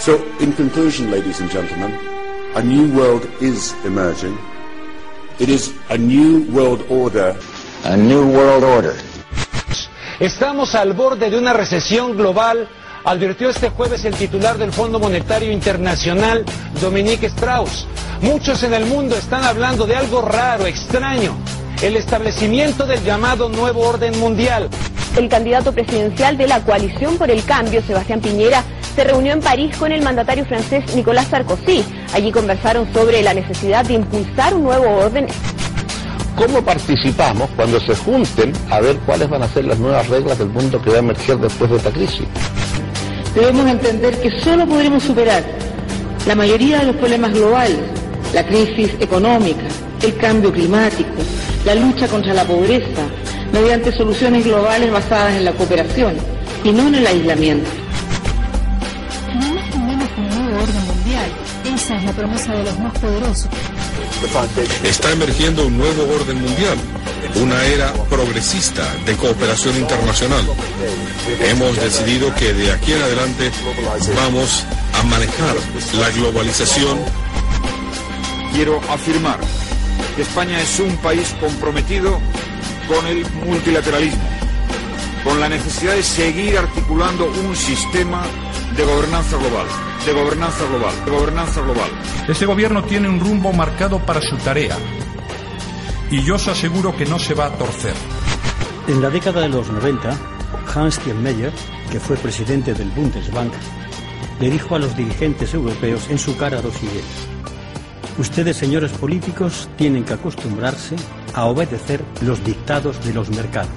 So, in conclusion, ladies and gentlemen, a new world is emerging. It is a new world order. A new world order. Estamos al borde de una recesión global, advirtió este jueves el titular del Fondo Monetario Internacional, Dominique Strauss. Muchos en el mundo están hablando de algo raro, extraño, el establecimiento del llamado nuevo orden mundial. El candidato presidencial de la coalición por el cambio, Sebastián Piñera, se reunió en París con el mandatario francés Nicolas Sarkozy. Allí conversaron sobre la necesidad de impulsar un nuevo orden. ¿Cómo participamos cuando se junten a ver cuáles van a ser las nuevas reglas del mundo que va a emerger después de esta crisis? Debemos entender que solo podremos superar la mayoría de los problemas globales, la crisis económica, el cambio climático, la lucha contra la pobreza, mediante soluciones globales basadas en la cooperación y no en el aislamiento. Esa es la promesa de los más poderosos. Está emergiendo un nuevo orden mundial, una era progresista de cooperación internacional. Hemos decidido que de aquí en adelante vamos a manejar la globalización. Quiero afirmar que España es un país comprometido con el multilateralismo, con la necesidad de seguir articulando un sistema de gobernanza global de gobernanza global, de gobernanza global. Este gobierno tiene un rumbo marcado para su tarea y yo os aseguro que no se va a torcer. En la década de los 90, Hans Steinmeier, que fue presidente del Bundesbank, le dijo a los dirigentes europeos en su cara dos ideas. Ustedes, señores políticos, tienen que acostumbrarse a obedecer los dictados de los mercados.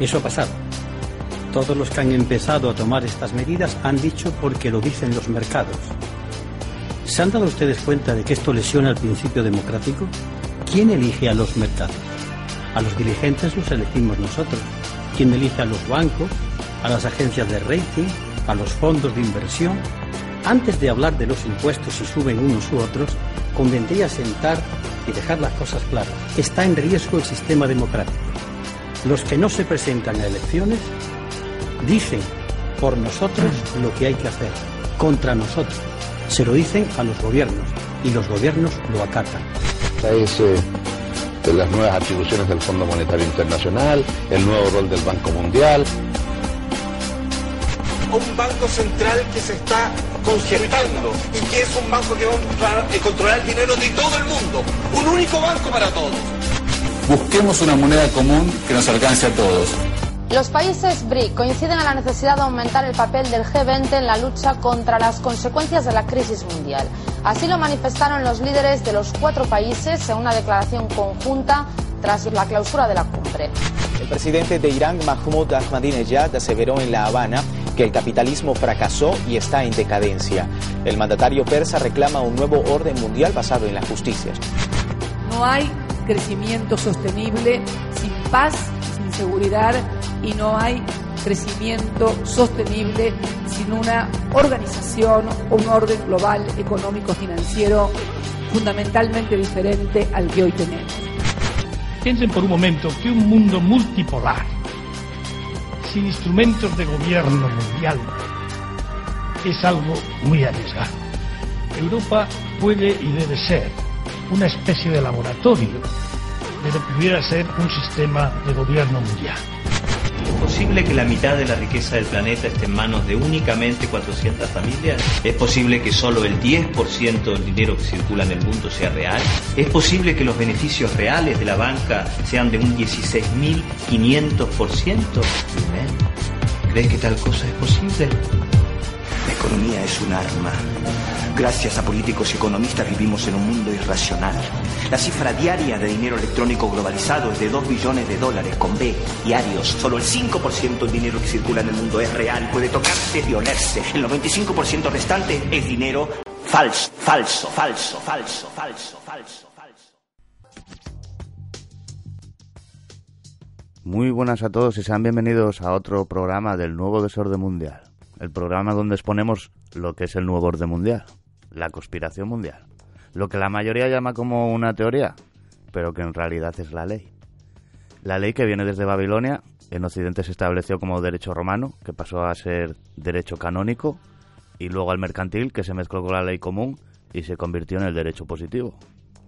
Eso ha pasado. Todos los que han empezado a tomar estas medidas han dicho porque lo dicen los mercados. ¿Se han dado ustedes cuenta de que esto lesiona el principio democrático? ¿Quién elige a los mercados? A los dirigentes los elegimos nosotros. ¿Quién elige a los bancos, a las agencias de rating, a los fondos de inversión? Antes de hablar de los impuestos si suben unos u otros, convendría sentar y dejar las cosas claras. Está en riesgo el sistema democrático. Los que no se presentan a elecciones dicen por nosotros lo que hay que hacer, contra nosotros. Se lo dicen a los gobiernos y los gobiernos lo acatan. Es eh, de las nuevas atribuciones del Fondo Monetario Internacional, el nuevo rol del Banco Mundial. Un banco central que se está congelando y que es un banco que va a controlar el dinero de todo el mundo. Un único banco para todos. Busquemos una moneda común que nos alcance a todos. Los países BRIC coinciden en la necesidad de aumentar el papel del G20 en la lucha contra las consecuencias de la crisis mundial. Así lo manifestaron los líderes de los cuatro países en una declaración conjunta tras la clausura de la cumbre. El presidente de Irán, Mahmoud Ahmadinejad, aseveró en La Habana que el capitalismo fracasó y está en decadencia. El mandatario persa reclama un nuevo orden mundial basado en la justicia. No hay crecimiento sostenible sin paz, seguridad y no hay crecimiento sostenible sin una organización o un orden global económico-financiero fundamentalmente diferente al que hoy tenemos. Piensen por un momento que un mundo multipolar, sin instrumentos de gobierno mundial, es algo muy arriesgado. Europa puede y debe ser una especie de laboratorio de lo que pudiera ser un sistema de gobierno mundial. ¿Es posible que la mitad de la riqueza del planeta esté en manos de únicamente 400 familias? ¿Es posible que solo el 10% del dinero que circula en el mundo sea real? ¿Es posible que los beneficios reales de la banca sean de un 16.500%? ¿Crees que tal cosa es posible? La economía es un arma. Gracias a políticos y economistas vivimos en un mundo irracional. La cifra diaria de dinero electrónico globalizado es de 2 billones de dólares con B diarios. Solo el 5% del dinero que circula en el mundo es real, puede tocarse y olerse. El 95% restante es dinero falso, falso, falso, falso, falso, falso, falso. Muy buenas a todos y sean bienvenidos a otro programa del nuevo desorden mundial. El programa donde exponemos lo que es el nuevo orden mundial, la conspiración mundial. Lo que la mayoría llama como una teoría, pero que en realidad es la ley. La ley que viene desde Babilonia, en Occidente se estableció como derecho romano, que pasó a ser derecho canónico, y luego al mercantil que se mezcló con la ley común y se convirtió en el derecho positivo,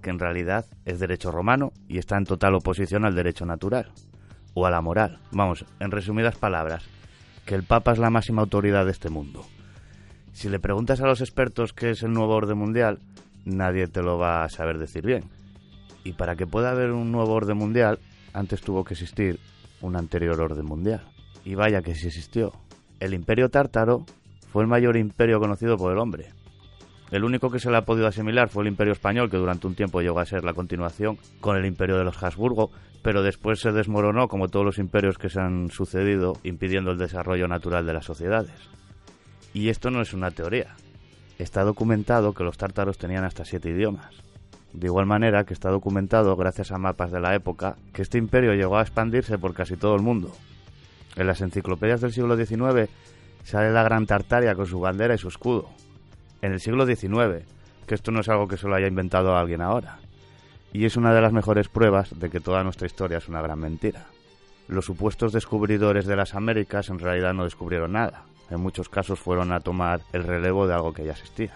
que en realidad es derecho romano y está en total oposición al derecho natural o a la moral. Vamos, en resumidas palabras, que el Papa es la máxima autoridad de este mundo. Si le preguntas a los expertos qué es el nuevo orden mundial, nadie te lo va a saber decir bien. Y para que pueda haber un nuevo orden mundial, antes tuvo que existir un anterior orden mundial. Y vaya que sí existió. El imperio tártaro fue el mayor imperio conocido por el hombre. El único que se le ha podido asimilar fue el imperio español, que durante un tiempo llegó a ser la continuación con el imperio de los Habsburgo, pero después se desmoronó como todos los imperios que se han sucedido, impidiendo el desarrollo natural de las sociedades. Y esto no es una teoría. Está documentado que los tártaros tenían hasta siete idiomas. De igual manera que está documentado, gracias a mapas de la época, que este imperio llegó a expandirse por casi todo el mundo. En las enciclopedias del siglo XIX sale la Gran Tartaria con su bandera y su escudo. En el siglo XIX, que esto no es algo que solo haya inventado alguien ahora. Y es una de las mejores pruebas de que toda nuestra historia es una gran mentira. Los supuestos descubridores de las Américas en realidad no descubrieron nada. En muchos casos fueron a tomar el relevo de algo que ya existía.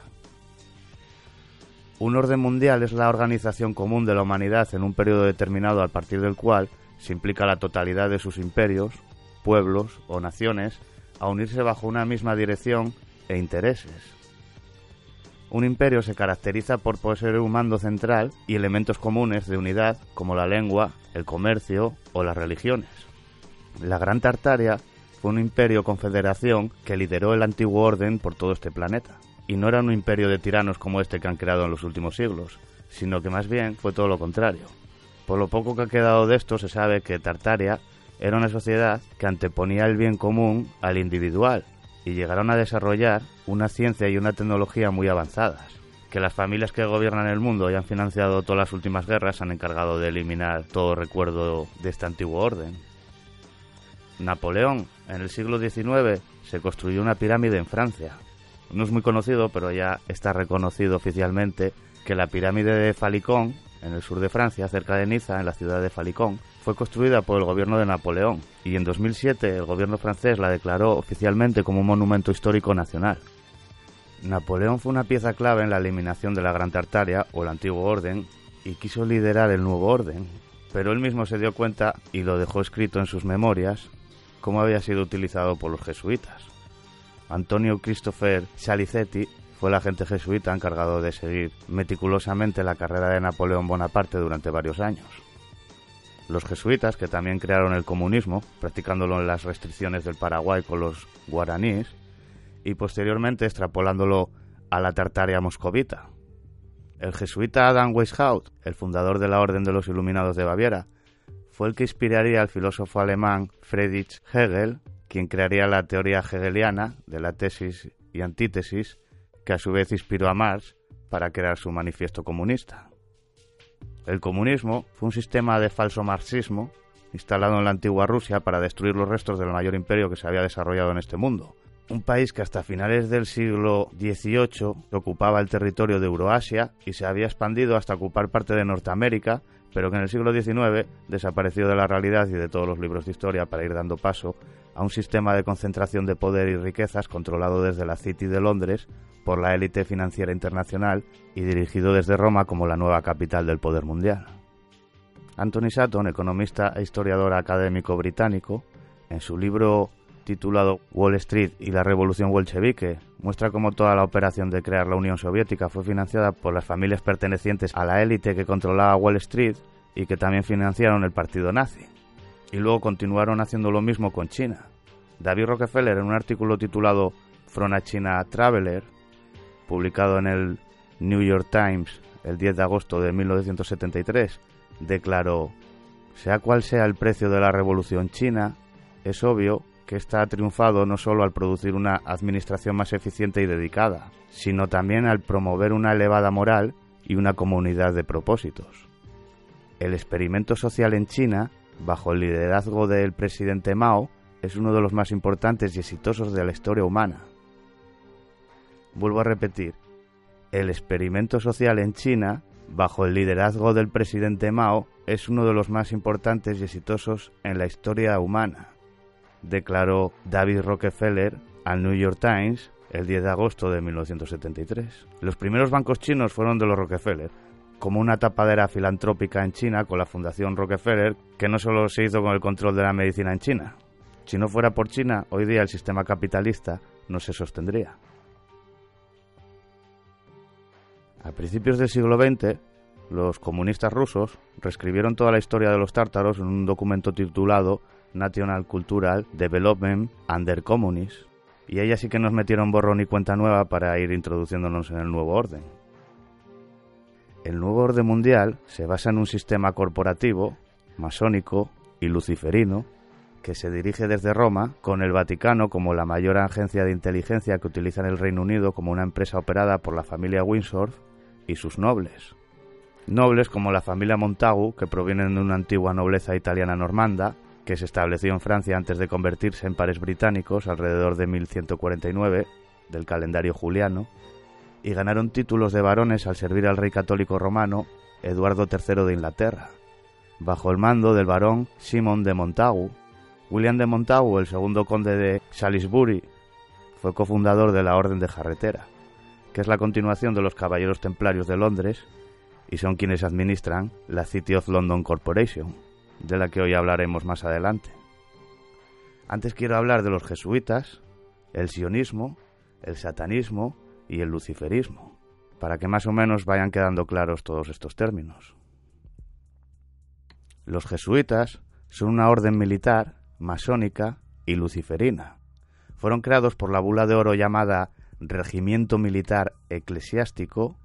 Un orden mundial es la organización común de la humanidad en un periodo determinado a partir del cual se implica la totalidad de sus imperios, pueblos o naciones a unirse bajo una misma dirección e intereses. Un imperio se caracteriza por poseer un mando central y elementos comunes de unidad como la lengua, el comercio o las religiones. La Gran Tartaria fue un imperio confederación que lideró el antiguo orden por todo este planeta. Y no era un imperio de tiranos como este que han creado en los últimos siglos, sino que más bien fue todo lo contrario. Por lo poco que ha quedado de esto se sabe que Tartaria era una sociedad que anteponía el bien común al individual y llegaron a desarrollar una ciencia y una tecnología muy avanzadas. Que las familias que gobiernan el mundo y han financiado todas las últimas guerras se han encargado de eliminar todo recuerdo de este antiguo orden. Napoleón, en el siglo XIX, se construyó una pirámide en Francia. No es muy conocido, pero ya está reconocido oficialmente que la pirámide de Falicón, en el sur de Francia, cerca de Niza, en la ciudad de Falicón, fue construida por el gobierno de Napoleón y en 2007 el gobierno francés la declaró oficialmente como un monumento histórico nacional. Napoleón fue una pieza clave en la eliminación de la Gran Tartaria o el antiguo orden y quiso liderar el nuevo orden, pero él mismo se dio cuenta y lo dejó escrito en sus memorias cómo había sido utilizado por los jesuitas. Antonio Christopher Salicetti fue el agente jesuita encargado de seguir meticulosamente la carrera de Napoleón Bonaparte durante varios años. Los jesuitas, que también crearon el comunismo, practicándolo en las restricciones del Paraguay con los guaraníes, y posteriormente extrapolándolo a la Tartaria moscovita. El jesuita Adam Weishaupt, el fundador de la Orden de los Iluminados de Baviera, fue el que inspiraría al filósofo alemán Friedrich Hegel, quien crearía la teoría hegeliana de la tesis y antítesis, que a su vez inspiró a Marx para crear su manifiesto comunista. El comunismo fue un sistema de falso marxismo instalado en la antigua Rusia para destruir los restos del mayor imperio que se había desarrollado en este mundo. Un país que hasta finales del siglo XVIII ocupaba el territorio de Euroasia y se había expandido hasta ocupar parte de Norteamérica, pero que en el siglo XIX desapareció de la realidad y de todos los libros de historia para ir dando paso a un sistema de concentración de poder y riquezas controlado desde la City de Londres por la élite financiera internacional y dirigido desde Roma como la nueva capital del poder mundial. Anthony Sutton, economista e historiador académico británico, en su libro titulado Wall Street y la revolución bolchevique, muestra cómo toda la operación de crear la Unión Soviética fue financiada por las familias pertenecientes a la élite que controlaba Wall Street y que también financiaron el partido nazi. Y luego continuaron haciendo lo mismo con China. David Rockefeller, en un artículo titulado From a China Traveler, publicado en el New York Times el 10 de agosto de 1973, declaró, sea cual sea el precio de la revolución china, es obvio que ésta ha triunfado no solo al producir una administración más eficiente y dedicada, sino también al promover una elevada moral y una comunidad de propósitos. El experimento social en China, bajo el liderazgo del presidente Mao, es uno de los más importantes y exitosos de la historia humana. Vuelvo a repetir, el experimento social en China, bajo el liderazgo del presidente Mao, es uno de los más importantes y exitosos en la historia humana, declaró David Rockefeller al New York Times el 10 de agosto de 1973. Los primeros bancos chinos fueron de los Rockefeller, como una tapadera filantrópica en China con la Fundación Rockefeller, que no solo se hizo con el control de la medicina en China. Si no fuera por China, hoy día el sistema capitalista no se sostendría. A principios del siglo XX, los comunistas rusos reescribieron toda la historia de los tártaros en un documento titulado National Cultural Development Under Communists, y ahí sí que nos metieron borrón y cuenta nueva para ir introduciéndonos en el nuevo orden. El nuevo orden mundial se basa en un sistema corporativo, masónico y luciferino, que se dirige desde Roma, con el Vaticano como la mayor agencia de inteligencia que utiliza en el Reino Unido como una empresa operada por la familia Windsor y sus nobles. Nobles como la familia Montagu, que provienen de una antigua nobleza italiana normanda, que se estableció en Francia antes de convertirse en pares británicos alrededor de 1149 del calendario juliano, y ganaron títulos de varones al servir al rey católico romano Eduardo III de Inglaterra, bajo el mando del barón Simon de Montagu. William de Montagu, el segundo conde de Salisbury, fue cofundador de la Orden de Jarretera, que es la continuación de los Caballeros Templarios de Londres y son quienes administran la City of London Corporation, de la que hoy hablaremos más adelante. Antes quiero hablar de los jesuitas, el sionismo, el satanismo y el luciferismo, para que más o menos vayan quedando claros todos estos términos. Los jesuitas son una orden militar, masónica y luciferina. Fueron creados por la bula de oro llamada Regimiento Militar Eclesiástico,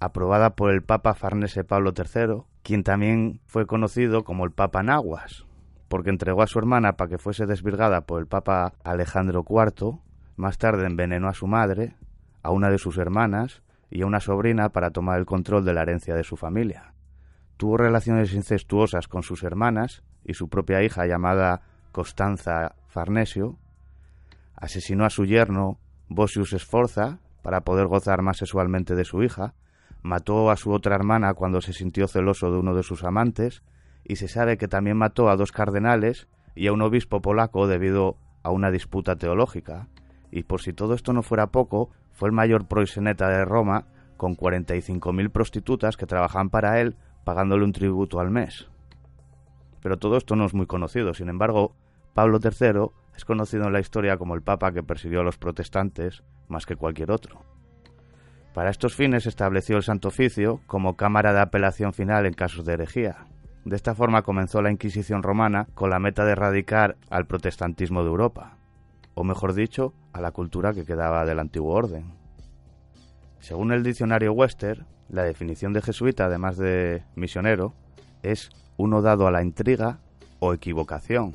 aprobada por el Papa Farnese Pablo III, quien también fue conocido como el Papa Naguas, porque entregó a su hermana para que fuese desvirgada por el Papa Alejandro IV, más tarde envenenó a su madre, a una de sus hermanas y a una sobrina para tomar el control de la herencia de su familia. Tuvo relaciones incestuosas con sus hermanas y su propia hija llamada Constanza Farnesio, asesinó a su yerno Bosius Sforza para poder gozar más sexualmente de su hija, mató a su otra hermana cuando se sintió celoso de uno de sus amantes, y se sabe que también mató a dos cardenales y a un obispo polaco debido a una disputa teológica. Y por si todo esto no fuera poco, fue el mayor proxeneta de Roma, con 45.000 prostitutas que trabajaban para él, pagándole un tributo al mes. Pero todo esto no es muy conocido, sin embargo, Pablo III es conocido en la historia como el papa que persiguió a los protestantes más que cualquier otro. Para estos fines estableció el Santo Oficio como cámara de apelación final en casos de herejía. De esta forma comenzó la Inquisición romana con la meta de erradicar al protestantismo de Europa, o mejor dicho, a la cultura que quedaba del antiguo orden. Según el diccionario Webster, la definición de jesuita, además de misionero, es uno dado a la intriga o equivocación.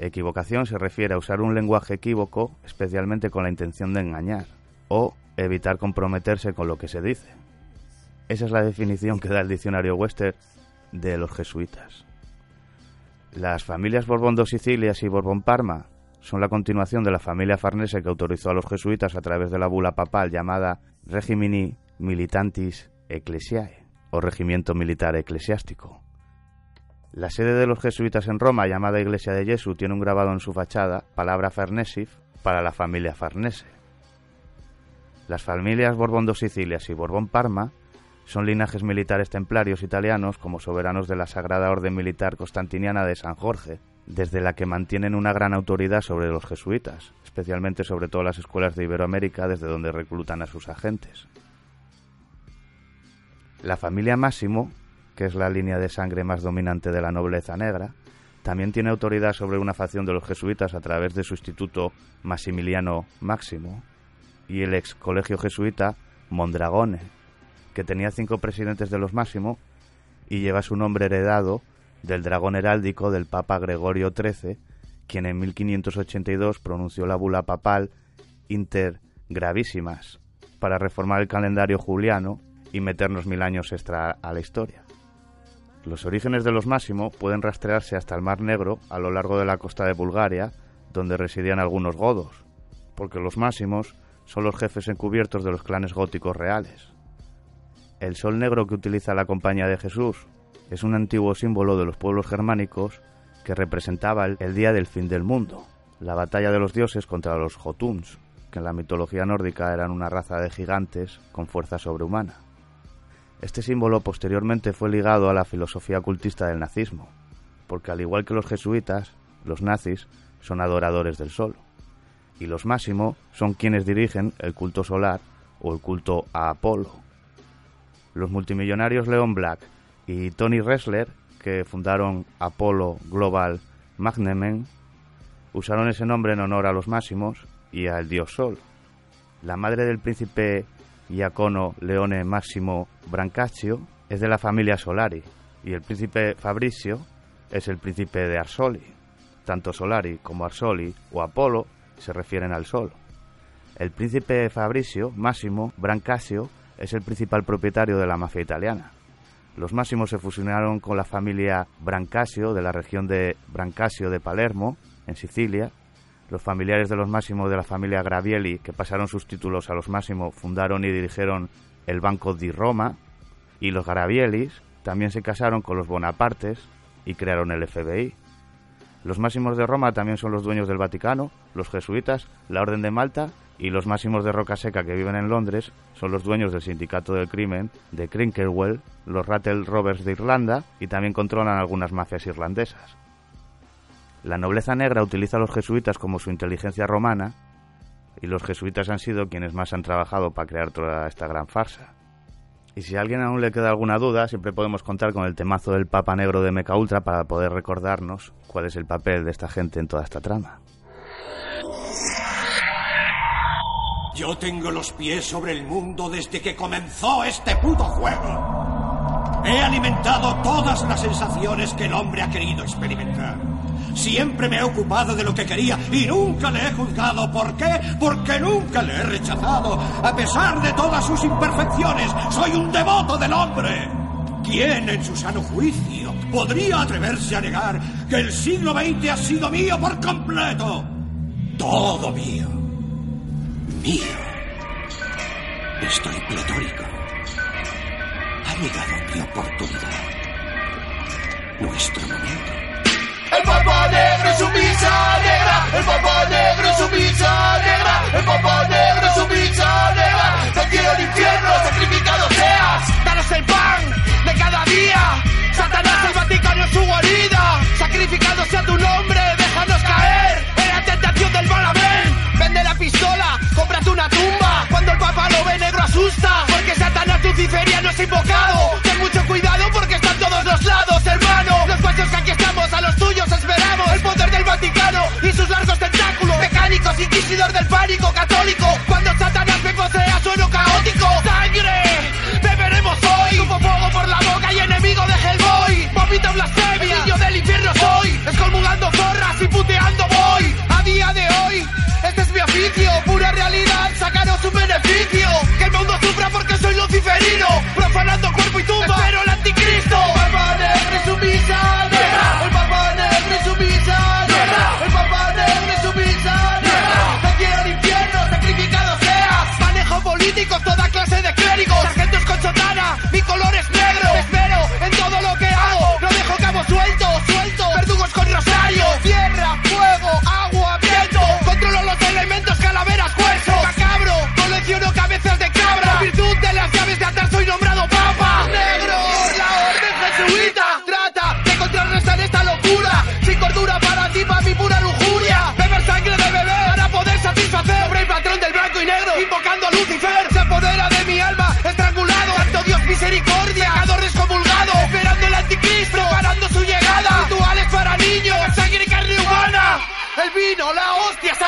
Equivocación se refiere a usar un lenguaje equívoco, especialmente con la intención de engañar, o evitar comprometerse con lo que se dice. Esa es la definición que da el diccionario Webster de los jesuitas. Las familias Borbón dos Sicilias y Borbón Parma son la continuación de la familia Farnese que autorizó a los jesuitas a través de la bula papal llamada Regimini Militantis Ecclesiae o Regimiento Militar Eclesiástico. La sede de los jesuitas en Roma, llamada Iglesia de Jesús, tiene un grabado en su fachada, palabra Farnesif, para la familia Farnese. Las familias Borbón dos Sicilias y Borbón Parma son linajes militares templarios italianos como soberanos de la Sagrada Orden Militar Constantiniana de San Jorge, desde la que mantienen una gran autoridad sobre los jesuitas, especialmente sobre todas las escuelas de Iberoamérica desde donde reclutan a sus agentes. La familia Máximo, que es la línea de sangre más dominante de la nobleza negra, también tiene autoridad sobre una facción de los jesuitas a través de su instituto Maximiliano Máximo, y el ex colegio jesuita Mondragone, que tenía cinco presidentes de los máximo y lleva su nombre heredado del dragón heráldico del Papa Gregorio XIII, quien en 1582 pronunció la bula papal Inter Gravísimas para reformar el calendario juliano y meternos mil años extra a la historia. Los orígenes de los Máximo pueden rastrearse hasta el Mar Negro a lo largo de la costa de Bulgaria, donde residían algunos godos, porque los Máximos son los jefes encubiertos de los clanes góticos reales. El sol negro que utiliza la compañía de Jesús es un antiguo símbolo de los pueblos germánicos que representaba el día del fin del mundo, la batalla de los dioses contra los Jotuns. que en la mitología nórdica eran una raza de gigantes con fuerza sobrehumana. Este símbolo posteriormente fue ligado a la filosofía ocultista del nazismo, porque al igual que los jesuitas, los nazis son adoradores del sol, y los Máximo son quienes dirigen el culto solar o el culto a Apolo. Los multimillonarios Leon Black y Tony Ressler, que fundaron Apollo Global Management, usaron ese nombre en honor a los Máximos y al dios Sol. La madre del príncipe Iacono Leone Máximo Brancaccio es de la familia Solari y el príncipe Fabrizio es el príncipe de Arsoli. Tanto Solari como Arsoli o Apolo se refieren al Sol. El príncipe Fabrizio Máximo Brancaccio es el principal propietario de la mafia italiana. Los Máximos se fusionaron con la familia Brancasio de la región de Brancasio de Palermo, en Sicilia. Los familiares de los Máximos de la familia Gravielli, que pasaron sus títulos a los Máximos, fundaron y dirigieron el Banco di Roma. Y los Graviellis también se casaron con los Bonapartes y crearon el FBI. Los Máximos de Roma también son los dueños del Vaticano, los jesuitas, la Orden de Malta y los máximos de Roca Seca que viven en Londres son los dueños del sindicato del crimen de Crinkerwell, los Rattle Roberts de Irlanda y también controlan algunas mafias irlandesas. La nobleza negra utiliza a los jesuitas como su inteligencia romana y los jesuitas han sido quienes más han trabajado para crear toda esta gran farsa. Y si a alguien aún le queda alguna duda, siempre podemos contar con el temazo del Papa Negro de Meca Ultra para poder recordarnos cuál es el papel de esta gente en toda esta trama. Yo tengo los pies sobre el mundo desde que comenzó este puto juego. He alimentado todas las sensaciones que el hombre ha querido experimentar. Siempre me he ocupado de lo que quería y nunca le he juzgado. ¿Por qué? Porque nunca le he rechazado. A pesar de todas sus imperfecciones, soy un devoto del hombre. ¿Quién en su sano juicio podría atreverse a negar que el siglo XX ha sido mío por completo? Todo mío mío. Estoy pletórico. Ha llegado mi oportunidad. Nuestro momento. El papá negro es su pizza negra. El papá negro es su pizza negra. El papá negro es su pizza negra. Te quiero al infierno, sacrificado seas. Danos el pan de cada día. Satanás, el Vaticano es su guarida. Sacrificado sea tu nombre, déjanos caer en la tentación del Balamén. Vende la pistola, cómprate una tumba. Cuando el papá lo ve negro asusta. Porque Satanás luciferiano es invocado. Ten mucho cuidado porque están todos los lados, hermano. Los guachos que aquí estamos, a los tuyos esperamos. El poder del Vaticano y sus largos tentáculos. Mecánicos, inquisidor del pánico católico. Cuando Satanás me posea, sueno caótico. ¡Sangre! Beberemos hoy. Como fuego por la boca y enemigo de Hellboy. Vomito blasfemia. Niño del infierno soy. Excomulgando zorras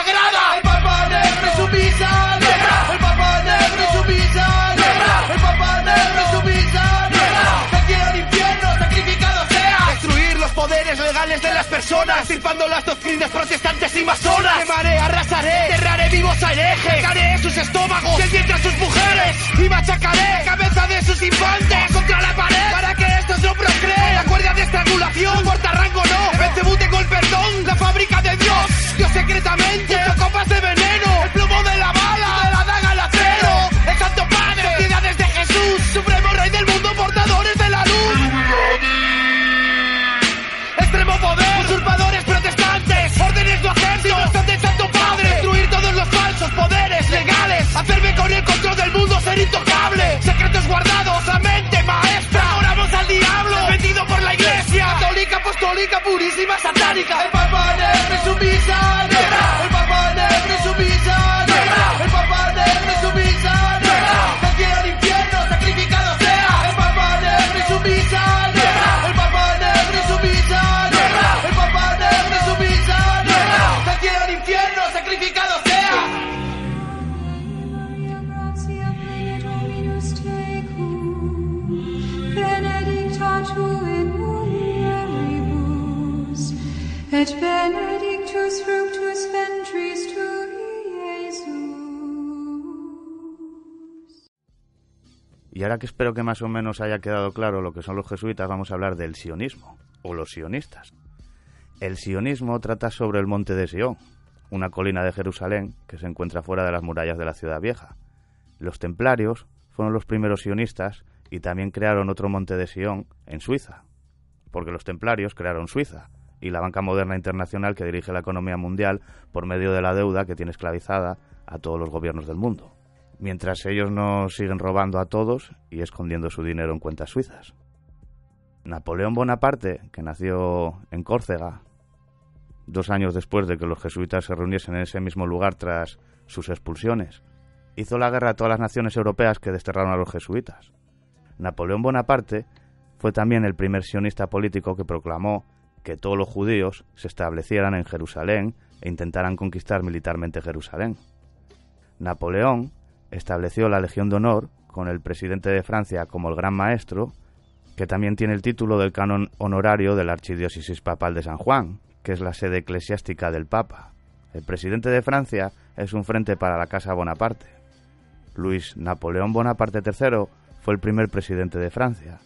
sagrada. El papá negro y su misa negra. El papá negro y su misa negra. El papá negro y su misa negra. Quiero al infierno, sacrificado sea. Destruir los poderes legales de las personas. Extirpando las doctrinas protestantes y masonas. Quemaré, arrasaré, enterraré vivos a herejes. Sacaré sus estómagos, del vientre a sus mujeres. Y machacaré la cabeza de sus infantes contra la pared. Para que estos no procreen. La cuerda de estrangulación, porta rango no. En Belcebú tengo el perdón, la fábrica de Dios. De veneno. El plomo de la bala, de la daga al acero. El Santo Padre, sociedades de Jesús. Supremo Rey del mundo, portadores de la luz. Extremo poder, usurpadores protestantes, órdenes no ejércitos, del Santo Padre, destruir todos los falsos poderes, legales. Hacerme con el control del mundo, ser intocable. Secretos guardados, la mente maestra. Oramos al diablo, vendido por la iglesia. Católica, apostólica, purísima, satánica. El Papa Negro ahora que espero que más o menos haya quedado claro lo que son los jesuitas, vamos a hablar del sionismo, o los sionistas. El sionismo trata sobre el monte de Sion, una colina de Jerusalén que se encuentra fuera de las murallas de la ciudad vieja. Los templarios fueron los primeros sionistas y también crearon otro monte de Sion en Suiza, porque los templarios crearon Suiza y la banca moderna internacional que dirige la economía mundial por medio de la deuda que tiene esclavizada a todos los gobiernos del mundo, mientras ellos no siguen robando a todos y escondiendo su dinero en cuentas suizas. Napoleón Bonaparte, que nació en Córcega, dos años después de que los jesuitas se reuniesen en ese mismo lugar tras sus expulsiones, hizo la guerra a todas las naciones europeas que desterraron a los jesuitas. Napoleón Bonaparte fue también el primer sionista político que proclamó que todos los judíos se establecieran en Jerusalén e intentaran conquistar militarmente Jerusalén. Napoleón estableció la Legión de Honor con el presidente de Francia como el Gran Maestro, que también tiene el título del canon honorario de la Archidiócesis Papal de San Juan, que es la sede eclesiástica del Papa. El presidente de Francia es un frente para la Casa Bonaparte. Luis Napoleón Bonaparte III fue el primer presidente de Francia.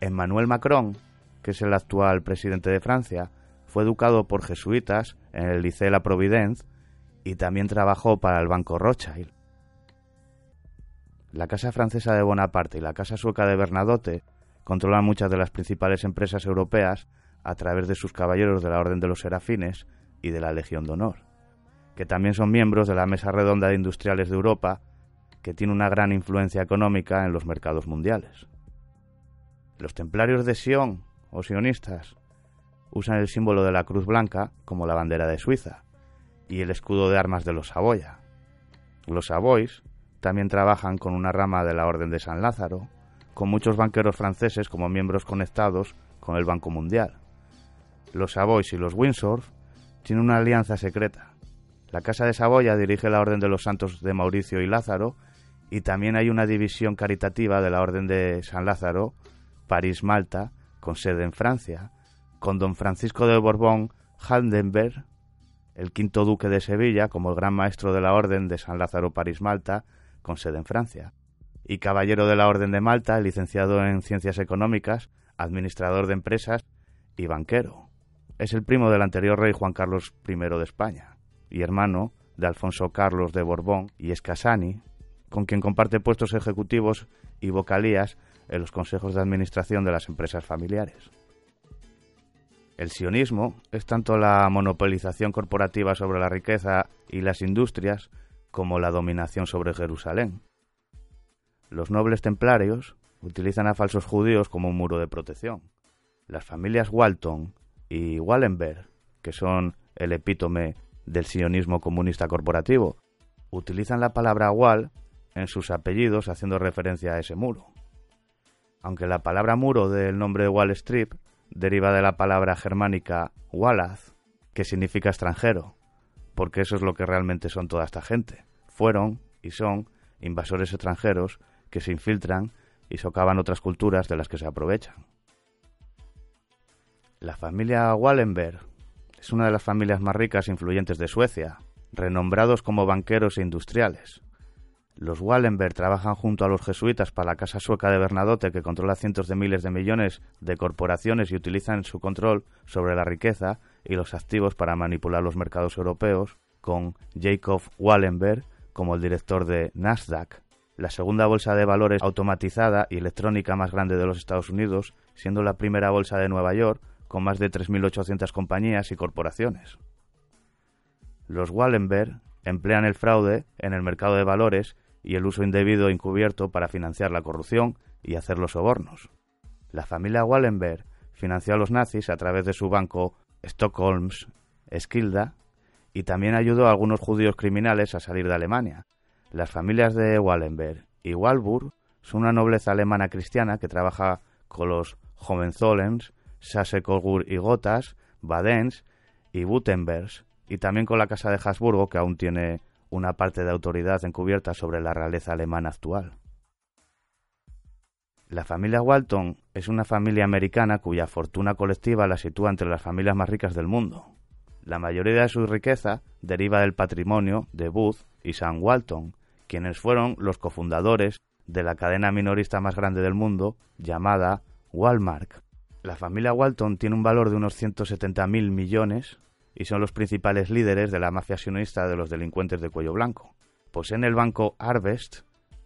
Emmanuel Macron, que es el actual presidente de Francia, fue educado por jesuitas en el Liceo La Providence y también trabajó para el Banco Rothschild. La Casa Francesa de Bonaparte y la Casa Sueca de Bernadotte controlan muchas de las principales empresas europeas a través de sus caballeros de la Orden de los Serafines y de la Legión de Honor, que también son miembros de la Mesa Redonda de Industriales de Europa, que tiene una gran influencia económica en los mercados mundiales. Los templarios de Sion, o sionistas, usan el símbolo de la Cruz Blanca como la bandera de Suiza y el escudo de armas de los Saboya. Los Savoys también trabajan con una rama de la Orden de San Lázaro, con muchos banqueros franceses como miembros conectados con el Banco Mundial. Los Savoys y los Windsor tienen una alianza secreta. La Casa de Saboya dirige la Orden de los Santos de Mauricio y Lázaro y también hay una división caritativa de la Orden de San Lázaro, París-Malta, con sede en Francia, con don Francisco de Borbón Handenberg, el quinto duque de Sevilla, como el gran maestro de la Orden de San Lázaro París-Malta, con sede en Francia, y caballero de la Orden de Malta, licenciado en Ciencias Económicas, administrador de empresas y banquero. Es el primo del anterior rey Juan Carlos I de España y hermano de Alfonso Carlos de Borbón y Escasani, con quien comparte puestos ejecutivos y vocalías en los consejos de administración de las empresas familiares. El sionismo es tanto la monopolización corporativa sobre la riqueza y las industrias como la dominación sobre Jerusalén. Los nobles templarios utilizan a falsos judíos como un muro de protección. Las familias Walton y Wallenberg, que son el epítome del sionismo comunista corporativo, utilizan la palabra Wall en sus apellidos haciendo referencia a ese muro. Aunque la palabra muro del nombre de Wall Street deriva de la palabra germánica Wallaz, que significa extranjero, porque eso es lo que realmente son toda esta gente. Fueron y son invasores extranjeros que se infiltran y socavan otras culturas de las que se aprovechan. La familia Wallenberg es una de las familias más ricas e influyentes de Suecia, renombrados como banqueros e industriales. Los Wallenberg trabajan junto a los jesuitas para la Casa Sueca de Bernadotte, que controla cientos de miles de millones de corporaciones y utilizan su control sobre la riqueza y los activos para manipular los mercados europeos, con Jacob Wallenberg como el director de Nasdaq, la segunda bolsa de valores automatizada y electrónica más grande de los Estados Unidos, siendo la primera bolsa de Nueva York con más de 3.800 compañías y corporaciones. Los Wallenberg emplean el fraude en el mercado de valores y el uso indebido encubierto para financiar la corrupción y hacer los sobornos. La familia Wallenberg financió a los nazis a través de su banco Stockholms Skilda y también ayudó a algunos judíos criminales a salir de Alemania. Las familias de Wallenberg y Walburg son una nobleza alemana cristiana que trabaja con los Hohenzollens, Saxe-Coburg y Gotas, Badens y Württembergs, y también con la Casa de Habsburgo, que aún tiene una parte de autoridad encubierta sobre la realeza alemana actual. La familia Walton es una familia americana cuya fortuna colectiva la sitúa entre las familias más ricas del mundo. La mayoría de su riqueza deriva del patrimonio de Booth y Sam Walton, quienes fueron los cofundadores de la cadena minorista más grande del mundo llamada Walmart. La familia Walton tiene un valor de unos 170.000 millones y son los principales líderes de la mafia sionista de los delincuentes de cuello blanco. Poseen el banco Harvest,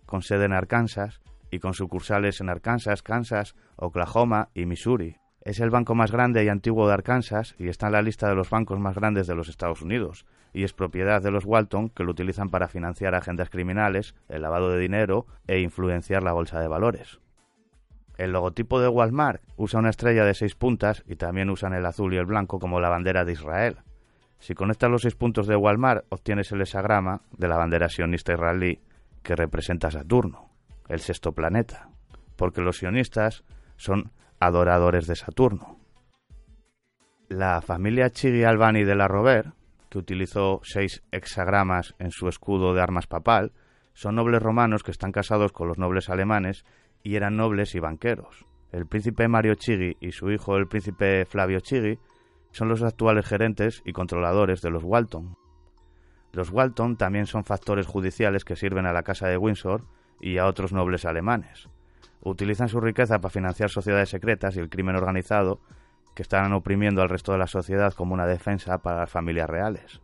con sede en Arkansas y con sucursales en Arkansas, Kansas, Oklahoma y Missouri. Es el banco más grande y antiguo de Arkansas y está en la lista de los bancos más grandes de los Estados Unidos, y es propiedad de los Walton que lo utilizan para financiar agendas criminales, el lavado de dinero e influenciar la bolsa de valores. El logotipo de Walmart usa una estrella de seis puntas y también usan el azul y el blanco como la bandera de Israel. Si conectas los seis puntos de Walmart, obtienes el hexagrama de la bandera sionista israelí que representa a Saturno, el sexto planeta, porque los sionistas son adoradores de Saturno. La familia Chigi Albani de la Rover, que utilizó seis hexagramas en su escudo de armas papal, son nobles romanos que están casados con los nobles alemanes y eran nobles y banqueros. El príncipe Mario Chigi y su hijo el príncipe Flavio Chigi son los actuales gerentes y controladores de los Walton. Los Walton también son factores judiciales que sirven a la Casa de Windsor y a otros nobles alemanes. Utilizan su riqueza para financiar sociedades secretas y el crimen organizado que están oprimiendo al resto de la sociedad como una defensa para las familias reales.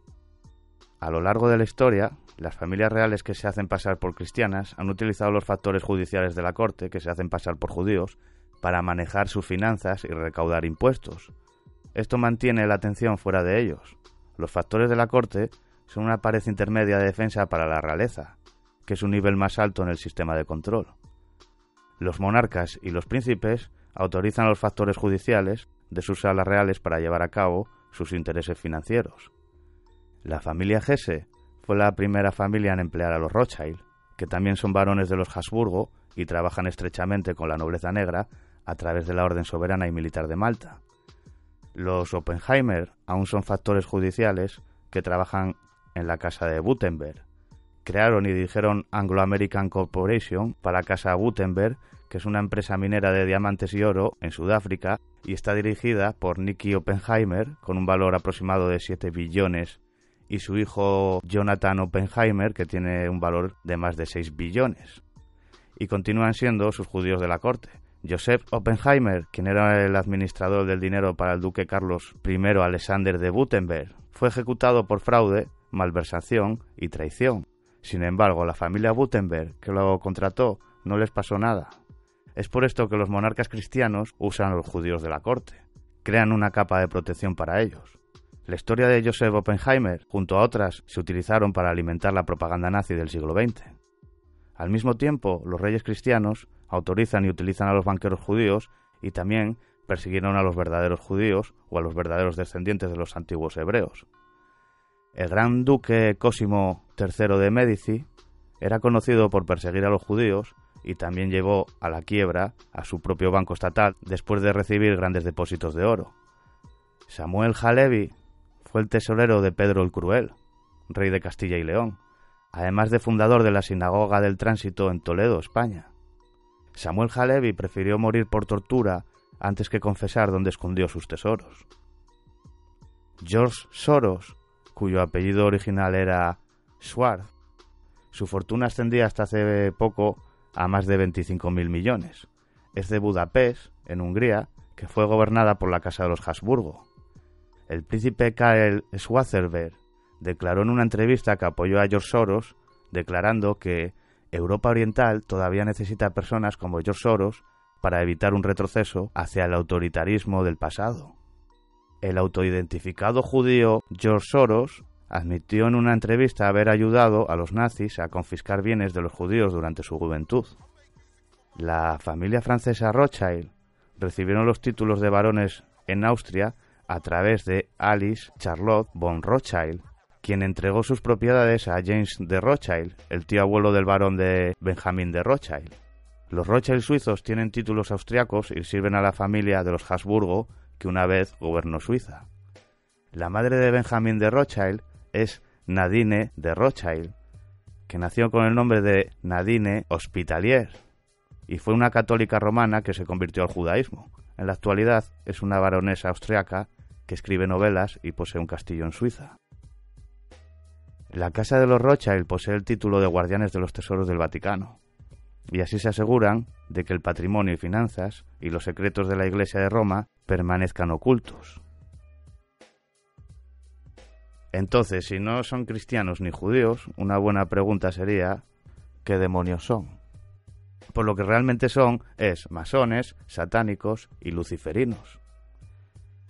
A lo largo de la historia, las familias reales que se hacen pasar por cristianas han utilizado los factores judiciales de la corte, que se hacen pasar por judíos, para manejar sus finanzas y recaudar impuestos. Esto mantiene la atención fuera de ellos. Los factores de la corte son una pared intermedia de defensa para la realeza, que es un nivel más alto en el sistema de control. Los monarcas y los príncipes autorizan a los factores judiciales de sus salas reales para llevar a cabo sus intereses financieros. La familia Gese fue la primera familia en emplear a los Rothschild, que también son varones de los Habsburgo y trabajan estrechamente con la nobleza negra a través de la Orden Soberana y Militar de Malta. Los Oppenheimer aún son factores judiciales que trabajan en la casa de Gutenberg. Crearon y dirigieron Anglo American Corporation para casa Gutenberg, que es una empresa minera de diamantes y oro en Sudáfrica y está dirigida por Nicky Oppenheimer con un valor aproximado de 7 billones y su hijo Jonathan Oppenheimer, que tiene un valor de más de 6 billones. Y continúan siendo sus judíos de la corte. Joseph Oppenheimer, quien era el administrador del dinero para el duque Carlos I Alexander de Württemberg, fue ejecutado por fraude, malversación y traición. Sin embargo, la familia Württemberg, que lo contrató, no les pasó nada. Es por esto que los monarcas cristianos usan a los judíos de la corte. Crean una capa de protección para ellos. La historia de Joseph Oppenheimer, junto a otras, se utilizaron para alimentar la propaganda nazi del siglo XX. Al mismo tiempo, los reyes cristianos autorizan y utilizan a los banqueros judíos y también persiguieron a los verdaderos judíos o a los verdaderos descendientes de los antiguos hebreos. El gran duque Cosimo III de Medici era conocido por perseguir a los judíos y también llevó a la quiebra a su propio banco estatal después de recibir grandes depósitos de oro. Samuel Halevi fue el tesorero de Pedro el Cruel, rey de Castilla y León, además de fundador de la Sinagoga del Tránsito en Toledo, España. Samuel Halevi prefirió morir por tortura antes que confesar dónde escondió sus tesoros. George Soros, cuyo apellido original era Schwartz, su fortuna ascendía hasta hace poco a más de 25.000 millones. Es de Budapest, en Hungría, que fue gobernada por la Casa de los Habsburgo el príncipe Karel Schwarzenberg declaró en una entrevista que apoyó a George Soros, declarando que Europa Oriental todavía necesita personas como George Soros para evitar un retroceso hacia el autoritarismo del pasado. El autoidentificado judío George Soros admitió en una entrevista haber ayudado a los nazis a confiscar bienes de los judíos durante su juventud. La familia francesa Rothschild recibieron los títulos de barones en Austria a través de Alice Charlotte von Rothschild, quien entregó sus propiedades a James de Rothschild, el tío abuelo del barón de Benjamin de Rothschild. Los Rothschild suizos tienen títulos austriacos y sirven a la familia de los Habsburgo, que una vez gobernó Suiza. La madre de Benjamin de Rothschild es Nadine de Rothschild, que nació con el nombre de Nadine Hospitalier y fue una católica romana que se convirtió al judaísmo. En la actualidad es una baronesa austriaca que escribe novelas y posee un castillo en Suiza. La Casa de los Rothschild posee el título de Guardianes de los Tesoros del Vaticano, y así se aseguran de que el patrimonio y finanzas y los secretos de la Iglesia de Roma permanezcan ocultos. Entonces, si no son cristianos ni judíos, una buena pregunta sería ¿qué demonios son? Por lo que realmente son es masones, satánicos y luciferinos.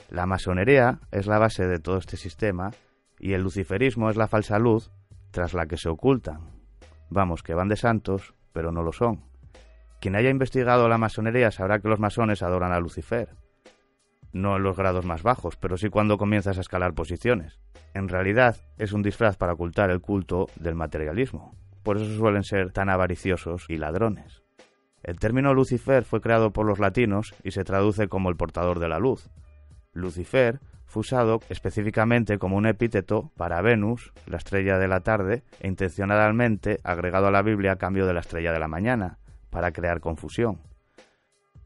La masonería es la base de todo este sistema y el luciferismo es la falsa luz tras la que se ocultan. Vamos, que van de santos, pero no lo son. Quien haya investigado la masonería sabrá que los masones adoran a Lucifer. No en los grados más bajos, pero sí cuando comienzas a escalar posiciones. En realidad es un disfraz para ocultar el culto del materialismo. Por eso suelen ser tan avariciosos y ladrones. El término Lucifer fue creado por los latinos y se traduce como el portador de la luz. Lucifer fue usado específicamente como un epíteto para Venus, la estrella de la tarde, e intencionadamente agregado a la Biblia a cambio de la estrella de la mañana, para crear confusión.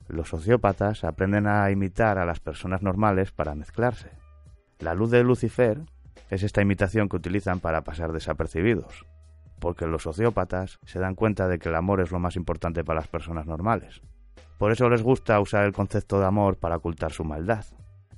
Los sociópatas aprenden a imitar a las personas normales para mezclarse. La luz de Lucifer es esta imitación que utilizan para pasar desapercibidos, porque los sociópatas se dan cuenta de que el amor es lo más importante para las personas normales. Por eso les gusta usar el concepto de amor para ocultar su maldad.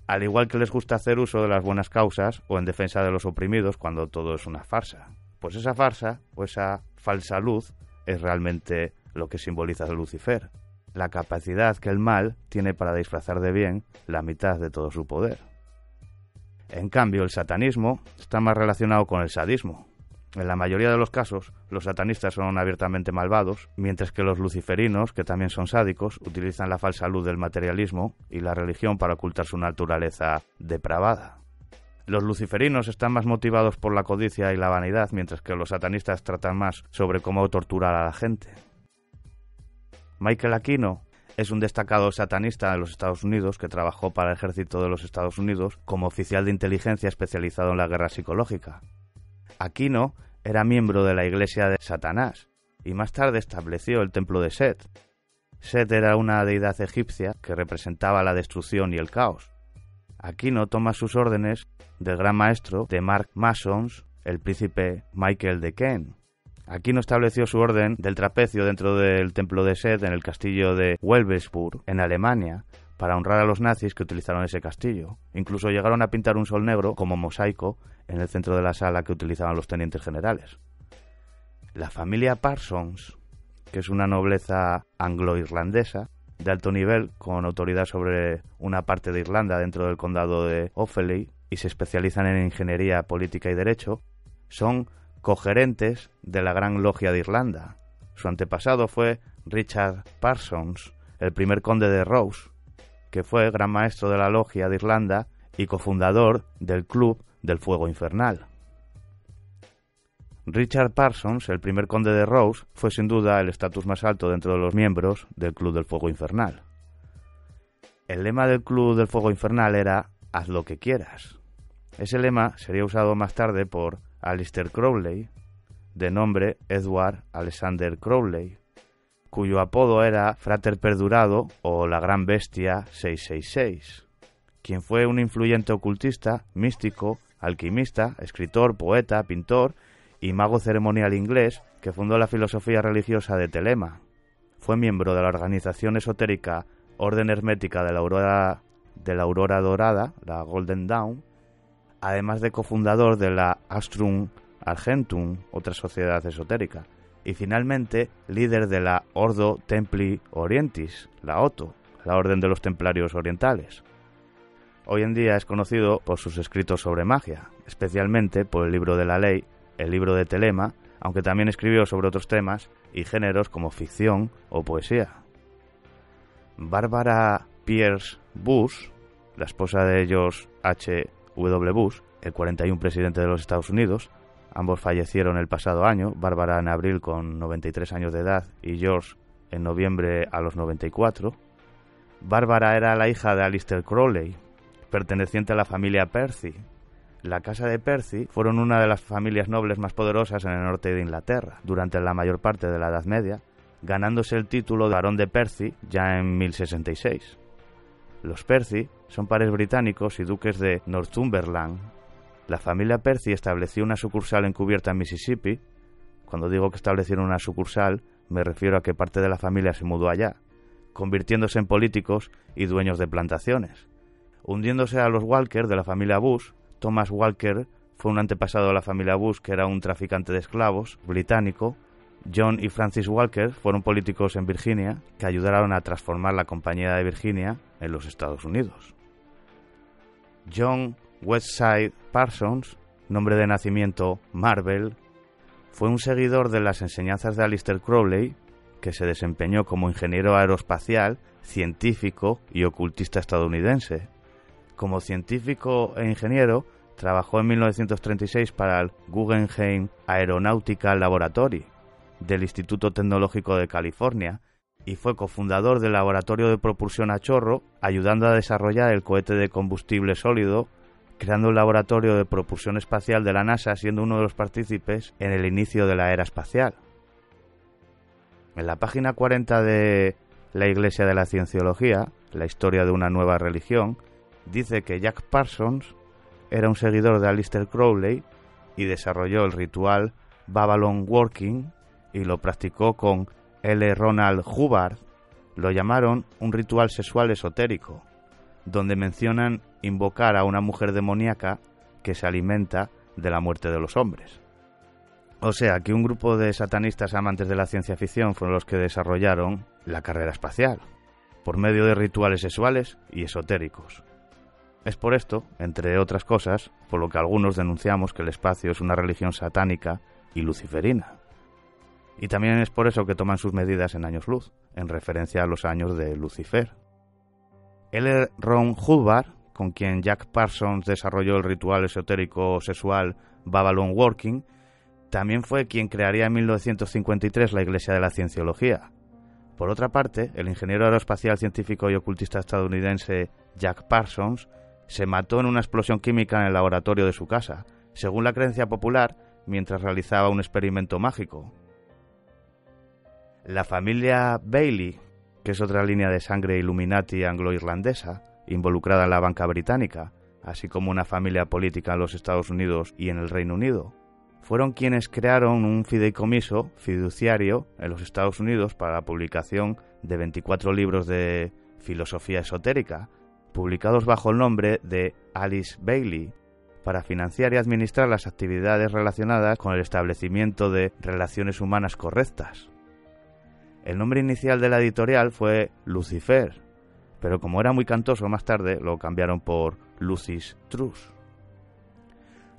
Al igual que les gusta hacer uso de las buenas causas o en defensa de los oprimidos cuando todo es una farsa. Pues esa farsa o esa falsa luz es realmente lo que simboliza Lucifer, la capacidad que el mal tiene para disfrazar de bien la mitad de todo su poder. En cambio, el satanismo está más relacionado con el sadismo. En la mayoría de los casos, los satanistas son abiertamente malvados, mientras que los luciferinos, que también son sádicos, utilizan la falsa luz del materialismo y la religión para ocultar su naturaleza depravada. Los luciferinos están más motivados por la codicia y la vanidad, mientras que los satanistas tratan más sobre cómo torturar a la gente. Michael Aquino es un destacado satanista de los Estados Unidos que trabajó para el ejército de los Estados Unidos como oficial de inteligencia especializado en la guerra psicológica. Aquino era miembro de la iglesia de Satanás y más tarde estableció el templo de Set. Set era una deidad egipcia que representaba la destrucción y el caos. Aquino toma sus órdenes del gran maestro de Mark Masons, el príncipe Michael de Ken, Aquí no estableció su orden del trapecio dentro del templo de Seth en el castillo de Welbesburg, en Alemania, para honrar a los nazis que utilizaron ese castillo. Incluso llegaron a pintar un sol negro como mosaico en el centro de la sala que utilizaban los tenientes generales. La familia Parsons, que es una nobleza anglo-irlandesa de alto nivel con autoridad sobre una parte de Irlanda dentro del condado de Offaly y se especializan en ingeniería política y derecho, son cogerentes de la Gran Logia de Irlanda. Su antepasado fue Richard Parsons, el primer conde de Rose, que fue gran maestro de la Logia de Irlanda y cofundador del Club del Fuego Infernal. Richard Parsons, el primer conde de Rose, fue sin duda el estatus más alto dentro de los miembros del Club del Fuego Infernal. El lema del Club del Fuego Infernal era Haz lo que quieras. Ese lema sería usado más tarde por Alistair Crowley, de nombre Edward Alexander Crowley, cuyo apodo era Frater Perdurado o la Gran Bestia 666, quien fue un influyente ocultista, místico, alquimista, escritor, poeta, pintor y mago ceremonial inglés que fundó la filosofía religiosa de Telema. Fue miembro de la organización esotérica Orden Hermética de la Aurora, de la Aurora Dorada, la Golden Dawn, además de cofundador de la Astrum Argentum, otra sociedad esotérica, y finalmente líder de la Ordo Templi Orientis, la OTO, la Orden de los Templarios Orientales. hoy en día es conocido por sus escritos sobre magia, especialmente por el libro de la ley, el libro de Telema, aunque también escribió sobre otros temas y géneros como ficción o poesía. Bárbara Pierce Bush, la esposa de George H. W. Bush, el 41 presidente de los Estados Unidos, ambos fallecieron el pasado año, Bárbara en abril con 93 años de edad y George en noviembre a los 94. Bárbara era la hija de Alistair Crowley, perteneciente a la familia Percy. La casa de Percy fueron una de las familias nobles más poderosas en el norte de Inglaterra durante la mayor parte de la Edad Media, ganándose el título de barón de Percy ya en 1066. Los Percy son pares británicos y duques de Northumberland. La familia Percy estableció una sucursal encubierta en Mississippi. Cuando digo que establecieron una sucursal, me refiero a que parte de la familia se mudó allá, convirtiéndose en políticos y dueños de plantaciones. Hundiéndose a los Walker de la familia Bush, Thomas Walker fue un antepasado de la familia Bush que era un traficante de esclavos británico. John y Francis Walker fueron políticos en Virginia que ayudaron a transformar la Compañía de Virginia en los Estados Unidos. John Westside Parsons, nombre de nacimiento Marvel, fue un seguidor de las enseñanzas de Alistair Crowley, que se desempeñó como ingeniero aeroespacial, científico y ocultista estadounidense. Como científico e ingeniero, trabajó en 1936 para el Guggenheim Aeronautical Laboratory del Instituto Tecnológico de California y fue cofundador del Laboratorio de Propulsión a Chorro, ayudando a desarrollar el cohete de combustible sólido, creando un laboratorio de propulsión espacial de la NASA, siendo uno de los partícipes en el inicio de la era espacial. En la página 40 de La Iglesia de la Cienciología, la historia de una nueva religión, dice que Jack Parsons era un seguidor de Alistair Crowley y desarrolló el ritual Babylon Working y lo practicó con L. Ronald Hubbard. Lo llamaron un ritual sexual esotérico, donde mencionan invocar a una mujer demoníaca que se alimenta de la muerte de los hombres. O sea que un grupo de satanistas amantes de la ciencia ficción fueron los que desarrollaron la carrera espacial, por medio de rituales sexuales y esotéricos. Es por esto, entre otras cosas, por lo que algunos denunciamos que el espacio es una religión satánica y luciferina. Y también es por eso que toman sus medidas en años luz, en referencia a los años de Lucifer. L. Ron Hubbard, con quien Jack Parsons desarrolló el ritual esotérico sexual Babylon Working, también fue quien crearía en 1953 la Iglesia de la Cienciología. Por otra parte, el ingeniero aeroespacial científico y ocultista estadounidense Jack Parsons se mató en una explosión química en el laboratorio de su casa, según la creencia popular, mientras realizaba un experimento mágico. La familia Bailey, que es otra línea de sangre Illuminati anglo-irlandesa, involucrada en la banca británica, así como una familia política en los Estados Unidos y en el Reino Unido, fueron quienes crearon un fideicomiso fiduciario en los Estados Unidos para la publicación de 24 libros de filosofía esotérica, publicados bajo el nombre de Alice Bailey, para financiar y administrar las actividades relacionadas con el establecimiento de relaciones humanas correctas. El nombre inicial de la editorial fue Lucifer, pero como era muy cantoso más tarde lo cambiaron por Lucis Trus.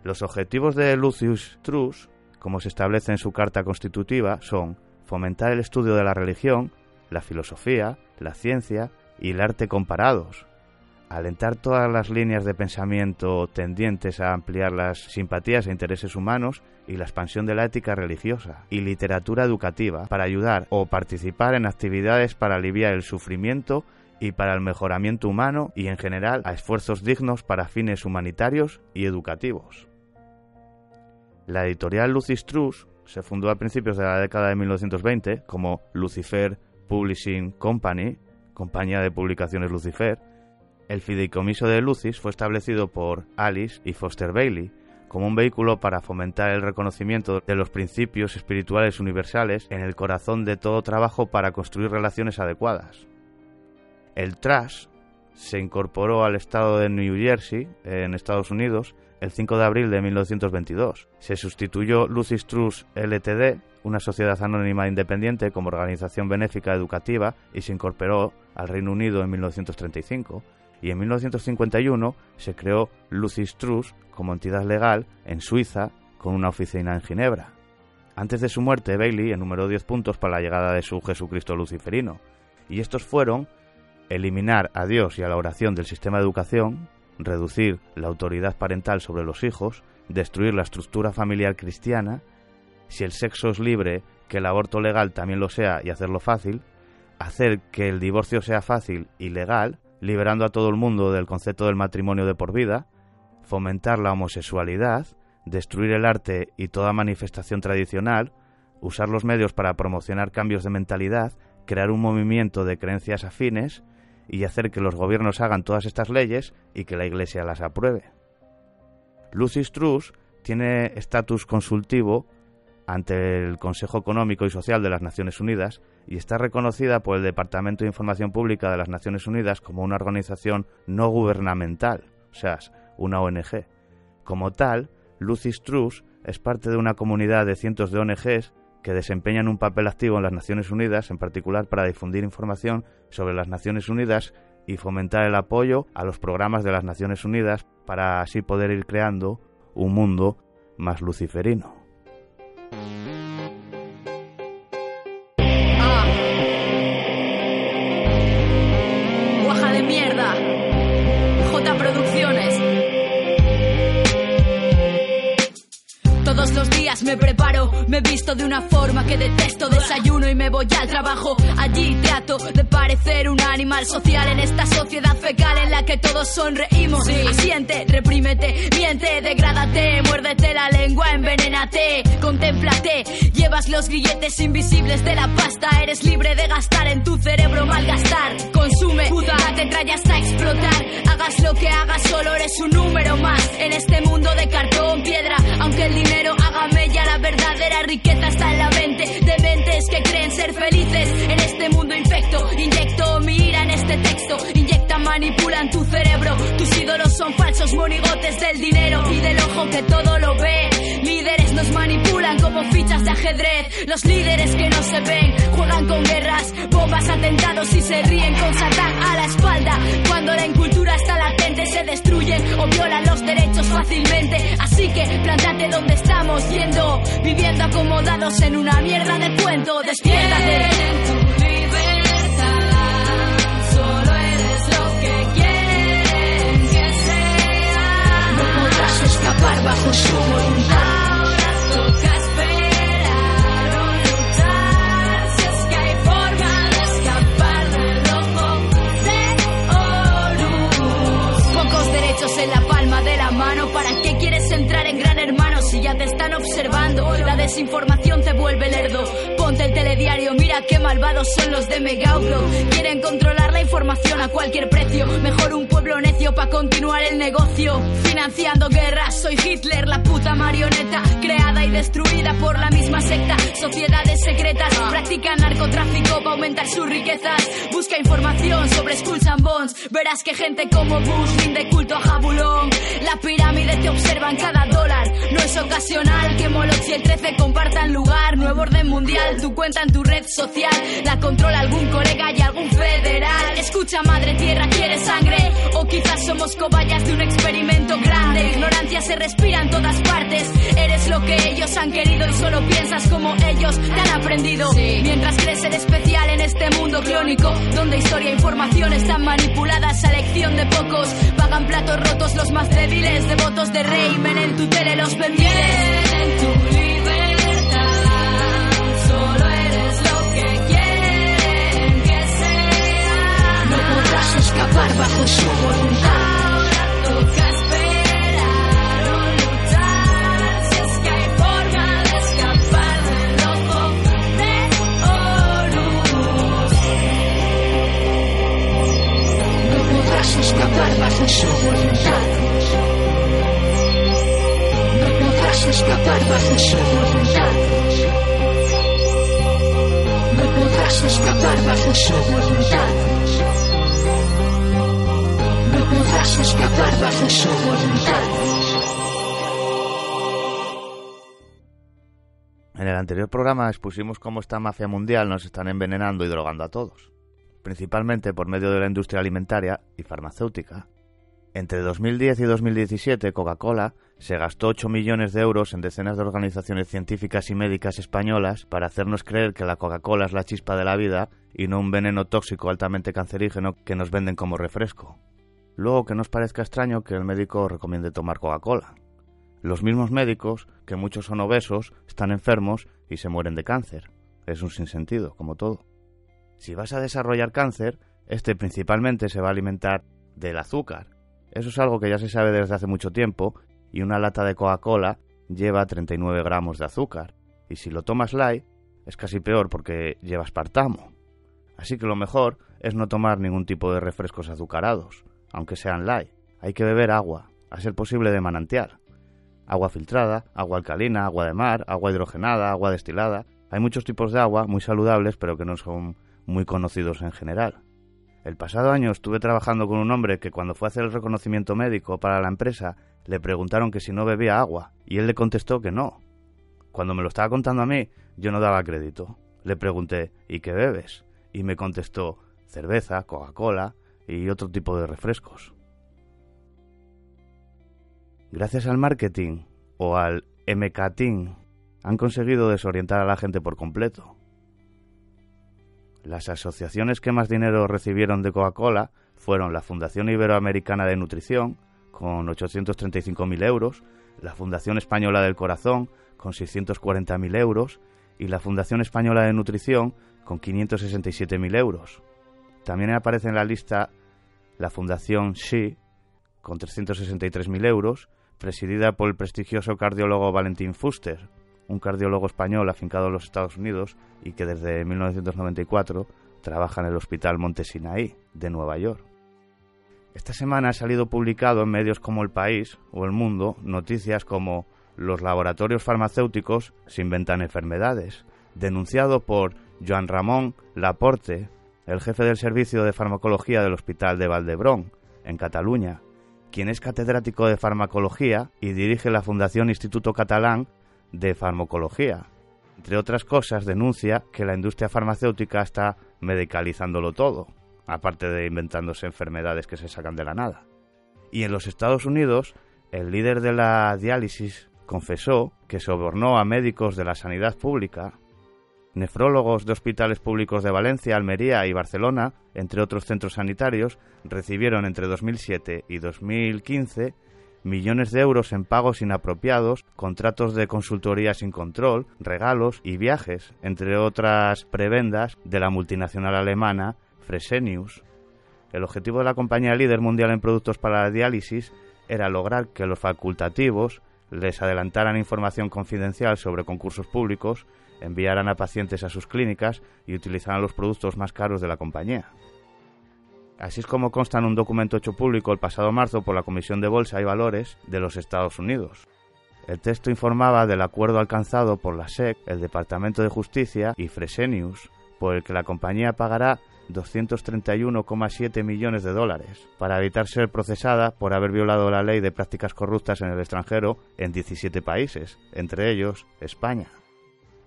Los objetivos de Lucius Trus, como se establece en su carta constitutiva, son fomentar el estudio de la religión, la filosofía, la ciencia y el arte comparados, alentar todas las líneas de pensamiento tendientes a ampliar las simpatías e intereses humanos y la expansión de la ética religiosa y literatura educativa para ayudar o participar en actividades para aliviar el sufrimiento y para el mejoramiento humano y en general a esfuerzos dignos para fines humanitarios y educativos. La editorial Lucis Trus se fundó a principios de la década de 1920 como Lucifer Publishing Company, compañía de publicaciones Lucifer. El fideicomiso de Lucis fue establecido por Alice y Foster Bailey como un vehículo para fomentar el reconocimiento de los principios espirituales universales en el corazón de todo trabajo para construir relaciones adecuadas. El Trash se incorporó al estado de New Jersey, en Estados Unidos, el 5 de abril de 1922. Se sustituyó Lucis Trust LTD, una sociedad anónima independiente como organización benéfica educativa, y se incorporó al Reino Unido en 1935. Y en 1951 se creó Lucis Trust como entidad legal en Suiza con una oficina en Ginebra. Antes de su muerte, Bailey enumeró 10 puntos para la llegada de su Jesucristo luciferino, y estos fueron eliminar a Dios y a la oración del sistema de educación, reducir la autoridad parental sobre los hijos, destruir la estructura familiar cristiana, si el sexo es libre, que el aborto legal también lo sea y hacerlo fácil, hacer que el divorcio sea fácil y legal, liberando a todo el mundo del concepto del matrimonio de por vida, fomentar la homosexualidad, destruir el arte y toda manifestación tradicional, usar los medios para promocionar cambios de mentalidad, crear un movimiento de creencias afines y hacer que los gobiernos hagan todas estas leyes y que la Iglesia las apruebe. Lucy Strauss tiene estatus consultivo ante el Consejo Económico y Social de las Naciones Unidas y está reconocida por el Departamento de Información Pública de las Naciones Unidas como una organización no gubernamental, o sea, una ONG. Como tal, Lucy Strauss es parte de una comunidad de cientos de ONGs que desempeñan un papel activo en las Naciones Unidas, en particular para difundir información sobre las Naciones Unidas y fomentar el apoyo a los programas de las Naciones Unidas para así poder ir creando un mundo más luciferino. Días me preparo, me visto de una forma que detesto, desayuno y me voy al trabajo. Allí trato de parecer un animal social en esta sociedad fecal en la que todos sonreímos. Asiente, reprímete, miente, degrádate, muérdete la lengua, envenénate, contémplate. Llevas los grilletes invisibles de la pasta, eres libre de gastar en tu cerebro malgastar. Consume, date traya hasta explotar. Hagas lo que hagas, solo eres un número más en este mundo de cartón, piedra, aunque el dinero haga mella, la verdadera riqueza está en la mente de mentes que creen ser felices en este mundo infecto. Inyecto mi ira en este texto, inyectan, manipulan tu cerebro. Tus ídolos son falsos monigotes del dinero y del ojo que todo lo ve. Líderes nos manipulan como fichas de ajedrez. Los líderes que no se ven juegan con guerras, bombas, atentados y se ríen con Satán a la espalda. Cuando la incultura está latente, se destruyen o violan los derechos fácilmente. Así que plántate donde estamos yendo, viviendo acomodados en una mierda de cuento. Despiértate. Solo eres lo que quieren que sea. No podrás escapar bajo su voluntad. ¿Para qué quieres entrar en Gran Hermano ya te están observando? La desinformación te vuelve lerdo. Ponte el telediario, mira qué malvados son los de Megaupload. Quieren controlar la información a cualquier precio. Mejor un pueblo necio para continuar el negocio. Financiando guerras, soy Hitler, la puta marioneta. Creada y destruida por la misma secta. Sociedades secretas practican narcotráfico para aumentar sus riquezas. Busca información sobre Skulls and Bones. Verás que gente como Bush rinde culto a Jabulón. La pirámide te observa en cada dólar. No es ocasional que Moloch y el 13 compartan lugar. Nuevo orden mundial, tu cuenta en tu red social. La controla algún colega y algún federal. Escucha, madre tierra, ¿quieres sangre? O quizás somos cobayas de un experimento grande. Ignorancia se respira en todas partes. Eres lo que ellos han querido y solo piensas como ellos te han aprendido. Mientras crees ser especial en este mundo clónico, donde historia e información están manipuladas a elección de pocos. Pagan platos rotos los más débiles, devotos de rey, ven en tu tele los pendientes. Tu libertad. Solo eres lo que quieren que sea. No podrás escapar bajo su voluntad. Escapar bajo. No podrás escapar bajo. No podrás escapar bajo. En el anterior programa expusimos cómo esta mafia mundial nos están envenenando y drogando a todos. principalmente por medio de la industria alimentaria y farmacéutica. Entre 2010 y 2017, Coca-Cola se gastó 8 millones de euros en decenas de organizaciones científicas y médicas españolas para hacernos creer que la Coca-Cola es la chispa de la vida y no un veneno tóxico altamente cancerígeno que nos venden como refresco. Luego que nos parezca extraño que el médico recomiende tomar Coca-Cola. Los mismos médicos, que muchos son obesos, están enfermos y se mueren de cáncer. Es un sinsentido, como todo. Si vas a desarrollar cáncer, este principalmente se va a alimentar del azúcar, eso es algo que ya se sabe desde hace mucho tiempo y una lata de Coca-Cola lleva 39 gramos de azúcar. Y si lo tomas light, es casi peor porque lleva aspartamo. Así que lo mejor es no tomar ningún tipo de refrescos azucarados, aunque sean light. Hay que beber agua, a ser posible de manantial. Agua filtrada, agua alcalina, agua de mar, agua hidrogenada, agua destilada. Hay muchos tipos de agua muy saludables pero que no son muy conocidos en general. El pasado año estuve trabajando con un hombre que cuando fue a hacer el reconocimiento médico para la empresa le preguntaron que si no bebía agua y él le contestó que no. Cuando me lo estaba contando a mí, yo no daba crédito. Le pregunté ¿y qué bebes? Y me contestó cerveza, Coca-Cola y otro tipo de refrescos. Gracias al marketing o al MKTing han conseguido desorientar a la gente por completo. Las asociaciones que más dinero recibieron de Coca-Cola fueron la Fundación Iberoamericana de Nutrición, con 835.000 euros, la Fundación Española del Corazón, con 640.000 euros, y la Fundación Española de Nutrición, con 567.000 euros. También aparece en la lista la Fundación SHE, con 363.000 euros, presidida por el prestigioso cardiólogo Valentín Fuster, un cardiólogo español afincado en los Estados Unidos y que desde 1994 trabaja en el Hospital Monte Sinaí de Nueva York. Esta semana ha salido publicado en medios como El País o El Mundo noticias como los laboratorios farmacéuticos se inventan enfermedades, denunciado por Joan Ramón Laporte, el jefe del servicio de farmacología del Hospital de Valdebrón, en Cataluña, quien es catedrático de farmacología y dirige la Fundación Instituto Catalán de farmacología. Entre otras cosas, denuncia que la industria farmacéutica está medicalizándolo todo, aparte de inventándose enfermedades que se sacan de la nada. Y en los Estados Unidos, el líder de la diálisis confesó que sobornó a médicos de la sanidad pública, nefrólogos de hospitales públicos de Valencia, Almería y Barcelona, entre otros centros sanitarios, recibieron entre 2007 y 2015 millones de euros en pagos inapropiados, contratos de consultoría sin control, regalos y viajes, entre otras prebendas de la multinacional alemana Fresenius. El objetivo de la compañía líder mundial en productos para la diálisis era lograr que los facultativos les adelantaran información confidencial sobre concursos públicos, enviaran a pacientes a sus clínicas y utilizaran los productos más caros de la compañía. Así es como consta en un documento hecho público el pasado marzo por la Comisión de Bolsa y Valores de los Estados Unidos. El texto informaba del acuerdo alcanzado por la SEC, el Departamento de Justicia y Fresenius, por el que la compañía pagará 231,7 millones de dólares para evitar ser procesada por haber violado la ley de prácticas corruptas en el extranjero en 17 países, entre ellos España.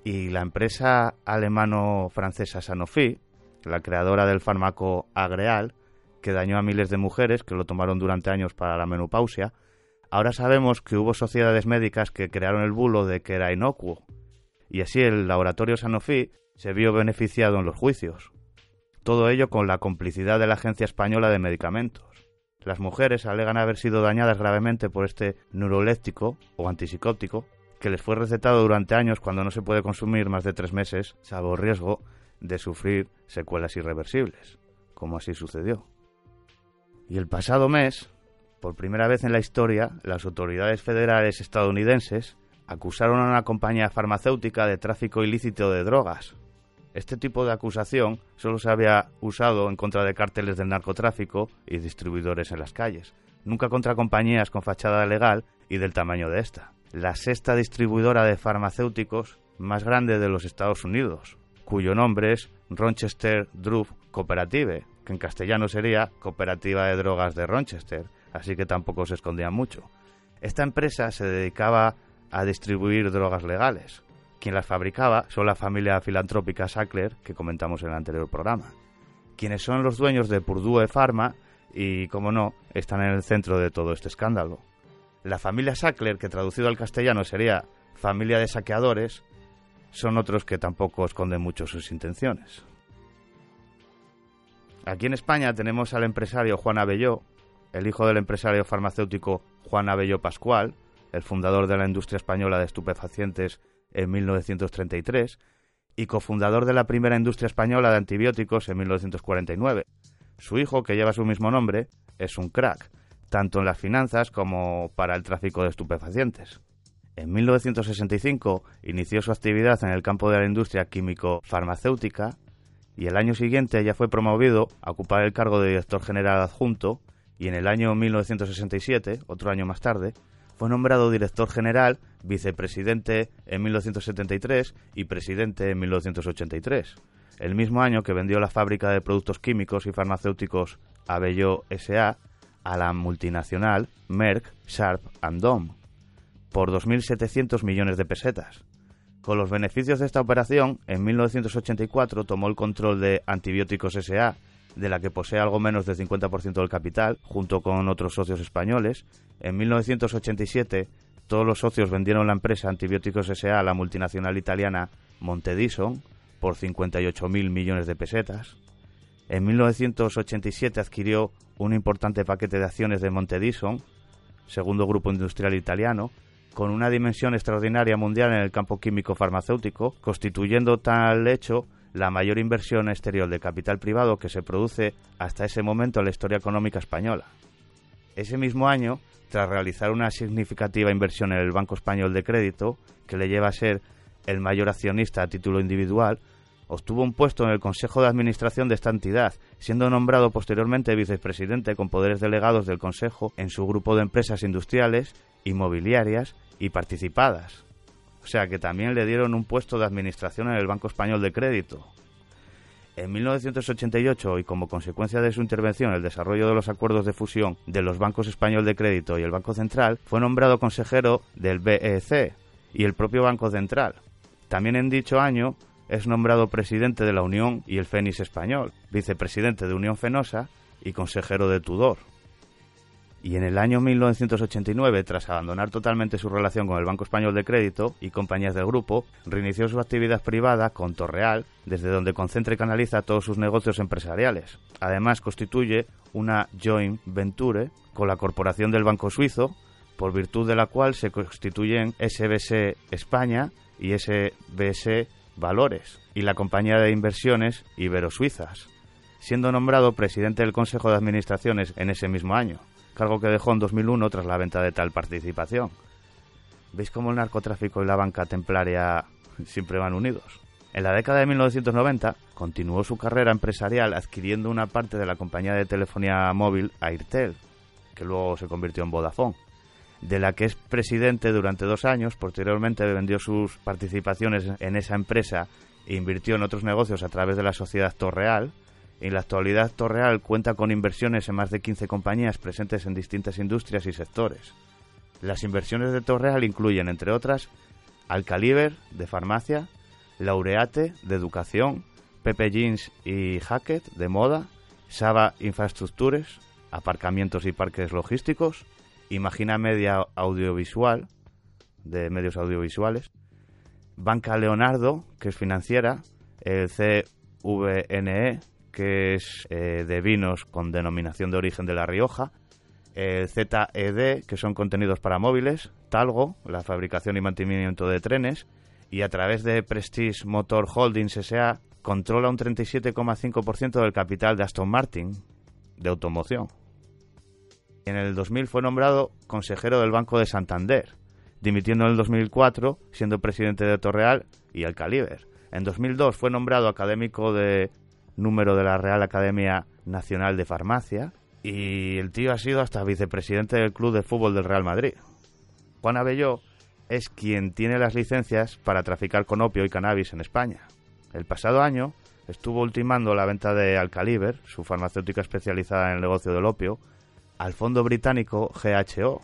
Y la empresa alemano-francesa Sanofi, la creadora del fármaco Agreal, que dañó a miles de mujeres que lo tomaron durante años para la menopausia, ahora sabemos que hubo sociedades médicas que crearon el bulo de que era inocuo, y así el laboratorio Sanofi se vio beneficiado en los juicios. Todo ello con la complicidad de la Agencia Española de Medicamentos. Las mujeres alegan haber sido dañadas gravemente por este neuroléptico o antipsicóptico que les fue recetado durante años cuando no se puede consumir más de tres meses, salvo riesgo de sufrir secuelas irreversibles, como así sucedió. Y el pasado mes, por primera vez en la historia, las autoridades federales estadounidenses acusaron a una compañía farmacéutica de tráfico ilícito de drogas. Este tipo de acusación solo se había usado en contra de cárteles del narcotráfico y distribuidores en las calles, nunca contra compañías con fachada legal y del tamaño de esta. La sexta distribuidora de farmacéuticos más grande de los Estados Unidos, cuyo nombre es Rochester Drug Cooperative, que en castellano sería Cooperativa de Drogas de Rochester, así que tampoco se escondía mucho. Esta empresa se dedicaba a distribuir drogas legales. Quien las fabricaba son la familia filantrópica Sackler, que comentamos en el anterior programa. quienes son los dueños de Purdue Pharma y, como no, están en el centro de todo este escándalo. La familia Sackler, que traducido al castellano sería familia de saqueadores, son otros que tampoco esconden mucho sus intenciones. Aquí en España tenemos al empresario Juan Abelló, el hijo del empresario farmacéutico Juan Abelló Pascual, el fundador de la industria española de estupefacientes en 1933 y cofundador de la primera industria española de antibióticos en 1949. Su hijo, que lleva su mismo nombre, es un crack, tanto en las finanzas como para el tráfico de estupefacientes. En 1965 inició su actividad en el campo de la industria químico-farmacéutica y el año siguiente ya fue promovido a ocupar el cargo de director general adjunto y en el año 1967, otro año más tarde, fue nombrado director general, vicepresidente en 1973 y presidente en 1983, el mismo año que vendió la fábrica de productos químicos y farmacéuticos Abelló S.A. a la multinacional Merck Sharp Dome por 2.700 millones de pesetas. Con los beneficios de esta operación, en 1984 tomó el control de Antibióticos S.A., de la que posee algo menos del 50% del capital, junto con otros socios españoles. En 1987, todos los socios vendieron la empresa Antibióticos S.A. a la multinacional italiana Montedison por 58.000 millones de pesetas. En 1987 adquirió un importante paquete de acciones de Montedison, segundo grupo industrial italiano, con una dimensión extraordinaria mundial en el campo químico farmacéutico, constituyendo tal hecho la mayor inversión exterior de capital privado que se produce hasta ese momento en la historia económica española. Ese mismo año, tras realizar una significativa inversión en el Banco Español de Crédito, que le lleva a ser el mayor accionista a título individual, obtuvo un puesto en el Consejo de Administración de esta entidad, siendo nombrado posteriormente vicepresidente con poderes delegados del Consejo en su grupo de empresas industriales, inmobiliarias y participadas. O sea que también le dieron un puesto de administración en el Banco Español de Crédito. En 1988, y como consecuencia de su intervención en el desarrollo de los acuerdos de fusión de los bancos Español de Crédito y el Banco Central, fue nombrado consejero del BEC y el propio Banco Central. También en dicho año es nombrado presidente de la Unión y el Fénix Español, vicepresidente de Unión Fenosa y consejero de Tudor y en el año 1989, tras abandonar totalmente su relación con el Banco Español de Crédito y compañías del grupo, reinició su actividad privada con Torreal, desde donde concentra y canaliza todos sus negocios empresariales. Además, constituye una joint venture con la Corporación del Banco Suizo, por virtud de la cual se constituyen SBS España y SBS Valores, y la compañía de inversiones Ibero-Suizas, siendo nombrado presidente del Consejo de Administraciones en ese mismo año cargo que dejó en 2001 tras la venta de tal participación. ¿Veis cómo el narcotráfico y la banca templaria siempre van unidos? En la década de 1990 continuó su carrera empresarial adquiriendo una parte de la compañía de telefonía móvil Airtel, que luego se convirtió en Vodafone, de la que es presidente durante dos años. Posteriormente vendió sus participaciones en esa empresa e invirtió en otros negocios a través de la sociedad Torreal, en la actualidad, Torreal cuenta con inversiones en más de 15 compañías presentes en distintas industrias y sectores. Las inversiones de Torreal incluyen, entre otras, Alcaliber, de farmacia, Laureate, de educación, Pepe Jeans y Hackett, de moda, Saba Infraestructures, aparcamientos y parques logísticos, Imagina Media Audiovisual, de medios audiovisuales, Banca Leonardo, que es financiera, el CVNE, que es eh, de vinos con denominación de origen de La Rioja, el ZED, que son contenidos para móviles, Talgo, la fabricación y mantenimiento de trenes, y a través de Prestige Motor Holdings S.A. controla un 37,5% del capital de Aston Martin, de automoción. En el 2000 fue nombrado consejero del Banco de Santander, dimitiendo en el 2004 siendo presidente de Torreal y el Caliber. En 2002 fue nombrado académico de número de la Real Academia Nacional de Farmacia y el tío ha sido hasta vicepresidente del Club de Fútbol del Real Madrid. Juan Abelló es quien tiene las licencias para traficar con opio y cannabis en España. El pasado año estuvo ultimando la venta de Alcaliber, su farmacéutica especializada en el negocio del opio, al fondo británico GHO,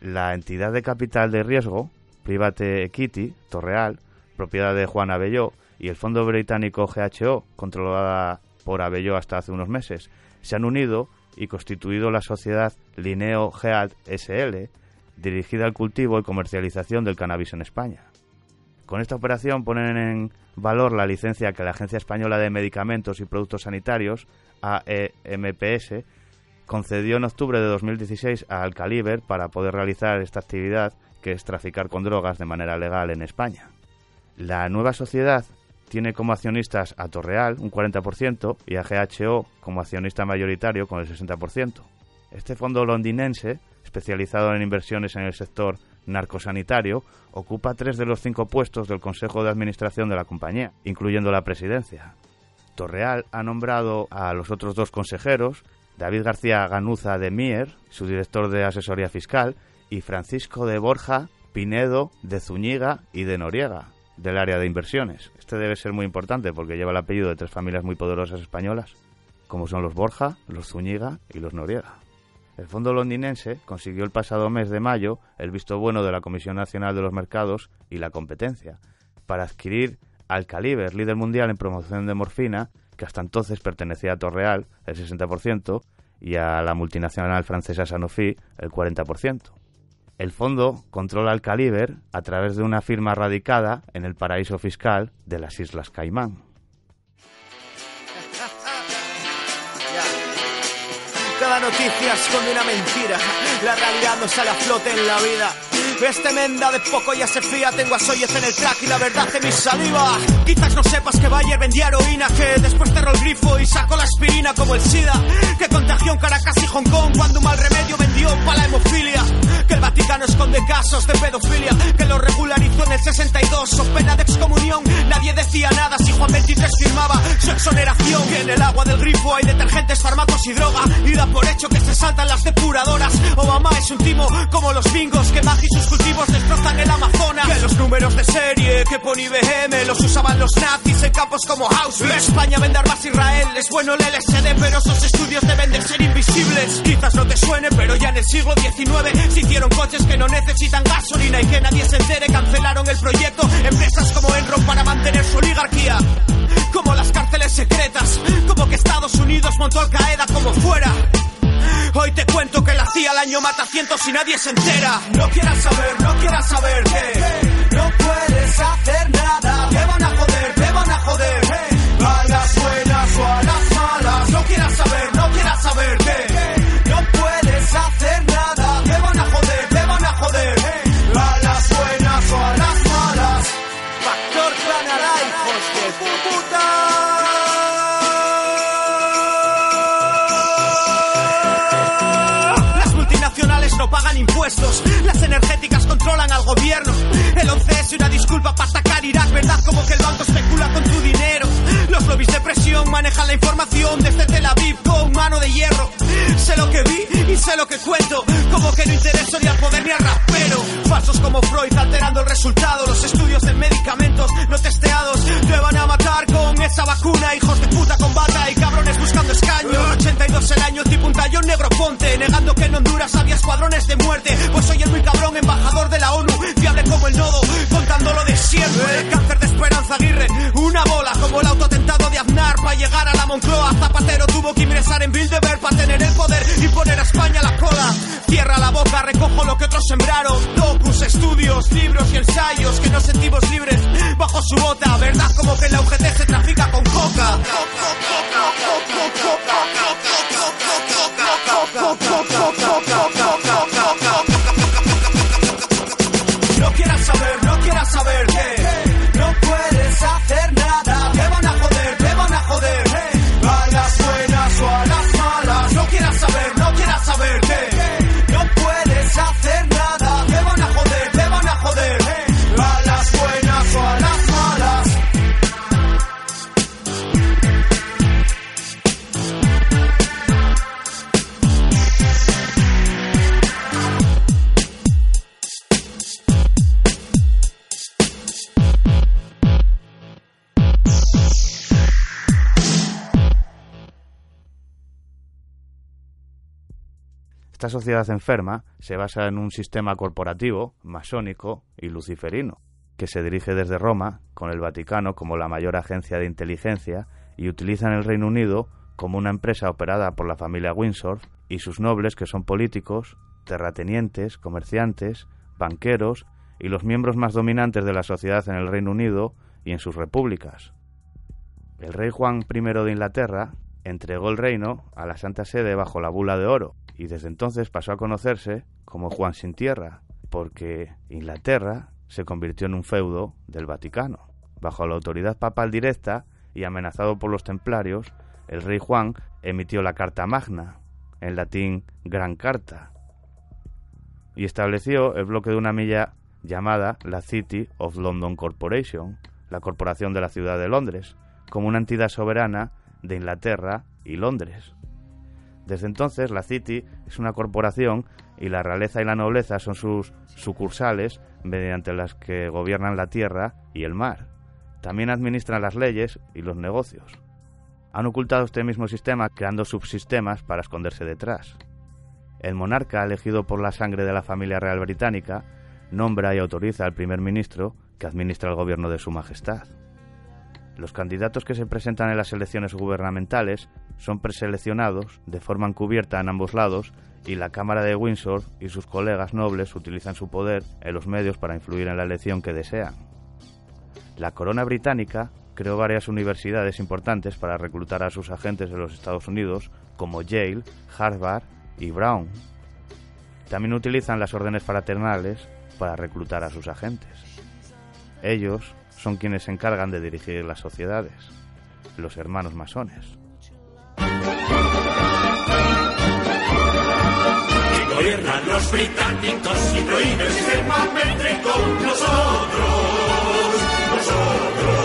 la entidad de capital de riesgo, Private Equity, Torreal, propiedad de Juan Abelló, y el fondo británico GHO, controlada por Abelló hasta hace unos meses, se han unido y constituido la sociedad Lineo Gead SL, dirigida al cultivo y comercialización del cannabis en España. Con esta operación ponen en valor la licencia que la Agencia Española de Medicamentos y Productos Sanitarios, AEMPS, concedió en octubre de 2016 a Alcaliber para poder realizar esta actividad que es traficar con drogas de manera legal en España. La nueva sociedad tiene como accionistas a Torreal un 40% y a GHO como accionista mayoritario con el 60%. Este fondo londinense, especializado en inversiones en el sector narcosanitario, ocupa tres de los cinco puestos del Consejo de Administración de la compañía, incluyendo la presidencia. Torreal ha nombrado a los otros dos consejeros, David García Ganuza de Mier, su director de asesoría fiscal, y Francisco de Borja Pinedo de Zúñiga y de Noriega, del área de inversiones. Este debe ser muy importante porque lleva el apellido de tres familias muy poderosas españolas, como son los Borja, los Zúñiga y los Noriega. El fondo londinense consiguió el pasado mes de mayo el visto bueno de la Comisión Nacional de los Mercados y la Competencia para adquirir Alcaliber, líder mundial en promoción de morfina, que hasta entonces pertenecía a Torreal, el 60%, y a la multinacional francesa Sanofi, el 40%. El fondo controla Alcaliber a través de una firma radicada en el paraíso fiscal de las Islas Caimán. Cada noticia esconde una mentira. La realidad no sale a flote en la vida. Este menda de poco ya se fía. Tengo a Soyez en el track y la verdad de mi saliva. Quizás no sepas que Bayer vendía heroína. Que después cerró el grifo y sacó la aspirina como el SIDA. Que contagió en Caracas y Hong Kong cuando un mal remedio vendió para la hemofilia. Que el Vaticano esconde casos de pedofilia. Que lo regularizó en el 62. O pena de excomunión. Nadie decía nada si Juan 23 firmaba su exoneración. Que en el agua del grifo hay detergentes, fármacos y droga. Y da por hecho que se saltan las depuradoras. Obama es un timo como los bingos. Que Maggi sus cultivos destrozan el Amazonas. Que los números de serie que pone IBM los usaban los nazis en campos como Auschwitz. España vende armas a Israel. Es bueno el LSD, pero esos estudios deben de ser invisibles. Quizás no te suene, pero ya en el siglo XIX se hicieron coches que no necesitan gasolina y que nadie se entere. Cancelaron el proyecto. Empresas como Enron para mantener su oligarquía. Como las cárceles secretas. Como que Estados Unidos montó Al Qaeda como fuera. Hoy te cuento que la CIA al año mata cientos y nadie se entera. No quieras saber, no quieras saber que no puedes hacer nada. Te van a joder, te van a joder. A controlan al gobierno. El 11 es una disculpa para atacar Irak, ¿verdad? Como que el banco especula con tu dinero. Los lobbies de presión manejan la información desde Tel Aviv con mano de hierro. Sé lo que vi y sé lo que cuento, como que no intereso ni al poder ni al rapero. Falsos como Freud alterando el resultado, los estudios de medicamentos no testeados enferma se basa en un sistema corporativo, masónico y luciferino, que se dirige desde Roma, con el Vaticano como la mayor agencia de inteligencia y utilizan el Reino Unido como una empresa operada por la familia Windsor y sus nobles que son políticos, terratenientes, comerciantes, banqueros y los miembros más dominantes de la sociedad en el Reino Unido y en sus repúblicas. El rey Juan I de Inglaterra entregó el reino a la Santa Sede bajo la bula de oro y desde entonces pasó a conocerse como Juan sin tierra, porque Inglaterra se convirtió en un feudo del Vaticano. Bajo la autoridad papal directa y amenazado por los templarios, el rey Juan emitió la Carta Magna, en latín Gran Carta, y estableció el bloque de una milla llamada la City of London Corporation, la Corporación de la Ciudad de Londres, como una entidad soberana de Inglaterra y Londres. Desde entonces, la City es una corporación y la realeza y la nobleza son sus sucursales mediante las que gobiernan la tierra y el mar. También administran las leyes y los negocios. Han ocultado este mismo sistema creando subsistemas para esconderse detrás. El monarca, elegido por la sangre de la familia real británica, nombra y autoriza al primer ministro que administra el gobierno de su majestad. Los candidatos que se presentan en las elecciones gubernamentales son preseleccionados de forma encubierta en ambos lados y la Cámara de Windsor y sus colegas nobles utilizan su poder en los medios para influir en la elección que desean. La corona británica creó varias universidades importantes para reclutar a sus agentes de los Estados Unidos, como Yale, Harvard y Brown. También utilizan las órdenes fraternales para reclutar a sus agentes. Ellos son quienes se encargan de dirigir las sociedades, los hermanos masones. Y gobiernan los británicos y prohíben el sistema métrico. Nosotros, nosotros.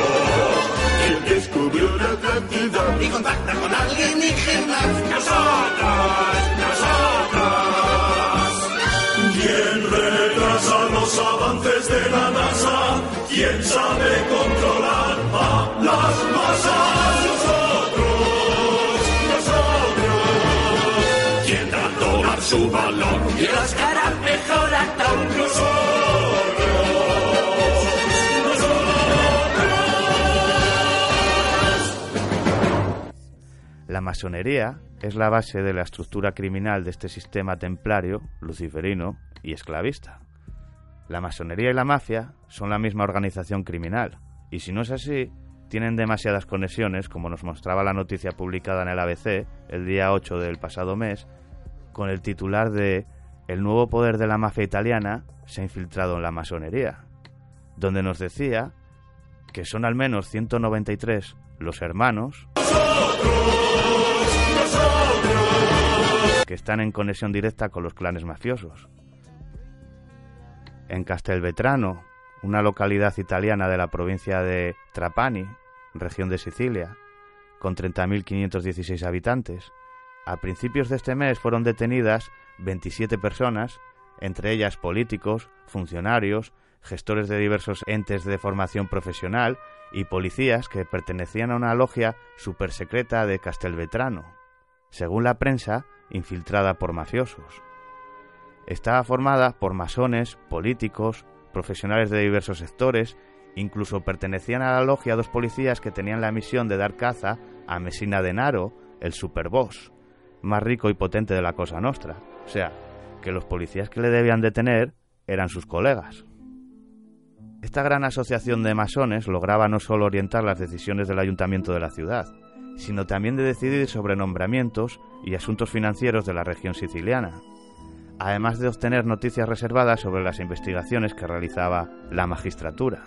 ¿Quién descubrió la Atlántida y contacta con alienígenas? Nosotros, nosotros. ¿Quién retrasa los avances de la NASA? ¿Quién sabe controlar a las masas? Nosotros, nosotros. ¿Quién da dólar su valor? Y las caras mejor actor? Nosotros, La masonería es la base de la estructura criminal de este sistema templario, luciferino y esclavista. La masonería y la mafia son la misma organización criminal, y si no es así, tienen demasiadas conexiones, como nos mostraba la noticia publicada en el ABC el día 8 del pasado mes, con el titular de El nuevo poder de la mafia italiana se ha infiltrado en la masonería, donde nos decía que son al menos 193 los hermanos que están en conexión directa con los clanes mafiosos. En Castelvetrano, una localidad italiana de la provincia de Trapani, región de Sicilia, con 30.516 habitantes, a principios de este mes fueron detenidas 27 personas, entre ellas políticos, funcionarios, gestores de diversos entes de formación profesional y policías que pertenecían a una logia supersecreta de Castelvetrano, según la prensa, infiltrada por mafiosos. Estaba formada por masones, políticos, profesionales de diversos sectores, incluso pertenecían a la logia dos policías que tenían la misión de dar caza a Messina Denaro, el superboss, más rico y potente de la Cosa Nostra. O sea, que los policías que le debían detener eran sus colegas. Esta gran asociación de masones lograba no solo orientar las decisiones del ayuntamiento de la ciudad, sino también de decidir sobre nombramientos y asuntos financieros de la región siciliana, además de obtener noticias reservadas sobre las investigaciones que realizaba la magistratura.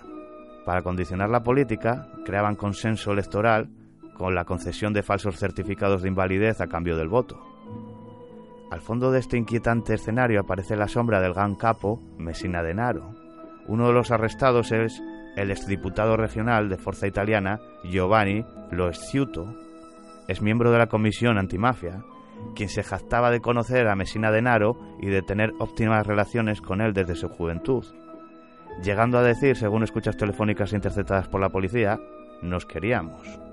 Para condicionar la política, creaban consenso electoral con la concesión de falsos certificados de invalidez a cambio del voto. Al fondo de este inquietante escenario aparece la sombra del gran capo Messina Denaro. Uno de los arrestados es el exdiputado regional de Forza Italiana Giovanni Loesciuto. Es miembro de la Comisión Antimafia, quien se jactaba de conocer a Messina Denaro y de tener óptimas relaciones con él desde su juventud, llegando a decir, según escuchas telefónicas interceptadas por la policía, nos queríamos.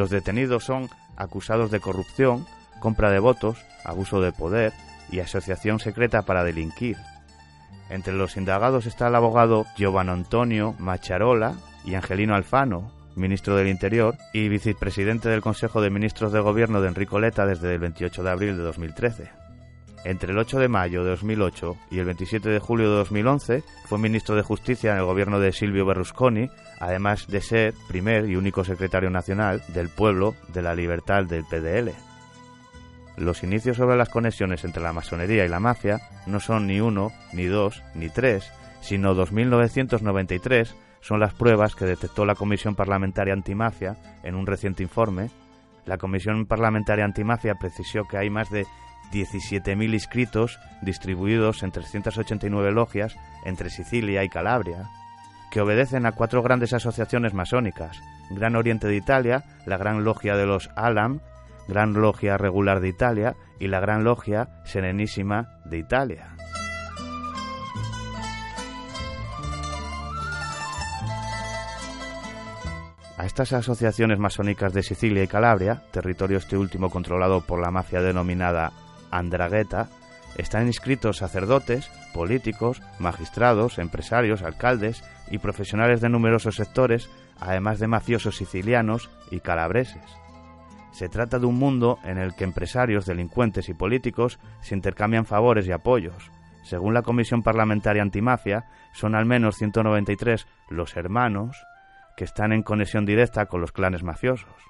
Los detenidos son acusados de corrupción, compra de votos, abuso de poder y asociación secreta para delinquir. Entre los indagados está el abogado Giovanni Antonio Macharola y Angelino Alfano, ministro del Interior y vicepresidente del Consejo de Ministros de Gobierno de Enrico Leta desde el 28 de abril de 2013. Entre el 8 de mayo de 2008 y el 27 de julio de 2011 fue ministro de Justicia en el gobierno de Silvio Berlusconi, además de ser primer y único secretario nacional del pueblo de la libertad del PDL. Los inicios sobre las conexiones entre la masonería y la mafia no son ni uno, ni dos, ni tres, sino 2993 son las pruebas que detectó la Comisión Parlamentaria Antimafia en un reciente informe. La Comisión Parlamentaria Antimafia precisó que hay más de 17.000 inscritos distribuidos en 389 logias entre Sicilia y Calabria, que obedecen a cuatro grandes asociaciones masónicas, Gran Oriente de Italia, la Gran Logia de los Alam, Gran Logia Regular de Italia y la Gran Logia Serenísima de Italia. A estas asociaciones masónicas de Sicilia y Calabria, territorio este último controlado por la mafia denominada Andragueta, están inscritos sacerdotes, políticos, magistrados, empresarios, alcaldes y profesionales de numerosos sectores, además de mafiosos sicilianos y calabreses. Se trata de un mundo en el que empresarios, delincuentes y políticos se intercambian favores y apoyos. Según la Comisión Parlamentaria Antimafia, son al menos 193 los hermanos que están en conexión directa con los clanes mafiosos.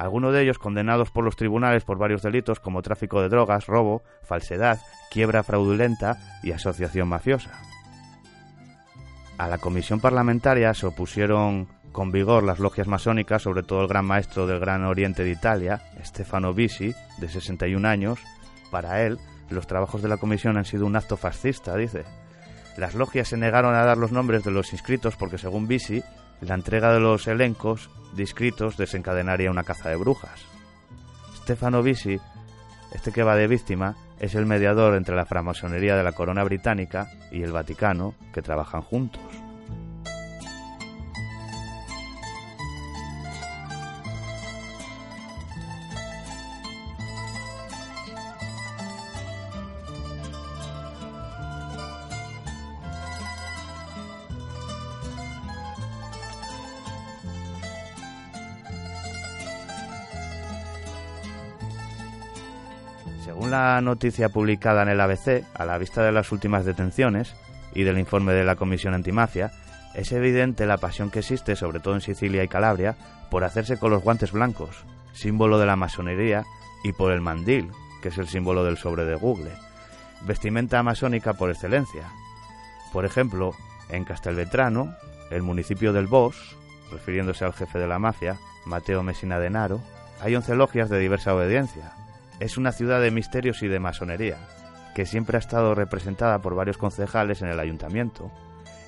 Algunos de ellos condenados por los tribunales por varios delitos como tráfico de drogas, robo, falsedad, quiebra fraudulenta y asociación mafiosa. A la comisión parlamentaria se opusieron con vigor las logias masónicas, sobre todo el gran maestro del Gran Oriente de Italia, Stefano Bisi, de 61 años. Para él, los trabajos de la comisión han sido un acto fascista, dice. Las logias se negaron a dar los nombres de los inscritos porque, según Bisi, la entrega de los elencos descritos desencadenaría una caza de brujas. Stefano Bisi, este que va de víctima, es el mediador entre la francmasonería de la corona británica y el Vaticano, que trabajan juntos. La noticia publicada en el ABC, a la vista de las últimas detenciones y del informe de la Comisión Antimafia, es evidente la pasión que existe, sobre todo en Sicilia y Calabria, por hacerse con los guantes blancos, símbolo de la masonería, y por el mandil, que es el símbolo del sobre de Google, vestimenta masónica por excelencia. Por ejemplo, en Castelvetrano, el municipio del Bosch, refiriéndose al jefe de la mafia, Mateo Messina Denaro, hay once logias de diversa obediencia, es una ciudad de misterios y de masonería, que siempre ha estado representada por varios concejales en el ayuntamiento.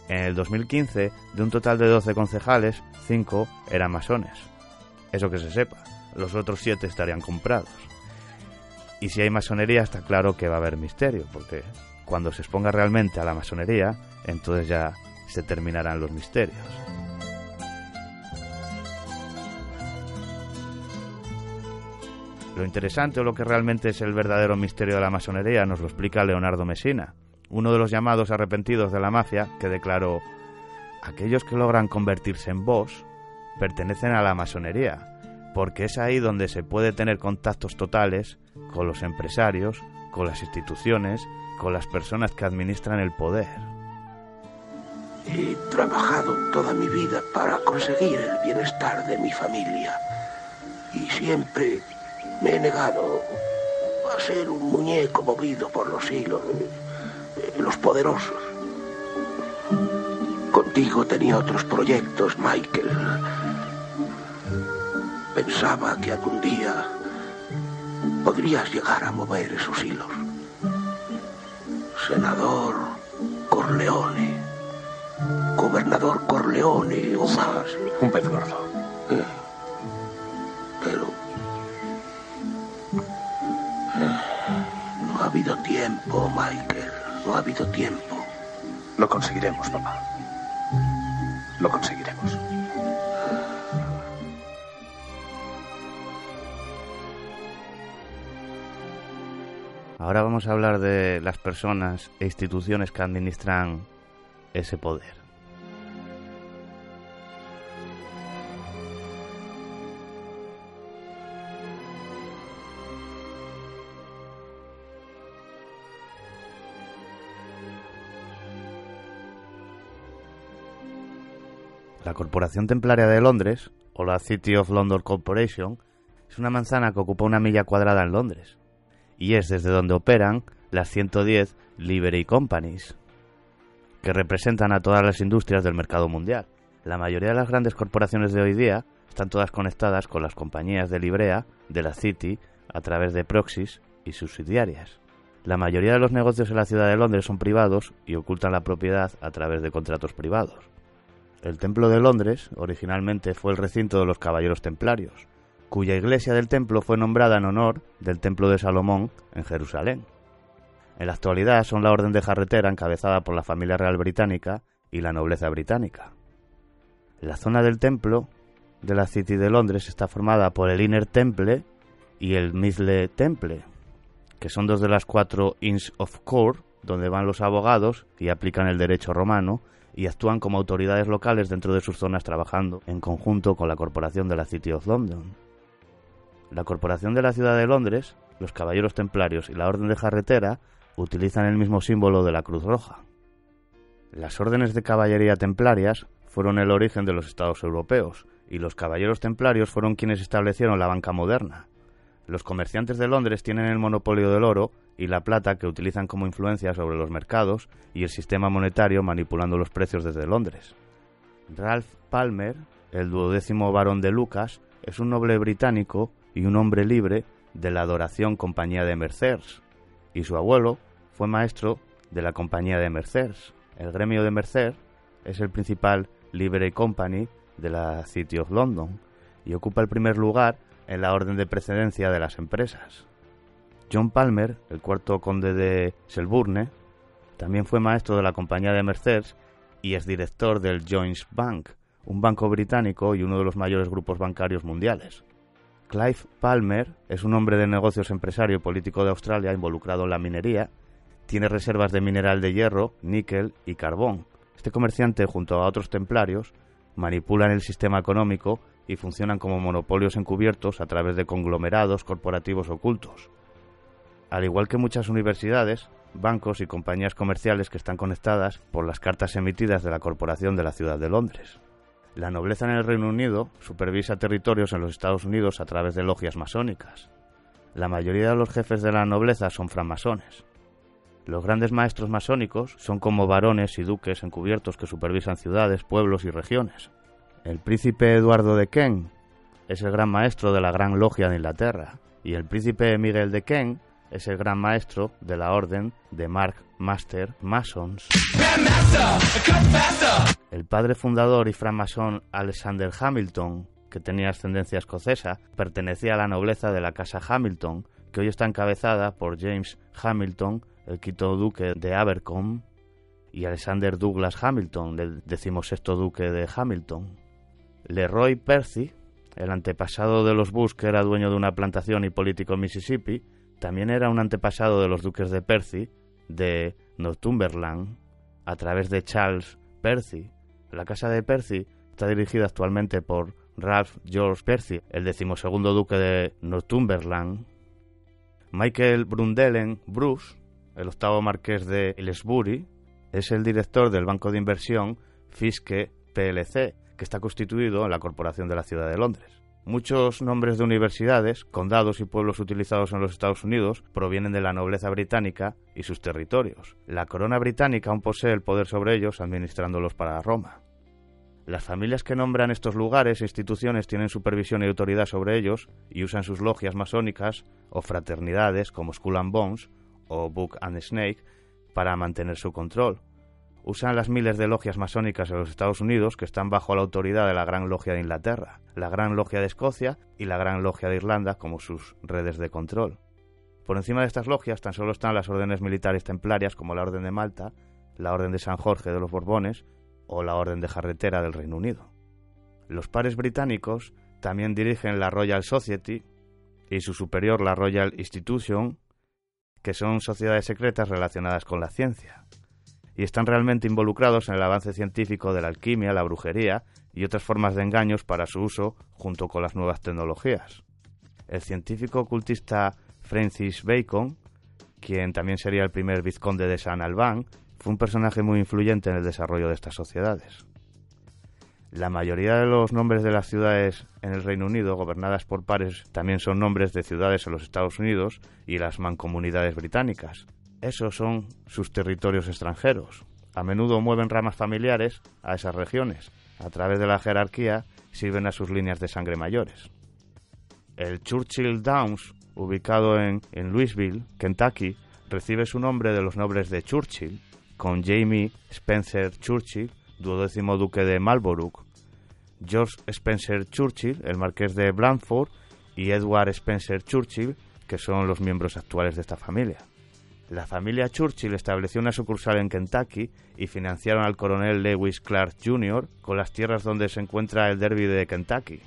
En el 2015, de un total de 12 concejales, 5 eran masones. Eso que se sepa, los otros 7 estarían comprados. Y si hay masonería está claro que va a haber misterio, porque cuando se exponga realmente a la masonería, entonces ya se terminarán los misterios. Lo interesante o lo que realmente es el verdadero misterio de la masonería nos lo explica Leonardo Messina, uno de los llamados arrepentidos de la mafia que declaró aquellos que logran convertirse en vos pertenecen a la masonería, porque es ahí donde se puede tener contactos totales con los empresarios, con las instituciones, con las personas que administran el poder. He trabajado toda mi vida para conseguir el bienestar de mi familia y siempre me he negado a ser un muñeco movido por los hilos de los poderosos. Contigo tenía otros proyectos, Michael. Pensaba que algún día podrías llegar a mover esos hilos. Senador Corleone, gobernador Corleone o más. Un pez gordo. Eh, Ha habido tiempo, Michael. No ha habido tiempo. Lo conseguiremos, papá. Lo conseguiremos. Ahora vamos a hablar de las personas e instituciones que administran ese poder. La Corporación Templaria de Londres, o la City of London Corporation, es una manzana que ocupa una milla cuadrada en Londres, y es desde donde operan las 110 Livery Companies, que representan a todas las industrias del mercado mundial. La mayoría de las grandes corporaciones de hoy día están todas conectadas con las compañías de librea de la City a través de proxies y subsidiarias. La mayoría de los negocios en la ciudad de Londres son privados y ocultan la propiedad a través de contratos privados. El Templo de Londres originalmente fue el recinto de los Caballeros Templarios, cuya iglesia del templo fue nombrada en honor del Templo de Salomón en Jerusalén. En la actualidad son la Orden de Jarretera encabezada por la familia real británica y la nobleza británica. La zona del templo de la City de Londres está formada por el Inner Temple y el Middle Temple, que son dos de las cuatro Inns of Court donde van los abogados y aplican el derecho romano y actúan como autoridades locales dentro de sus zonas trabajando en conjunto con la Corporación de la City of London. La Corporación de la Ciudad de Londres, los Caballeros Templarios y la Orden de Jarretera utilizan el mismo símbolo de la Cruz Roja. Las órdenes de caballería templarias fueron el origen de los estados europeos y los caballeros templarios fueron quienes establecieron la banca moderna. Los comerciantes de Londres tienen el monopolio del oro y la plata que utilizan como influencia sobre los mercados y el sistema monetario manipulando los precios desde Londres. Ralph Palmer, el duodécimo barón de Lucas, es un noble británico y un hombre libre de la adoración Compañía de Mercers, y su abuelo fue maestro de la Compañía de Mercers. El gremio de Mercer es el principal livery company de la City of London y ocupa el primer lugar en la orden de precedencia de las empresas. John Palmer, el cuarto conde de Selburne, también fue maestro de la Compañía de Mercers y es director del Jones Bank, un banco británico y uno de los mayores grupos bancarios mundiales. Clive Palmer es un hombre de negocios empresario y político de Australia involucrado en la minería. Tiene reservas de mineral de hierro, níquel y carbón. Este comerciante, junto a otros templarios, manipulan el sistema económico y funcionan como monopolios encubiertos a través de conglomerados corporativos ocultos. Al igual que muchas universidades, bancos y compañías comerciales que están conectadas por las cartas emitidas de la Corporación de la Ciudad de Londres. La nobleza en el Reino Unido supervisa territorios en los Estados Unidos a través de logias masónicas. La mayoría de los jefes de la nobleza son francmasones. Los grandes maestros masónicos son como varones y duques encubiertos que supervisan ciudades, pueblos y regiones. El príncipe Eduardo de Kent es el gran maestro de la Gran Logia de Inglaterra y el príncipe Miguel de Kent es el gran maestro de la orden de Mark Master Masons. El padre fundador y francmasón Alexander Hamilton, que tenía ascendencia escocesa, pertenecía a la nobleza de la casa Hamilton, que hoy está encabezada por James Hamilton, el quinto duque de Abercombe, y Alexander Douglas Hamilton, el decimosexto duque de Hamilton. Leroy Percy, el antepasado de los Bush, que era dueño de una plantación y político en Mississippi, también era un antepasado de los duques de Percy, de Northumberland, a través de Charles Percy. La casa de Percy está dirigida actualmente por Ralph George Percy, el decimosegundo duque de Northumberland. Michael Brundelen Bruce, el octavo marqués de Aylesbury, es el director del banco de inversión Fiske PLC, que está constituido en la Corporación de la Ciudad de Londres. Muchos nombres de universidades, condados y pueblos utilizados en los Estados Unidos provienen de la nobleza británica y sus territorios. La corona británica aún posee el poder sobre ellos administrándolos para Roma. Las familias que nombran estos lugares e instituciones tienen supervisión y autoridad sobre ellos y usan sus logias masónicas o fraternidades como Skull and Bones o Book and Snake para mantener su control. Usan las miles de logias masónicas en los Estados Unidos que están bajo la autoridad de la Gran Logia de Inglaterra, la Gran Logia de Escocia y la Gran Logia de Irlanda como sus redes de control. Por encima de estas logias tan solo están las órdenes militares templarias como la Orden de Malta, la Orden de San Jorge de los Borbones o la Orden de Jarretera del Reino Unido. Los pares británicos también dirigen la Royal Society y su superior la Royal Institution, que son sociedades secretas relacionadas con la ciencia y están realmente involucrados en el avance científico de la alquimia, la brujería y otras formas de engaños para su uso junto con las nuevas tecnologías. El científico ocultista Francis Bacon, quien también sería el primer vizconde de San Albán, fue un personaje muy influyente en el desarrollo de estas sociedades. La mayoría de los nombres de las ciudades en el Reino Unido, gobernadas por pares, también son nombres de ciudades en los Estados Unidos y las mancomunidades británicas. Esos son sus territorios extranjeros. A menudo mueven ramas familiares a esas regiones. A través de la jerarquía sirven a sus líneas de sangre mayores. El Churchill Downs, ubicado en, Louisville, Kentucky, recibe su nombre de los nobles de Churchill, con Jamie Spencer Churchill, duodécimo duque de Marlborough, George Spencer Churchill, el marqués de Blandford, y Edward Spencer Churchill, que son los miembros actuales de esta familia. La familia Churchill estableció una sucursal en Kentucky y financiaron al coronel Lewis Clark Jr. con las tierras donde se encuentra el Derby de Kentucky.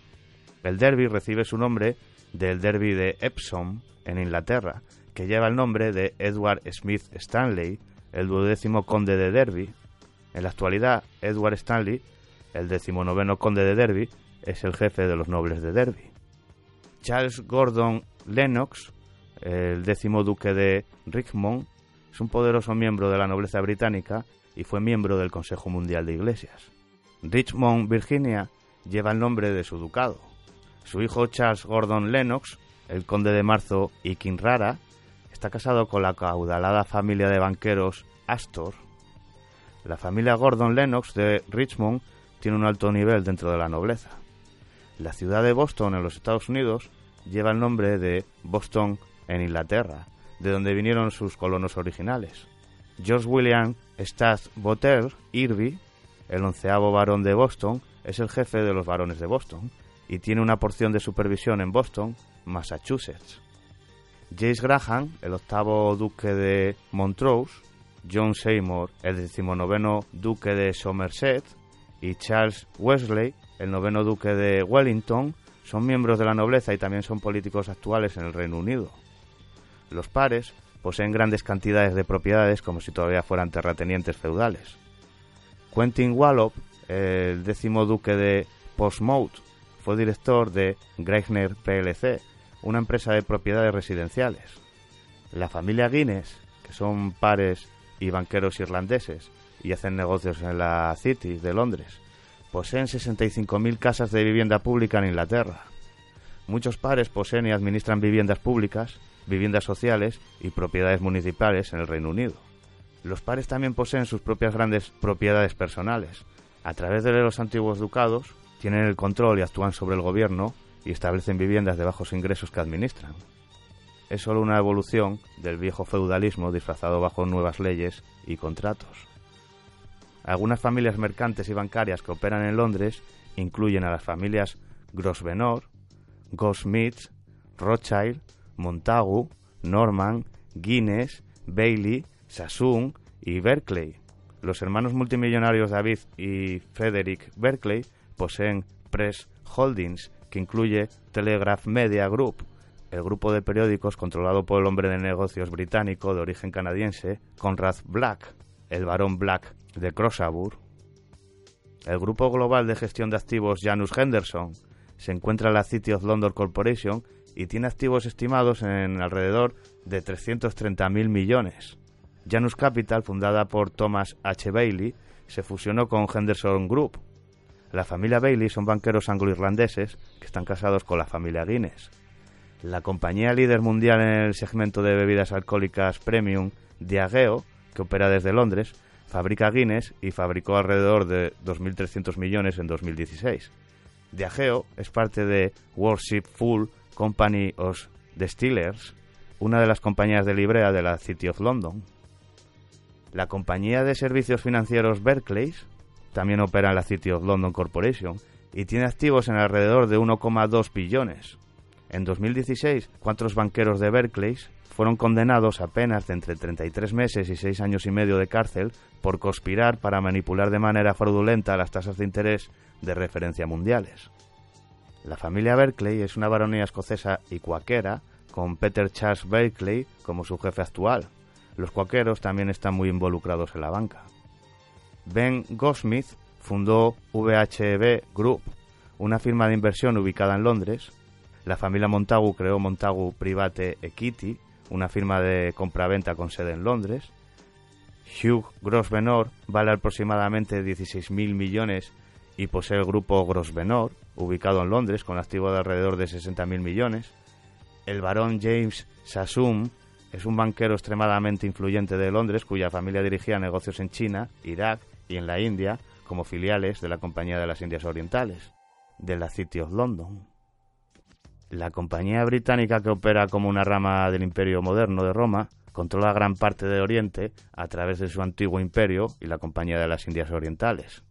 El Derby recibe su nombre del Derby de Epsom, en Inglaterra, que lleva el nombre de Edward Smith Stanley, el duodécimo conde de Derby. En la actualidad, Edward Stanley, el decimonoveno conde de Derby, es el jefe de los nobles de Derby. Charles Gordon Lennox, el décimo duque de Richmond, es un poderoso miembro de la nobleza británica y fue miembro del Consejo Mundial de Iglesias. Richmond, Virginia, lleva el nombre de su ducado. Su hijo Charles Gordon Lennox, el conde de Marzo y Kinrara, está casado con la caudalada familia de banqueros Astor. La familia Gordon Lennox de Richmond tiene un alto nivel dentro de la nobleza. La ciudad de Boston en los Estados Unidos lleva el nombre de Boston en Inglaterra, de donde vinieron sus colonos originales. George William Stas Botter Irby, el onceavo barón de Boston, es el jefe de los barones de Boston y tiene una porción de supervisión en Boston, Massachusetts. James Graham, el octavo duque de Montrose, John Seymour, el decimonoveno duque de Somerset, y Charles Wesley, el noveno duque de Wellington, son miembros de la nobleza y también son políticos actuales en el Reino Unido. Los pares poseen grandes cantidades de propiedades como si todavía fueran terratenientes feudales. Quentin Wallop, el décimo duque de Portsmouth, fue director de Greichner plc, una empresa de propiedades residenciales. La familia Guinness, que son pares y banqueros irlandeses y hacen negocios en la City de Londres, poseen 65.000 casas de vivienda pública en Inglaterra. Muchos pares poseen y administran viviendas públicas, viviendas sociales y propiedades municipales en el Reino Unido. Los pares también poseen sus propias grandes propiedades personales. A través de los antiguos ducados, tienen el control y actúan sobre el gobierno y establecen viviendas de bajos ingresos que administran. Es solo una evolución del viejo feudalismo disfrazado bajo nuevas leyes y contratos. Algunas familias mercantes y bancarias que operan en Londres incluyen a las familias Grosvenor, Goldsmith, Rothschild, Montagu, Norman, Guinness, Bailey, Sassoon y Berkeley. Los hermanos multimillonarios David y Frederick Berkeley poseen Press Holdings, que incluye Telegraph Media Group, el grupo de periódicos controlado por el hombre de negocios británico de origen canadiense, Conrad Black, el barón Black de Crossabur. El grupo global de gestión de activos Janus Henderson se encuentra en la City of London Corporation y tiene activos estimados en alrededor de 330.000 millones. Janus Capital, fundada por Thomas H. Bailey, se fusionó con Henderson Group. La familia Bailey son banqueros anglo-irlandeses que están casados con la familia Guinness. La compañía líder mundial en el segmento de bebidas alcohólicas premium, Diageo, que opera desde Londres, fabrica Guinness y fabricó alrededor de 2.300 millones en 2016. Diageo es parte de Worship Full Company of Distillers, una de las compañías de librea de la City of London. La compañía de servicios financieros Barclays también opera en la City of London Corporation y tiene activos en alrededor de 1,2 billones. En 2016, cuatro banqueros de Berkeley fueron condenados a penas de entre 33 meses y 6 años y medio de cárcel por conspirar para manipular de manera fraudulenta las tasas de interés de referencia mundiales. La familia Berkeley es una baronía escocesa y cuaquera con Peter Charles Berkeley como su jefe actual. Los cuaqueros también están muy involucrados en la banca. Ben Goldsmith fundó VHB Group, una firma de inversión ubicada en Londres. La familia Montagu creó Montagu Private Equity, una firma de compraventa con sede en Londres. Hugh Grosvenor vale aproximadamente 16.000 millones y posee el grupo Grosvenor, ubicado en Londres, con activo de alrededor de 60.000 millones. El barón James Sassoon es un banquero extremadamente influyente de Londres cuya familia dirigía negocios en China, Irak y en la India como filiales de la Compañía de las Indias Orientales, de la City of London. La compañía británica que opera como una rama del Imperio Moderno de Roma controla gran parte de Oriente a través de su antiguo imperio y la Compañía de las Indias Orientales.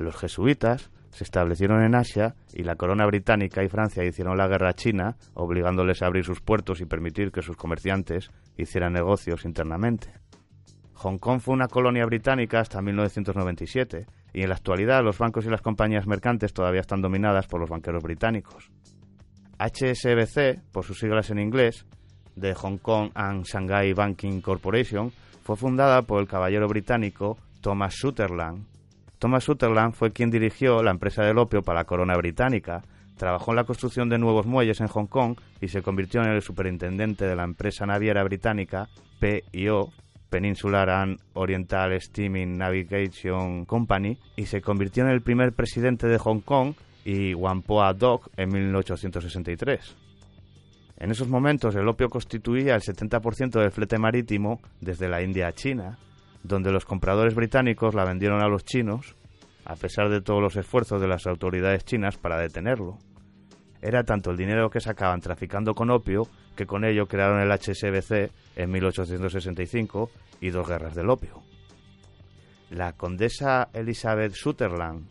Los jesuitas se establecieron en Asia y la corona británica y Francia hicieron la guerra a China, obligándoles a abrir sus puertos y permitir que sus comerciantes hicieran negocios internamente. Hong Kong fue una colonia británica hasta 1997 y en la actualidad los bancos y las compañías mercantes todavía están dominadas por los banqueros británicos. HSBC, por sus siglas en inglés, de Hong Kong and Shanghai Banking Corporation, fue fundada por el caballero británico Thomas Sutherland. Thomas Sutherland fue quien dirigió la empresa del opio para la corona británica, trabajó en la construcción de nuevos muelles en Hong Kong y se convirtió en el superintendente de la empresa naviera británica PIO, Peninsular and Oriental Steaming Navigation Company, y se convirtió en el primer presidente de Hong Kong y Whampoa Dock en 1863. En esos momentos el opio constituía el 70% del flete marítimo desde la India a China, donde los compradores británicos la vendieron a los chinos, a pesar de todos los esfuerzos de las autoridades chinas para detenerlo. Era tanto el dinero que sacaban traficando con opio que con ello crearon el HSBC en 1865 y dos guerras del opio. La condesa Elizabeth Sutherland,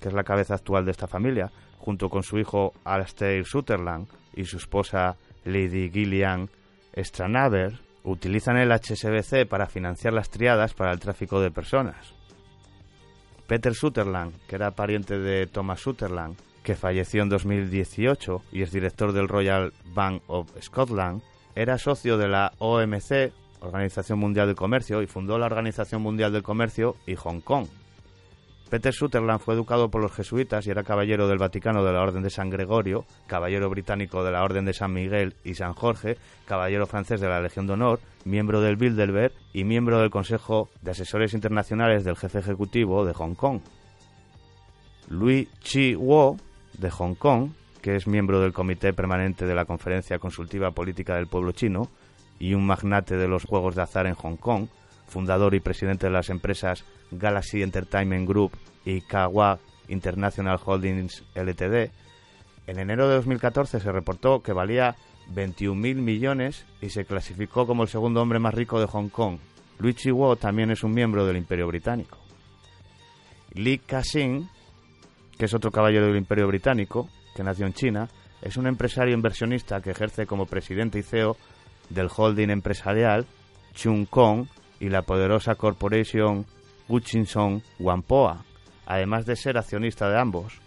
que es la cabeza actual de esta familia, junto con su hijo Alastair Sutherland y su esposa Lady Gillian Stranaber, utilizan el HSBC para financiar las triadas para el tráfico de personas. Peter Sutherland, que era pariente de Thomas Sutherland, que falleció en 2018 y es director del Royal Bank of Scotland, era socio de la OMC, Organización Mundial del Comercio, y fundó la Organización Mundial del Comercio y Hong Kong. Peter Sutherland fue educado por los jesuitas y era caballero del Vaticano de la Orden de San Gregorio, caballero británico de la Orden de San Miguel y San Jorge, caballero francés de la Legión de Honor, miembro del Bilderberg y miembro del Consejo de Asesores Internacionales del Jefe Ejecutivo de Hong Kong. Louis Chi Wo, de Hong Kong, que es miembro del Comité Permanente de la Conferencia Consultiva Política del Pueblo Chino y un magnate de los juegos de azar en Hong Kong, fundador y presidente de las empresas Galaxy Entertainment Group y Kawa International Holdings Ltd. En enero de 2014 se reportó que valía 21.000 millones y se clasificó como el segundo hombre más rico de Hong Kong. Luigi Wo también es un miembro del Imperio Británico. Li Ka-shing, que es otro caballero del Imperio Británico, que nació en China, es un empresario inversionista que ejerce como presidente y CEO del holding empresarial Chung Kong y la poderosa corporation Hutchinson Whampoa, además de ser accionista de ambos.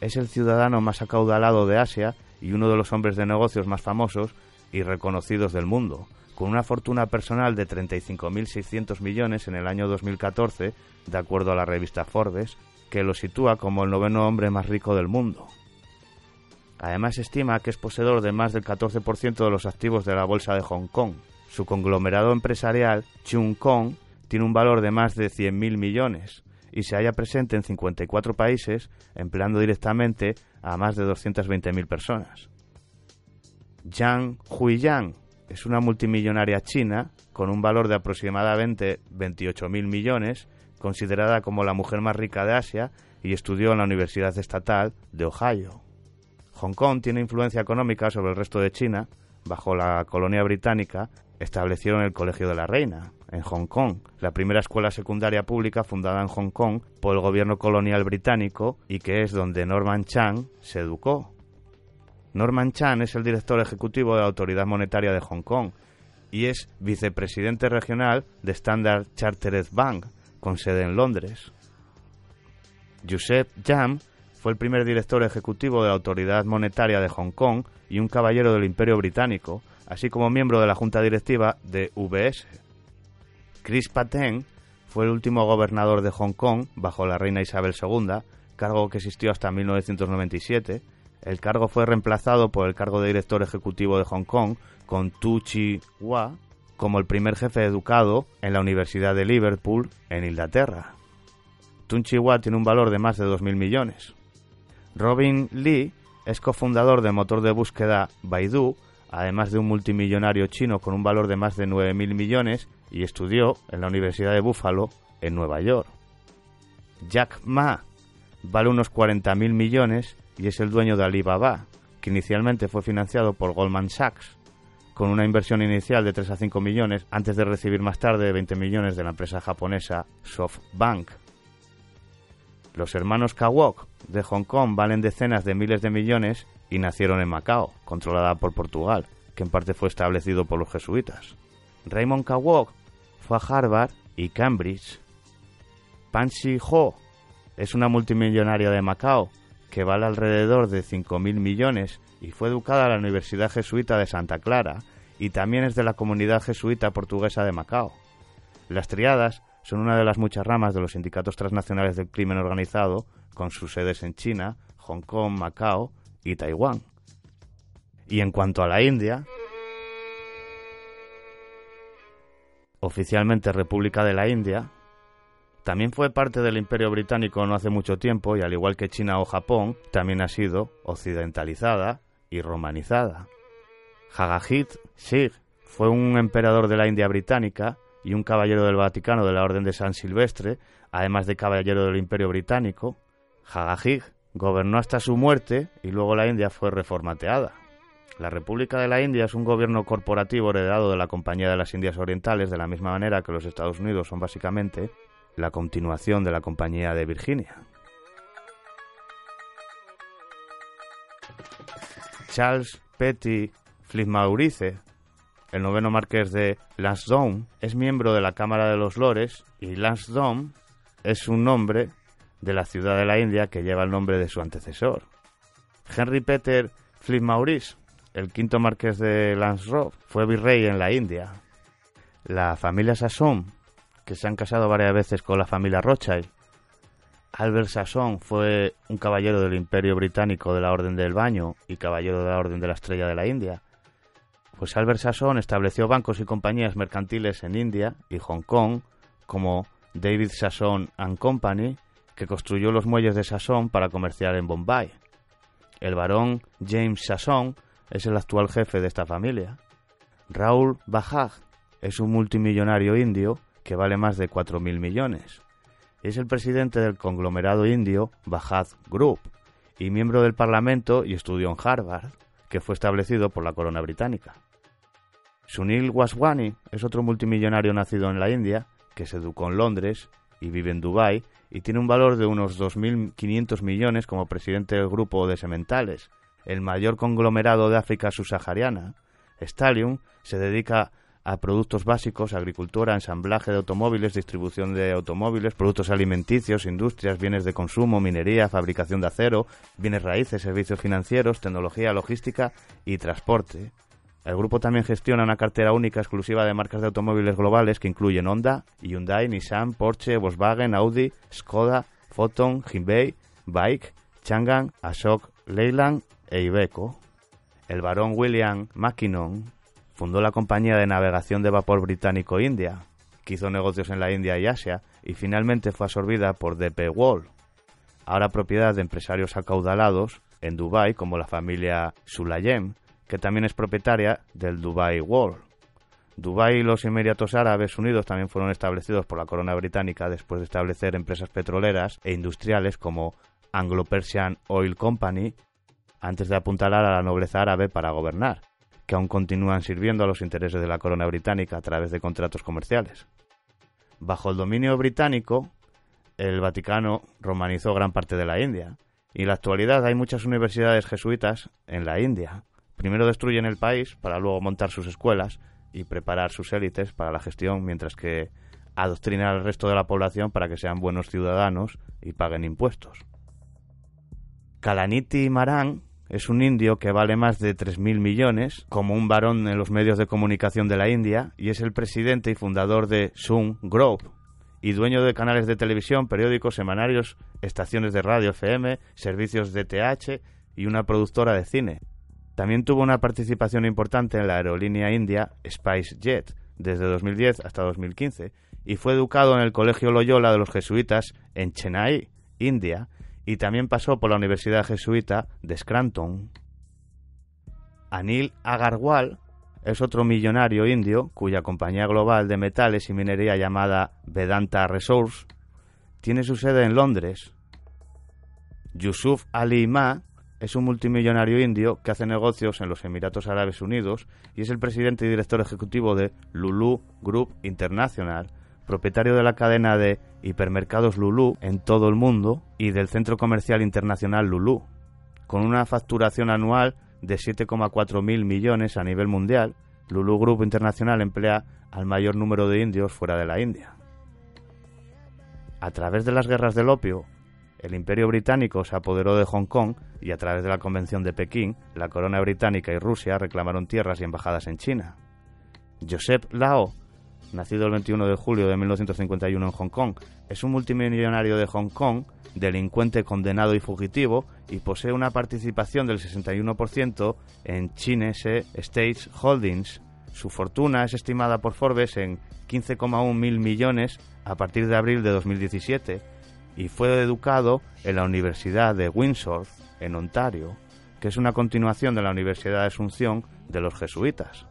Es el ciudadano más acaudalado de Asia y uno de los hombres de negocios más famosos y reconocidos del mundo, con una fortuna personal de 35.600 millones en el año 2014, de acuerdo a la revista Forbes, que lo sitúa como el noveno hombre más rico del mundo. Además, estima que es poseedor de más del 14% de los activos de la bolsa de Hong Kong. Su conglomerado empresarial, Chung Kong, tiene un valor de más de 100.000 millones y se halla presente en 54 países, empleando directamente a más de 220.000 personas. Yang Huiyang es una multimillonaria china con un valor de aproximadamente 28.000 millones, considerada como la mujer más rica de Asia y estudió en la Universidad Estatal de Ohio. Hong Kong tiene influencia económica sobre el resto de China. Bajo la colonia británica establecieron el Colegio de la Reina, en Hong Kong, la primera escuela secundaria pública fundada en Hong Kong por el gobierno colonial británico y que es donde Norman Chan se educó. Norman Chan es el director ejecutivo de la Autoridad Monetaria de Hong Kong y es vicepresidente regional de Standard Chartered Bank, con sede en Londres. Joseph Jam fue el primer director ejecutivo de la Autoridad Monetaria de Hong Kong y un caballero del Imperio Británico, así como miembro de la Junta Directiva de VS. Chris Patten fue el último gobernador de Hong Kong bajo la reina Isabel II, cargo que existió hasta 1997. El cargo fue reemplazado por el cargo de director ejecutivo de Hong Kong con Tu Chi Hua como el primer jefe educado en la Universidad de Liverpool, en Inglaterra. Tun Chi Hua tiene un valor de más de 2.000 millones. Robin Lee es cofundador del motor de búsqueda Baidu, además de un multimillonario chino con un valor de más de 9.000 millones y estudió en la Universidad de Buffalo, en Nueva York. Jack Ma vale unos 40.000 millones y es el dueño de Alibaba, que inicialmente fue financiado por Goldman Sachs, con una inversión inicial de 3 a 5 millones antes de recibir más tarde 20 millones de la empresa japonesa SoftBank. Los hermanos Kawok de Hong Kong valen decenas de miles de millones y nacieron en Macao, controlada por Portugal, que en parte fue establecido por los jesuitas. Raymond Kawok fue a Harvard y Cambridge. Pansy Ho es una multimillonaria de Macao que vale alrededor de 5.000 millones y fue educada en la Universidad Jesuita de Santa Clara y también es de la comunidad jesuita portuguesa de Macao. Las triadas son una de las muchas ramas de los sindicatos transnacionales del crimen organizado, con sus sedes en China, Hong Kong, Macao y Taiwán. Y en cuanto a la India, oficialmente República de la India, también fue parte del Imperio Británico no hace mucho tiempo y al igual que China o Japón, también ha sido occidentalizada y romanizada. Jagajit Singh fue un emperador de la India británica y un caballero del Vaticano de la Orden de San Silvestre, además de caballero del Imperio Británico. Jagajit gobernó hasta su muerte y luego la India fue reformateada. La República de la India es un gobierno corporativo heredado de la Compañía de las Indias Orientales, de la misma manera que los Estados Unidos son básicamente la continuación de la Compañía de Virginia. Charles Petty Maurice, el noveno marqués de Lansdowne, es miembro de la Cámara de los Lores y Lansdowne es un nombre de la ciudad de la India que lleva el nombre de su antecesor. Henry Peter Maurice, el quinto marqués de Lansdowne, fue virrey en la India. La familia Sassoon, que se han casado varias veces con la familia Rothschild. Albert Sassoon fue un caballero del Imperio Británico de la Orden del Baño y caballero de la Orden de la Estrella de la India. Pues Albert Sassoon estableció bancos y compañías mercantiles en India y Hong Kong, como David Sassoon and Company, que construyó los muelles de Sassoon para comerciar en Bombay. El barón James Sassoon es el actual jefe de esta familia. Raúl Bajaj es un multimillonario indio que vale más de 4.000 millones. Es el presidente del conglomerado indio Bajaj Group y miembro del Parlamento y estudió en Harvard, que fue establecido por la corona británica. Sunil Waswani es otro multimillonario nacido en la India, que se educó en Londres y vive en Dubái y tiene un valor de unos 2.500 millones como presidente del grupo de sementales, el mayor conglomerado de África subsahariana. Stallion se dedica a productos básicos, agricultura, ensamblaje de automóviles, distribución de automóviles, productos alimenticios, industrias, bienes de consumo, minería, fabricación de acero, bienes raíces, servicios financieros, tecnología, logística y transporte. El grupo también gestiona una cartera única exclusiva de marcas de automóviles globales que incluyen Honda, Hyundai, Nissan, Porsche, Volkswagen, Audi, Skoda, Photon, Hyundai, Bike, Chang'an, Ashok, Leyland e Iveco. El barón William Mackinnon fundó la compañía de navegación de vapor británico India, que hizo negocios en la India y Asia y finalmente fue absorbida por DP World, ahora propiedad de empresarios acaudalados en Dubái como la familia Sulayem, que también es propietaria del Dubai World. Dubái y los Emiratos Árabes Unidos también fueron establecidos por la corona británica después de establecer empresas petroleras e industriales como Anglo-Persian Oil Company, antes de apuntalar a la nobleza árabe para gobernar, que aún continúan sirviendo a los intereses de la corona británica a través de contratos comerciales. Bajo el dominio británico, el Vaticano romanizó gran parte de la India, y en la actualidad hay muchas universidades jesuitas en la India, Primero destruyen el país para luego montar sus escuelas y preparar sus élites para la gestión, mientras que adoctrinan al resto de la población para que sean buenos ciudadanos y paguen impuestos. Kalaniti Maran es un indio que vale más de 3.000 millones, como un varón en los medios de comunicación de la India, y es el presidente y fundador de Sun Grove, y dueño de canales de televisión, periódicos, semanarios, estaciones de radio FM, servicios de TH y una productora de cine. También tuvo una participación importante en la aerolínea india SpiceJet desde 2010 hasta 2015 y fue educado en el Colegio Loyola de los Jesuitas en Chennai, India, y también pasó por la Universidad Jesuita de Scranton. Anil Agarwal es otro millonario indio cuya compañía global de metales y minería llamada Vedanta Resource tiene su sede en Londres. Yusuf Ali Ma es un multimillonario indio que hace negocios en los Emiratos Árabes Unidos y es el presidente y director ejecutivo de Lulu Group International, propietario de la cadena de hipermercados Lulu en todo el mundo y del centro comercial internacional Lulu, con una facturación anual de 7,4 mil millones a nivel mundial. Lulu Group Internacional emplea al mayor número de indios fuera de la India. A través de las guerras del opio, el Imperio Británico se apoderó de Hong Kong y a través de la Convención de Pekín, la corona británica y Rusia reclamaron tierras y embajadas en China. Joseph Lao, nacido el 21 de julio de 1951 en Hong Kong, es un multimillonario de Hong Kong, delincuente condenado y fugitivo, y posee una participación del 61% en Chinese States Holdings. Su fortuna es estimada por Forbes en 15,1 mil millones a partir de abril de 2017 y fue educado en la Universidad de Windsor, en Ontario, que es una continuación de la Universidad de Asunción de los jesuitas.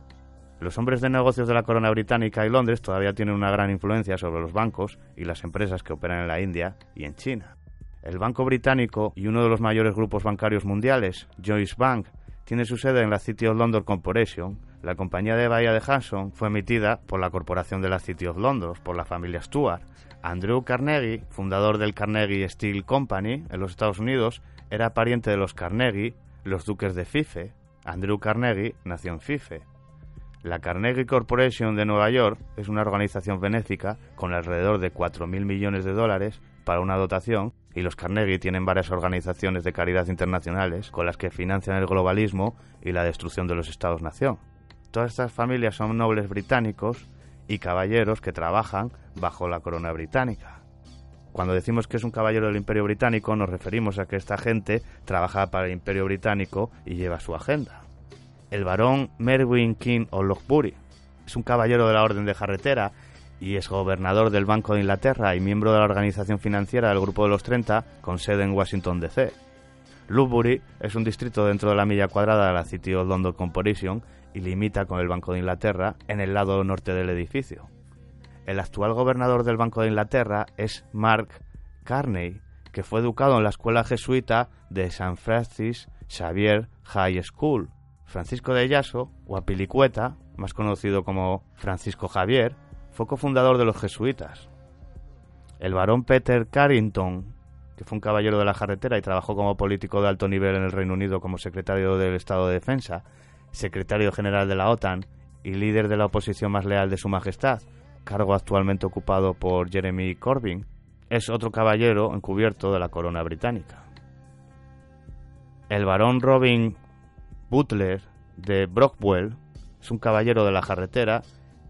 Los hombres de negocios de la corona británica y Londres todavía tienen una gran influencia sobre los bancos y las empresas que operan en la India y en China. El Banco Británico y uno de los mayores grupos bancarios mundiales, Joyce Bank, tiene su sede en la City of London Corporation. La compañía de Bahía de Hudson fue emitida por la Corporación de la City of London, por la familia Stuart. Andrew Carnegie, fundador del Carnegie Steel Company en los Estados Unidos, era pariente de los Carnegie, los duques de Fife. Andrew Carnegie nació en Fife. La Carnegie Corporation de Nueva York es una organización benéfica con alrededor de 4.000 millones de dólares para una dotación y los Carnegie tienen varias organizaciones de caridad internacionales con las que financian el globalismo y la destrucción de los Estados-nación. Todas estas familias son nobles británicos y caballeros que trabajan bajo la corona británica. Cuando decimos que es un caballero del Imperio Británico nos referimos a que esta gente trabaja para el Imperio Británico y lleva su agenda. El barón Merwin King O'Loughlin es un caballero de la Orden de Jarretera y es gobernador del Banco de Inglaterra y miembro de la organización financiera del Grupo de los 30 con sede en Washington DC. Loughbury es un distrito dentro de la milla cuadrada de la City of London Corporation y limita con el Banco de Inglaterra en el lado norte del edificio. El actual gobernador del Banco de Inglaterra es Mark Carney, que fue educado en la escuela jesuita de St. Francis Xavier High School. Francisco de Yaso, o Apilicueta, más conocido como Francisco Javier, fue cofundador de los jesuitas. El barón Peter Carrington, que fue un caballero de la jarretera y trabajó como político de alto nivel en el Reino Unido como secretario del Estado de Defensa, secretario general de la OTAN y líder de la oposición más leal de Su Majestad, cargo actualmente ocupado por Jeremy Corbyn, es otro caballero encubierto de la corona británica. El barón Robin Butler de Brockwell es un caballero de la jarretera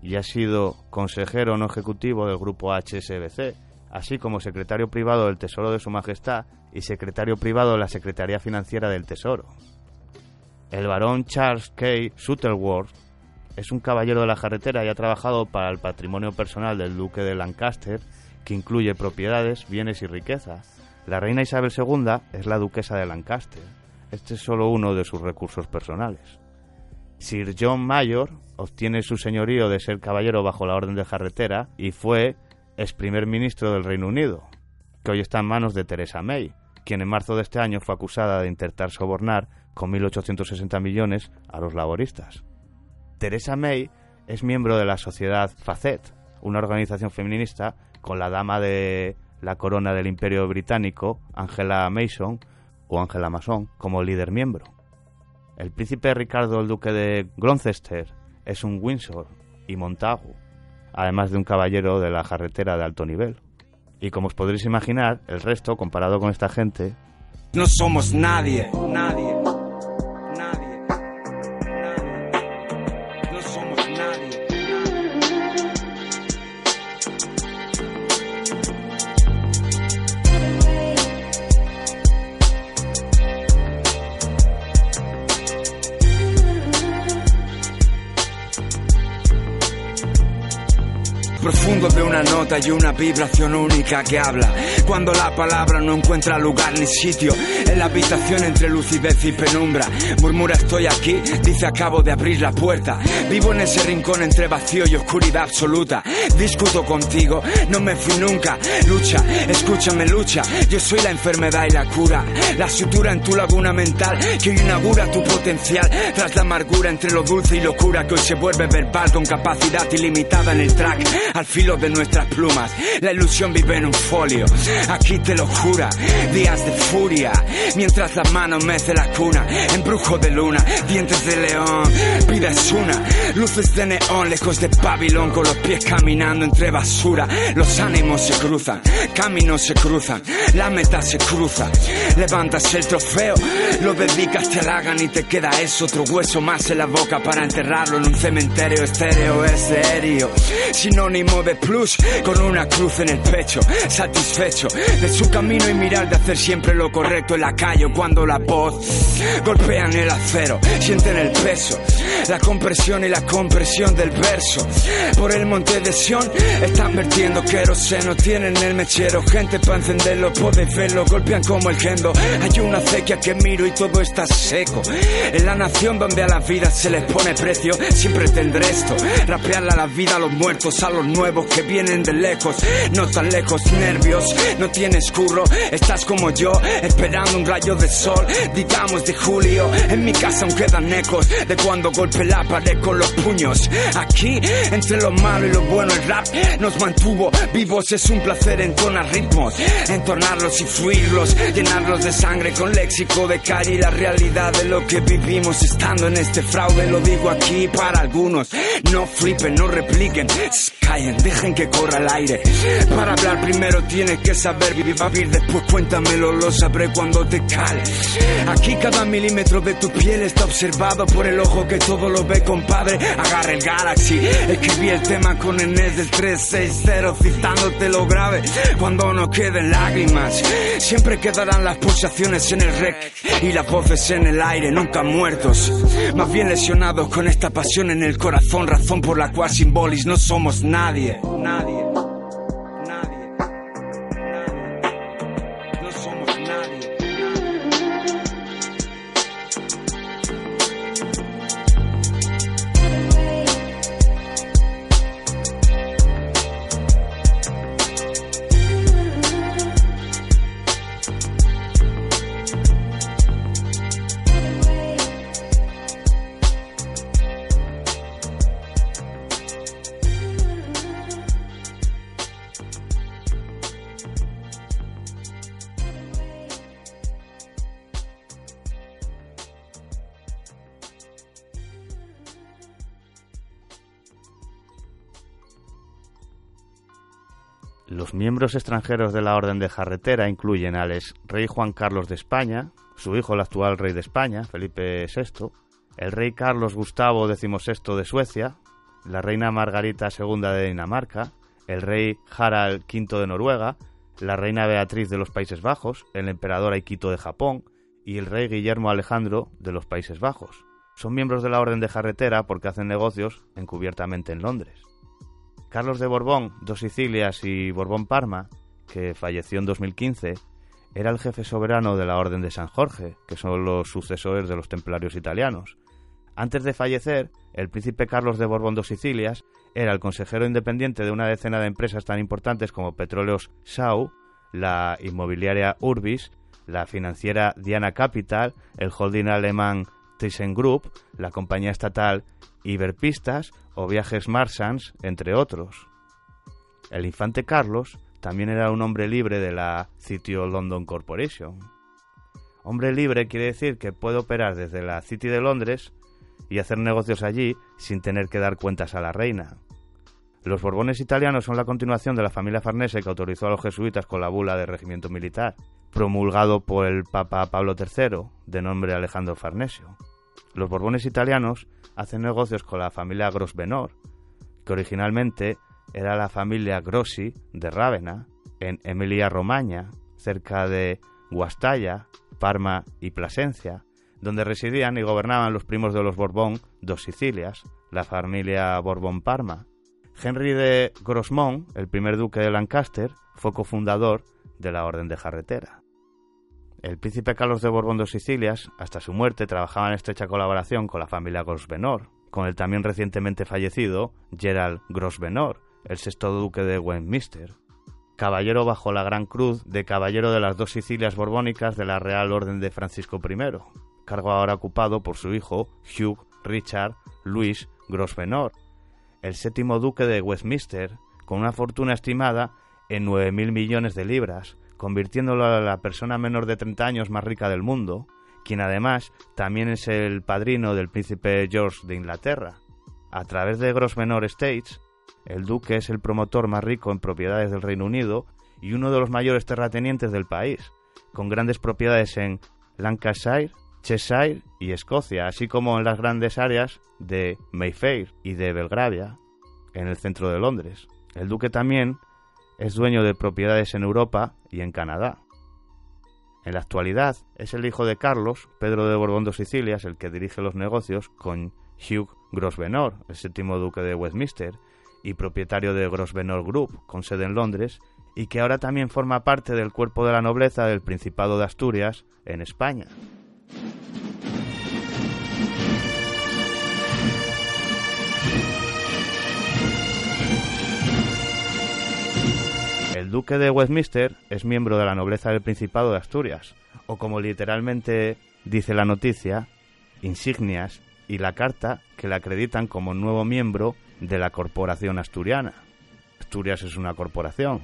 y ha sido consejero no ejecutivo del grupo HSBC, así como secretario privado del Tesoro de Su Majestad y secretario privado de la Secretaría Financiera del Tesoro. El barón Charles K. Shuttleworth es un caballero de la jarretera y ha trabajado para el patrimonio personal del duque de Lancaster, que incluye propiedades, bienes y riqueza. La reina Isabel II es la duquesa de Lancaster. Este es solo uno de sus recursos personales. Sir John Mayor obtiene su señorío de ser caballero bajo la Orden de Jarretera y fue ex primer ministro del Reino Unido, que hoy está en manos de Theresa May, quien en marzo de este año fue acusada de intentar sobornar con 1.860 millones a los laboristas. Theresa May es miembro de la sociedad Facet, una organización feminista con la dama de la corona del Imperio Británico, Angela Mason, o Angela Mason, como líder miembro. El príncipe Ricardo, el duque de Gloucester, es un Windsor y Montagu, además de un caballero de la jarretera de alto nivel. Y como os podréis imaginar, el resto, comparado con esta gente, No somos nadie, nadie. Nota y una vibración única que habla. Cuando la palabra no encuentra lugar ni sitio, en la habitación entre lucidez y penumbra, murmura estoy aquí, dice acabo de abrir la puerta. Vivo en ese rincón entre vacío y oscuridad absoluta. Discuto contigo, no me fui nunca. Lucha, escúchame, lucha. Yo soy la enfermedad y la cura. La sutura en tu laguna mental que hoy inaugura tu potencial. Tras la amargura entre lo dulce y locura que hoy se vuelve verbal con capacidad ilimitada en el track al filo de nuestras plumas. La ilusión vive en un folio, aquí te lo jura. Días de furia, mientras las manos mece la cuna. Embrujo de luna, dientes de león, vida es una. Luces de neón, lejos de Babilón, con los pies caminando entre basura. Los ánimos se cruzan, caminos se cruzan, la meta se cruza. Levantas el trofeo, lo dedicas, te halagan y te queda eso, otro hueso más en la boca para enterrarlo en un cementerio estéreo, es serio. Sinónimo de plus con una cruz en el pecho, satisfecho de su camino y mirar de hacer siempre lo correcto en la calle cuando la voz golpean el acero, sienten el peso, la compresión y la compresión del verso. Por el monte de Sion están vertiendo queroseno, tienen el mechero, gente para encenderlo, podéis verlo, golpean como el kendo. Hay una acequia que miro y todo está seco. En la nación donde a la vida se les pone precio, siempre tendré esto, rapearle a la vida a los muertos, a los nuevos que vienen de lejos, no tan lejos, nervios, no tienes curro, estás como yo, esperando un rayo de sol, digamos de julio, en mi casa aún quedan ecos de cuando golpeé la pared con los puños, aquí, entre lo malo y lo bueno, el rap nos mantuvo vivos, es un placer entonar ritmos, entonarlos y fluirlos, llenarlos de sangre con léxico de calle. Y la realidad de lo que vivimos estando en este fraude, lo digo aquí para algunos, no flipen, no repliquen, callen, dejen que corra el aire. Para hablar primero tienes que saber vivir, vivir, después cuéntamelo, lo sabré cuando Aquí cada milímetro de tu piel está observado por el ojo que todo lo ve, compadre. Agarra el Galaxy, escribí el tema con el NES del 360, citándote lo grave. Cuando no queden lágrimas, siempre quedarán las pulsaciones en el rec y las voces en el aire, nunca muertos. Más bien lesionados con esta pasión en el corazón, razón por la cual Simbolis no somos nadie, nadie. Los miembros extranjeros de la Orden de Jarretera incluyen al ex rey Juan Carlos de España, su hijo el actual rey de España, Felipe VI, el rey Carlos Gustavo XVI de Suecia, la reina Margarita II de Dinamarca, el rey Harald V de Noruega, la reina Beatriz de los Países Bajos, el emperador Aikito de Japón y el rey Guillermo Alejandro de los Países Bajos. Son miembros de la Orden de Jarretera porque hacen negocios encubiertamente en Londres. Carlos de Borbón, dos Sicilias y Borbón Parma, que falleció en 2015, era el jefe soberano de la Orden de San Jorge, que son los sucesores de los templarios italianos. Antes de fallecer, el príncipe Carlos de Borbón dos Sicilias era el consejero independiente de una decena de empresas tan importantes como Petróleos Sau, la inmobiliaria Urbis, la financiera Diana Capital, el holding alemán ThyssenKrupp, la compañía estatal Iberpistas o Viajes Marsans, entre otros. El infante Carlos también era un hombre libre de la City of London Corporation. Hombre libre quiere decir que puede operar desde la City de Londres y hacer negocios allí sin tener que dar cuentas a la reina. Los Borbones italianos son la continuación de la familia Farnese que autorizó a los jesuitas con la bula de regimiento militar. promulgado por el Papa Pablo III, de nombre Alejandro Farnesio. Los Borbones italianos hacen negocios con la familia Grosvenor, que originalmente era la familia Grossi de Rávena, en Emilia-Romagna, cerca de Guastalla, Parma y Plasencia, donde residían y gobernaban los primos de los Borbón, dos Sicilias, la familia Borbón-Parma. Henry de Grosmont, el primer duque de Lancaster, fue cofundador de la Orden de Jarretera. El príncipe Carlos de Borbón dos Sicilias, hasta su muerte, trabajaba en estrecha colaboración con la familia Grosvenor, con el también recientemente fallecido Gerald Grosvenor, el sexto duque de Westminster, caballero bajo la Gran Cruz de Caballero de las dos Sicilias Borbónicas de la Real Orden de Francisco I, cargo ahora ocupado por su hijo Hugh Richard Louis Grosvenor, el séptimo duque de Westminster, con una fortuna estimada en 9.000 millones de libras, convirtiéndolo a la persona menor de 30 años más rica del mundo, quien además también es el padrino del príncipe George de Inglaterra. A través de Grosvenor Estates, el duque es el promotor más rico en propiedades del Reino Unido y uno de los mayores terratenientes del país, con grandes propiedades en Lancashire, Cheshire y Escocia, así como en las grandes áreas de Mayfair y de Belgravia, en el centro de Londres. El duque también es dueño de propiedades en Europa y en Canadá. En la actualidad es el hijo de Carlos, Pedro de Borbón de Sicilias, el que dirige los negocios con Hugh Grosvenor, el séptimo duque de Westminster, y propietario de Grosvenor Group, con sede en Londres, y que ahora también forma parte del cuerpo de la nobleza del Principado de Asturias, en España. El duque de Westminster es miembro de la nobleza del Principado de Asturias, o como literalmente dice la noticia, insignias y la carta que le acreditan como nuevo miembro de la corporación asturiana. Asturias es una corporación,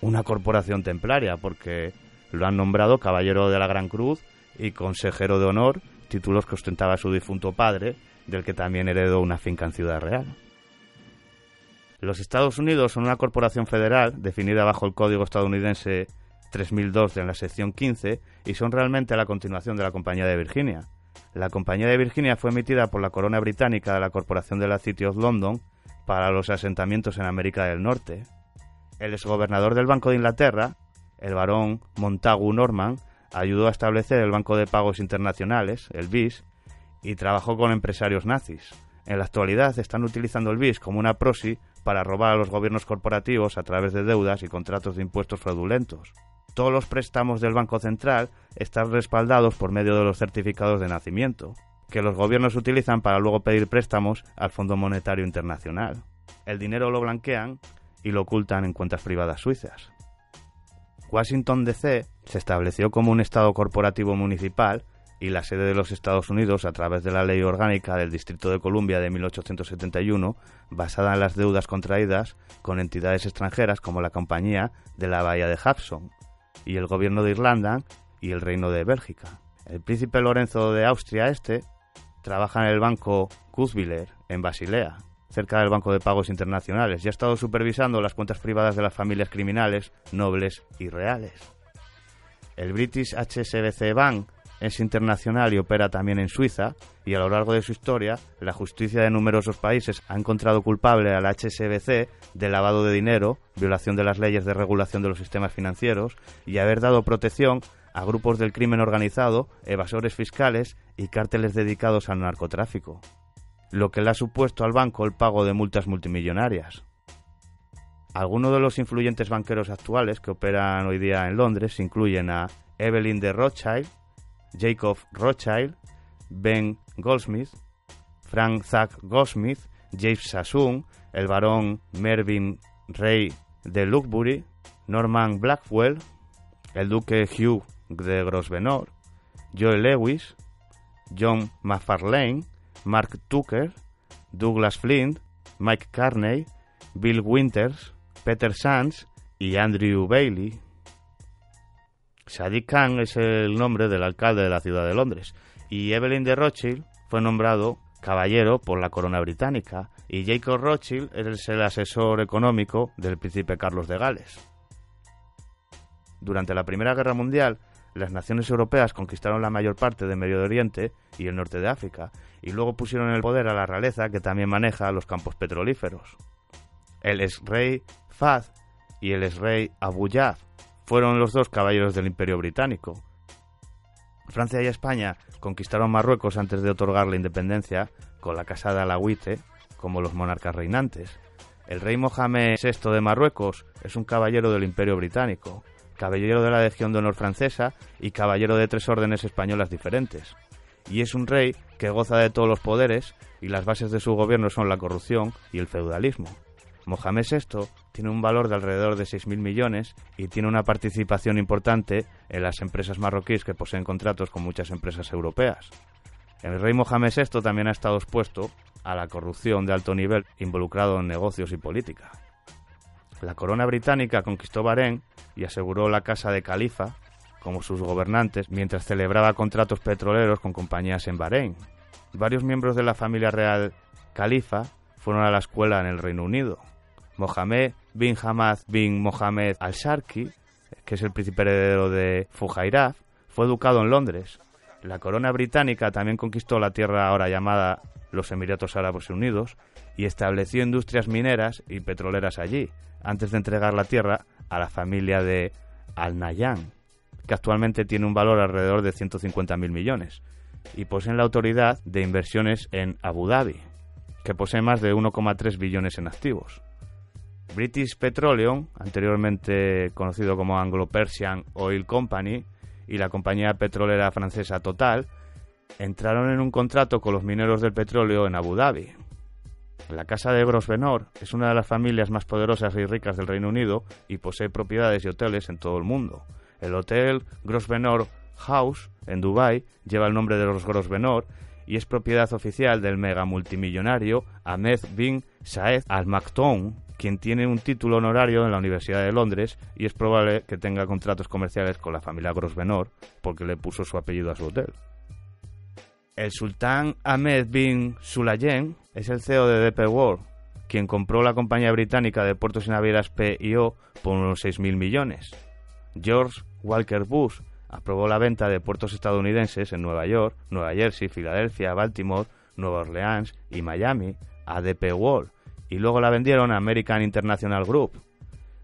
una corporación templaria, porque lo han nombrado caballero de la Gran Cruz y consejero de honor, títulos que ostentaba su difunto padre, del que también heredó una finca en Ciudad Real. Los Estados Unidos son una corporación federal definida bajo el Código estadounidense 3002 en la sección 15 y son realmente la continuación de la Compañía de Virginia. La Compañía de Virginia fue emitida por la corona británica de la Corporación de la City of London para los asentamientos en América del Norte. El exgobernador del Banco de Inglaterra, el barón Montagu Norman, ayudó a establecer el Banco de Pagos Internacionales, el BIS, y trabajó con empresarios nazis. En la actualidad están utilizando el BIS como una proxy para robar a los gobiernos corporativos a través de deudas y contratos de impuestos fraudulentos. Todos los préstamos del Banco Central están respaldados por medio de los certificados de nacimiento, que los gobiernos utilizan para luego pedir préstamos al Fondo Monetario Internacional. El dinero lo blanquean y lo ocultan en cuentas privadas suizas. Washington DC se estableció como un Estado corporativo municipal y la sede de los Estados Unidos a través de la Ley Orgánica del Distrito de Columbia de 1871, basada en las deudas contraídas con entidades extranjeras como la Compañía de la Bahía de Hudson y el Gobierno de Irlanda y el Reino de Bélgica. El príncipe Lorenzo de Austria Este trabaja en el banco Kuzbiller en Basilea, cerca del Banco de Pagos Internacionales, y ha estado supervisando las cuentas privadas de las familias criminales, nobles y reales. El British HSBC Bank es internacional y opera también en Suiza, y a lo largo de su historia, la justicia de numerosos países ha encontrado culpable al HSBC de lavado de dinero, violación de las leyes de regulación de los sistemas financieros y haber dado protección a grupos del crimen organizado, evasores fiscales y cárteles dedicados al narcotráfico, lo que le ha supuesto al banco el pago de multas multimillonarias. Algunos de los influyentes banqueros actuales que operan hoy día en Londres incluyen a Evelyn de Rothschild, Jacob Rothschild, Ben Goldsmith, Frank Zack Goldsmith, James Sassoon, el barón Mervyn Ray de Luxbury, Norman Blackwell, el duque Hugh de Grosvenor, Joe Lewis, John McFarlane, Mark Tucker, Douglas Flint, Mike Carney, Bill Winters, Peter Sands y Andrew Bailey. Sadiq Khan es el nombre del alcalde de la ciudad de Londres y Evelyn de Rothschild fue nombrado caballero por la corona británica y Jacob Rothschild es el asesor económico del príncipe Carlos de Gales. Durante la Primera Guerra Mundial, las naciones europeas conquistaron la mayor parte de Medio Oriente y el norte de África, y luego pusieron en el poder a la realeza que también maneja los campos petrolíferos. El ex-rey Fahd y el ex-rey Abu Yaf fueron los dos caballeros del Imperio Británico. Francia y España conquistaron Marruecos antes de otorgar la independencia con la Casa de Alawite como los monarcas reinantes. El rey Mohamed VI de Marruecos es un caballero del Imperio Británico, caballero de la Legión de Honor francesa y caballero de tres órdenes españolas diferentes. Y es un rey que goza de todos los poderes y las bases de su gobierno son la corrupción y el feudalismo. Mohamed VI tiene un valor de alrededor de 6.000 millones y tiene una participación importante en las empresas marroquíes que poseen contratos con muchas empresas europeas. El rey Mohamed VI también ha estado expuesto a la corrupción de alto nivel involucrado en negocios y política. La corona británica conquistó Bahrein y aseguró la casa de Califa como sus gobernantes mientras celebraba contratos petroleros con compañías en Bahrein. Varios miembros de la familia real Califa fueron a la escuela en el Reino Unido. Mohamed bin Hamad bin Mohamed al-Sharki, que es el príncipe heredero de Fujairah, fue educado en Londres. La corona británica también conquistó la tierra ahora llamada los Emiratos Árabes Unidos y estableció industrias mineras y petroleras allí, antes de entregar la tierra a la familia de Al-Nahyan, que actualmente tiene un valor alrededor de 150.000 millones, y poseen la autoridad de inversiones en Abu Dhabi, que posee más de 1,3 billones en activos. British Petroleum, anteriormente conocido como Anglo-Persian Oil Company, y la compañía petrolera francesa Total, entraron en un contrato con los mineros del petróleo en Abu Dhabi. La casa de Grosvenor es una de las familias más poderosas y ricas del Reino Unido y posee propiedades y hoteles en todo el mundo. El hotel Grosvenor House en Dubái lleva el nombre de los Grosvenor y es propiedad oficial del mega multimillonario Ahmed bin Saed Al Maktoum, quien tiene un título honorario en la Universidad de Londres y es probable que tenga contratos comerciales con la familia Grosvenor porque le puso su apellido a su hotel. El sultán Ahmed bin Sulayem es el CEO de DP World, quien compró la compañía británica de puertos y navieras P&O por unos 6.000 millones. George Walker Bush aprobó la venta de puertos estadounidenses en Nueva York, Nueva Jersey, Filadelfia, Baltimore, Nueva Orleans y Miami a DP World y luego la vendieron a American International Group.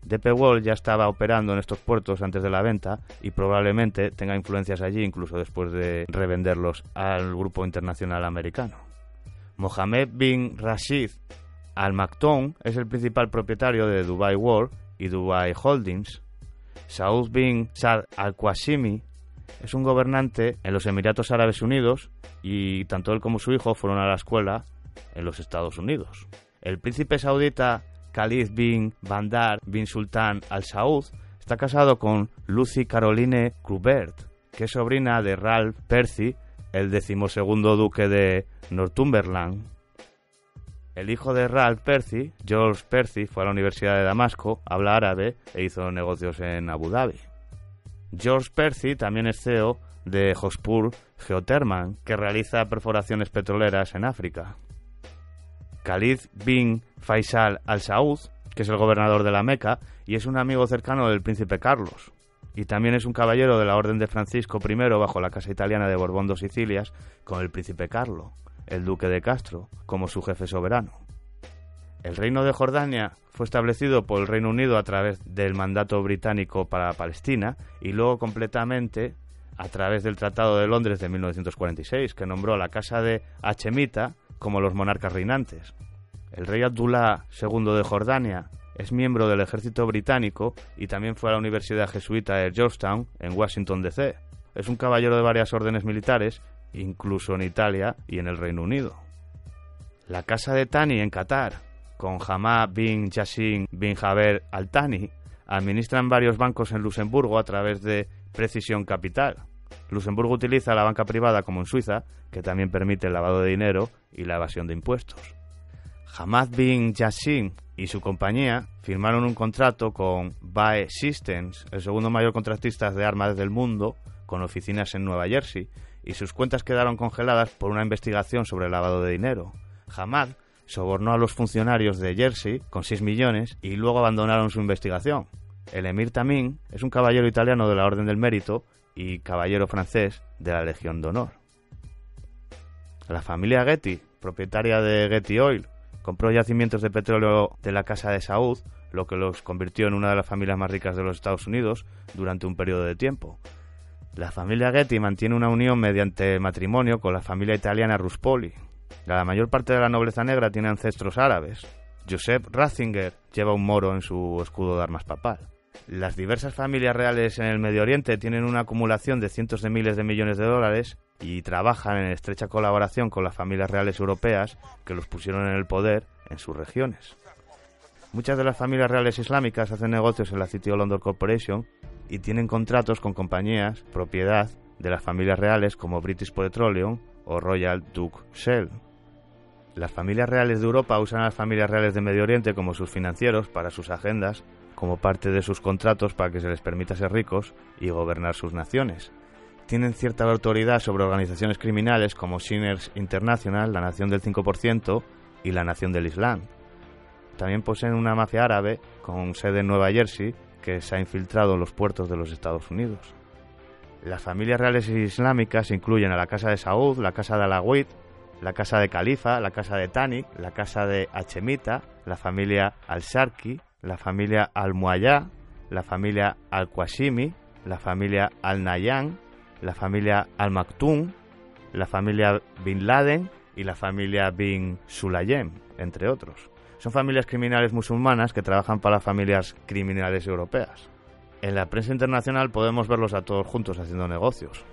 DP World ya estaba operando en estos puertos antes de la venta y probablemente tenga influencias allí incluso después de revenderlos al grupo internacional americano. Mohammed bin Rashid Al Maktoum es el principal propietario de Dubai World y Dubai Holdings. Saud bin Saad Al Qasimi es un gobernante en los Emiratos Árabes Unidos y tanto él como su hijo fueron a la escuela en los Estados Unidos. El príncipe saudita Khalid bin Bandar bin Sultan Al Saud está casado con Lucy Caroline Krubert, que es sobrina de Ralph Percy, el decimosegundo duque de Northumberland. El hijo de Ralph Percy, George Percy, fue a la Universidad de Damasco, habla árabe e hizo negocios en Abu Dhabi. George Percy también es CEO de Jospur Geotherman, que realiza perforaciones petroleras en África. Khalid bin Faisal al Saud, que es el gobernador de la Meca y es un amigo cercano del príncipe Carlos. Y también es un caballero de la Orden de Francisco I bajo la Casa Italiana de Borbón dos Sicilias con el príncipe Carlo, el duque de Castro, como su jefe soberano. El reino de Jordania fue establecido por el Reino Unido a través del mandato británico para Palestina y luego completamente a través del Tratado de Londres de 1946, que nombró la Casa de Hachemita como los monarcas reinantes. El rey Abdullah II de Jordania es miembro del ejército británico y también fue a la Universidad Jesuita de Georgetown en Washington, D.C. Es un caballero de varias órdenes militares, incluso en Italia y en el Reino Unido. La casa de Tani en Qatar, con Hamad bin Yassin bin Jaber Al Thani, administran varios bancos en Luxemburgo a través de Precisión Capital. Luxemburgo utiliza la banca privada como en Suiza, que también permite el lavado de dinero y la evasión de impuestos. Hamad bin Yassin y su compañía firmaron un contrato con BAE Systems, el segundo mayor contratista de armas del mundo, con oficinas en Nueva Jersey, y sus cuentas quedaron congeladas por una investigación sobre el lavado de dinero. Hamad sobornó a los funcionarios de Jersey con 6 millones y luego abandonaron su investigación. El emir Tamín es un caballero italiano de la Orden del Mérito y caballero francés de la Legión de Honor. La familia Getty, propietaria de Getty Oil, compró yacimientos de petróleo de la Casa de Saud, lo que los convirtió en una de las familias más ricas de los Estados Unidos durante un periodo de tiempo. La familia Getty mantiene una unión mediante matrimonio con la familia italiana Ruspoli. La mayor parte de la nobleza negra tiene ancestros árabes. Joseph Ratzinger lleva un moro en su escudo de armas papal. Las diversas familias reales en el Medio Oriente tienen una acumulación de cientos de miles de millones de dólares y trabajan en estrecha colaboración con las familias reales europeas que los pusieron en el poder en sus regiones. Muchas de las familias reales islámicas hacen negocios en la City of London Corporation y tienen contratos con compañías propiedad de las familias reales como British Petroleum o Royal Dutch Shell. Las familias reales de Europa usan a las familias reales de Medio Oriente como sus financieros para sus agendas, como parte de sus contratos para que se les permita ser ricos y gobernar sus naciones. Tienen cierta autoridad sobre organizaciones criminales como Sinners International, la Nación del 5% y la Nación del Islam. También poseen una mafia árabe con sede en Nueva Jersey que se ha infiltrado en los puertos de los Estados Unidos. Las familias reales islámicas incluyen a la Casa de Saud, la Casa de Alawit, la Casa de Califa, la Casa de Tani, la Casa de Hachemita, la familia Al-Sharki, la familia Al-Muayá, la familia Al-Qashimi, la familia Al-Nayan, la familia Al-Maktoum, la familia Bin Laden y la familia Bin Sulayem, entre otros. Son familias criminales musulmanas que trabajan para familias criminales europeas. En la prensa internacional podemos verlos a todos juntos haciendo negocios.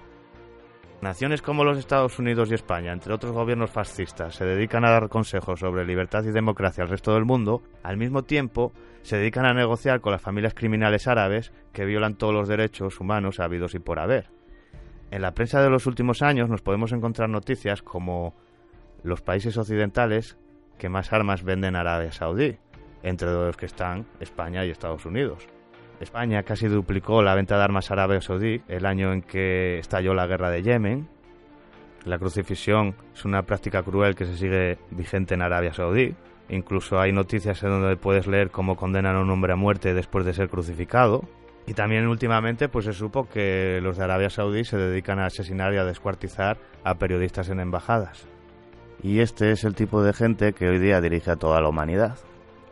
Naciones como los Estados Unidos y España, entre otros gobiernos fascistas, se dedican a dar consejos sobre libertad y democracia al resto del mundo, al mismo tiempo se dedican a negociar con las familias criminales árabes que violan todos los derechos humanos habidos y por haber. En la prensa de los últimos años nos podemos encontrar noticias como los países occidentales que más armas venden a Arabia Saudí, entre los que están España y Estados Unidos. España casi duplicó la venta de armas a Arabia Saudí el año en que estalló la guerra de Yemen. La crucifixión es una práctica cruel que se sigue vigente en Arabia Saudí. Incluso hay noticias en donde puedes leer cómo condenan a un hombre a muerte después de ser crucificado. Y también últimamente pues se supo que los de Arabia Saudí se dedican a asesinar y a descuartizar a periodistas en embajadas. Y este es el tipo de gente que hoy día dirige a toda la humanidad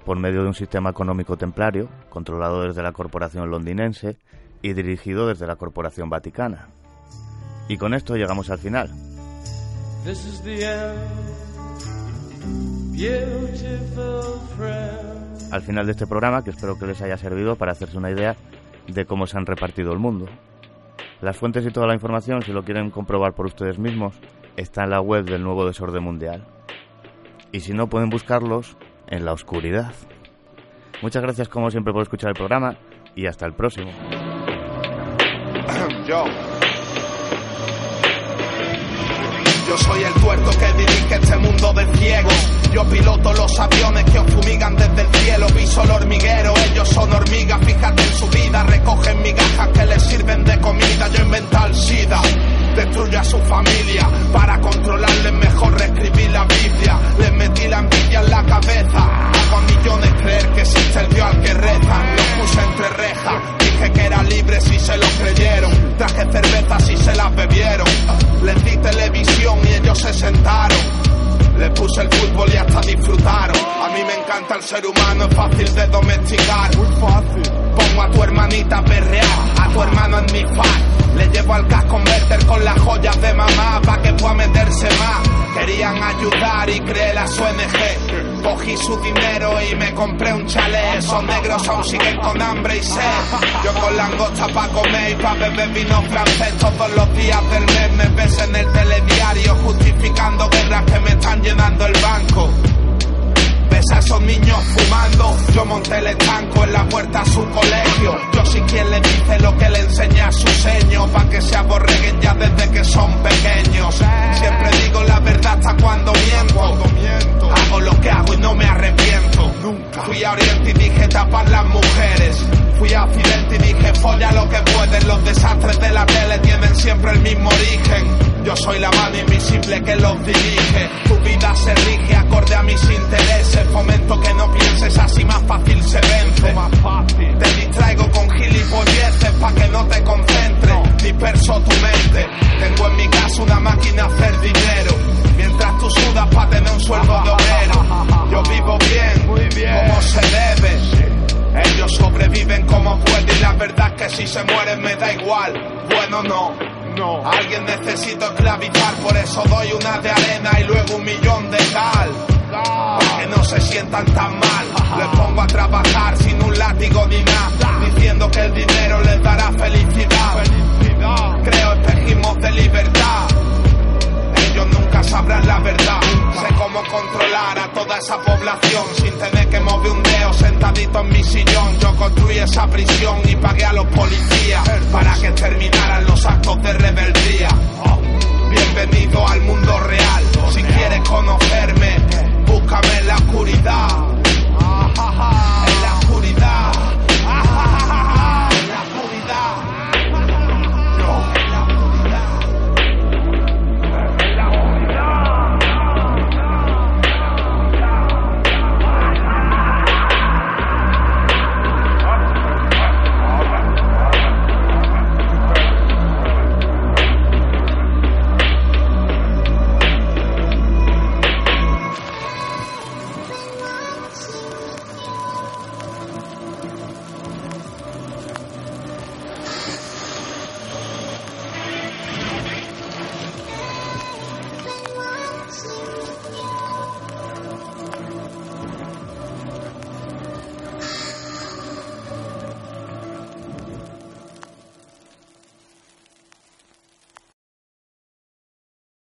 por medio de un sistema económico templario, controlado desde la corporación londinense y dirigido desde la corporación vaticana. Y con esto llegamos al final. Al final de este programa, que espero que les haya servido para hacerse una idea de cómo se han repartido el mundo. Las fuentes y toda la información, si lo quieren comprobar por ustedes mismos, está en la web del nuevo desorden mundial. Y si no, pueden buscarlos en la oscuridad. Muchas gracias como siempre por escuchar el programa y hasta el próximo. Yo. Yo soy el tuerto que dirige este mundo de ciegos. Yo piloto los aviones que os fumigan desde el cielo. Piso el hormiguero, ellos son hormigas. Fíjate en su vida, recogen migajas que les sirven de comida. Yo inventé el SIDA. Destruye a su familia para controlarles mejor reescribir la Biblia. Les metí la envidia en la cabeza. Hago a millones creer que existe el Dios al que rezan. Los puse entre rejas. Dije que era libre si se lo creyeron. Traje cervezas y se las bebieron. Les di televisión y ellos se sentaron. Les puse el fútbol y hasta disfrutaron. A mí me encanta el ser humano, es fácil de domesticar. Muy fácil. Pongo a tu hermanita a perrear, a tu hermano en mi fan. Le llevo al gas converter con las joyas de mamá pa' que pueda meterse más. Querían ayudar y creé la ONG. Cogí su dinero y me compré un chalet. Esos negros aún siguen con hambre y sed. Yo con langosta pa' comer y pa' beber vino francés. Todos los días del mes me ves en el telediario justificando guerras que me están llenando el banco. Ves a esos niños fumando, yo monté el estanco en la puerta a su colegio. Yo soy quien le dice lo que le enseña a su seño, pa' que se aborreguen ya desde que son pequeños. Siempre digo la verdad hasta cuando miento. Hago lo que hago y no me arrepiento. Fui a Oriente y dije tapar las mujeres fui accidente y dije, folla lo que puedes, los desastres de la tele tienen siempre el mismo origen. Yo soy la mano invisible que los dirige. Tu vida se rige acorde a mis intereses. Fomento que no pienses así, más fácil se vence. Te distraigo con gilipolleces pa' que no te concentres. Disperso tu mente. Tengo en mi casa una máquina a hacer dinero. Mientras tú sudas pa' tener un sueldo de obrero. Yo vivo bien. como se debe. Ellos sobreviven como pueden y la verdad es que si se mueren me da igual. Bueno, no. No. Alguien necesito esclavizar, por eso doy una de arena y luego un millón de cal. Que no se sientan tan mal, les pongo a trabajar sin un látigo ni nada, diciendo que el dinero les dará felicidad. felicidad. Creo espejismos de libertad Sabrán la verdad. Sé cómo controlar a toda esa población sin tener que mover un dedo sentadito en mi sillón. Yo construí esa prisión y pagué a los policías para que terminaran los actos de rebeldía. Bienvenido al mundo real. Si quieres conocerme, búscame en la oscuridad.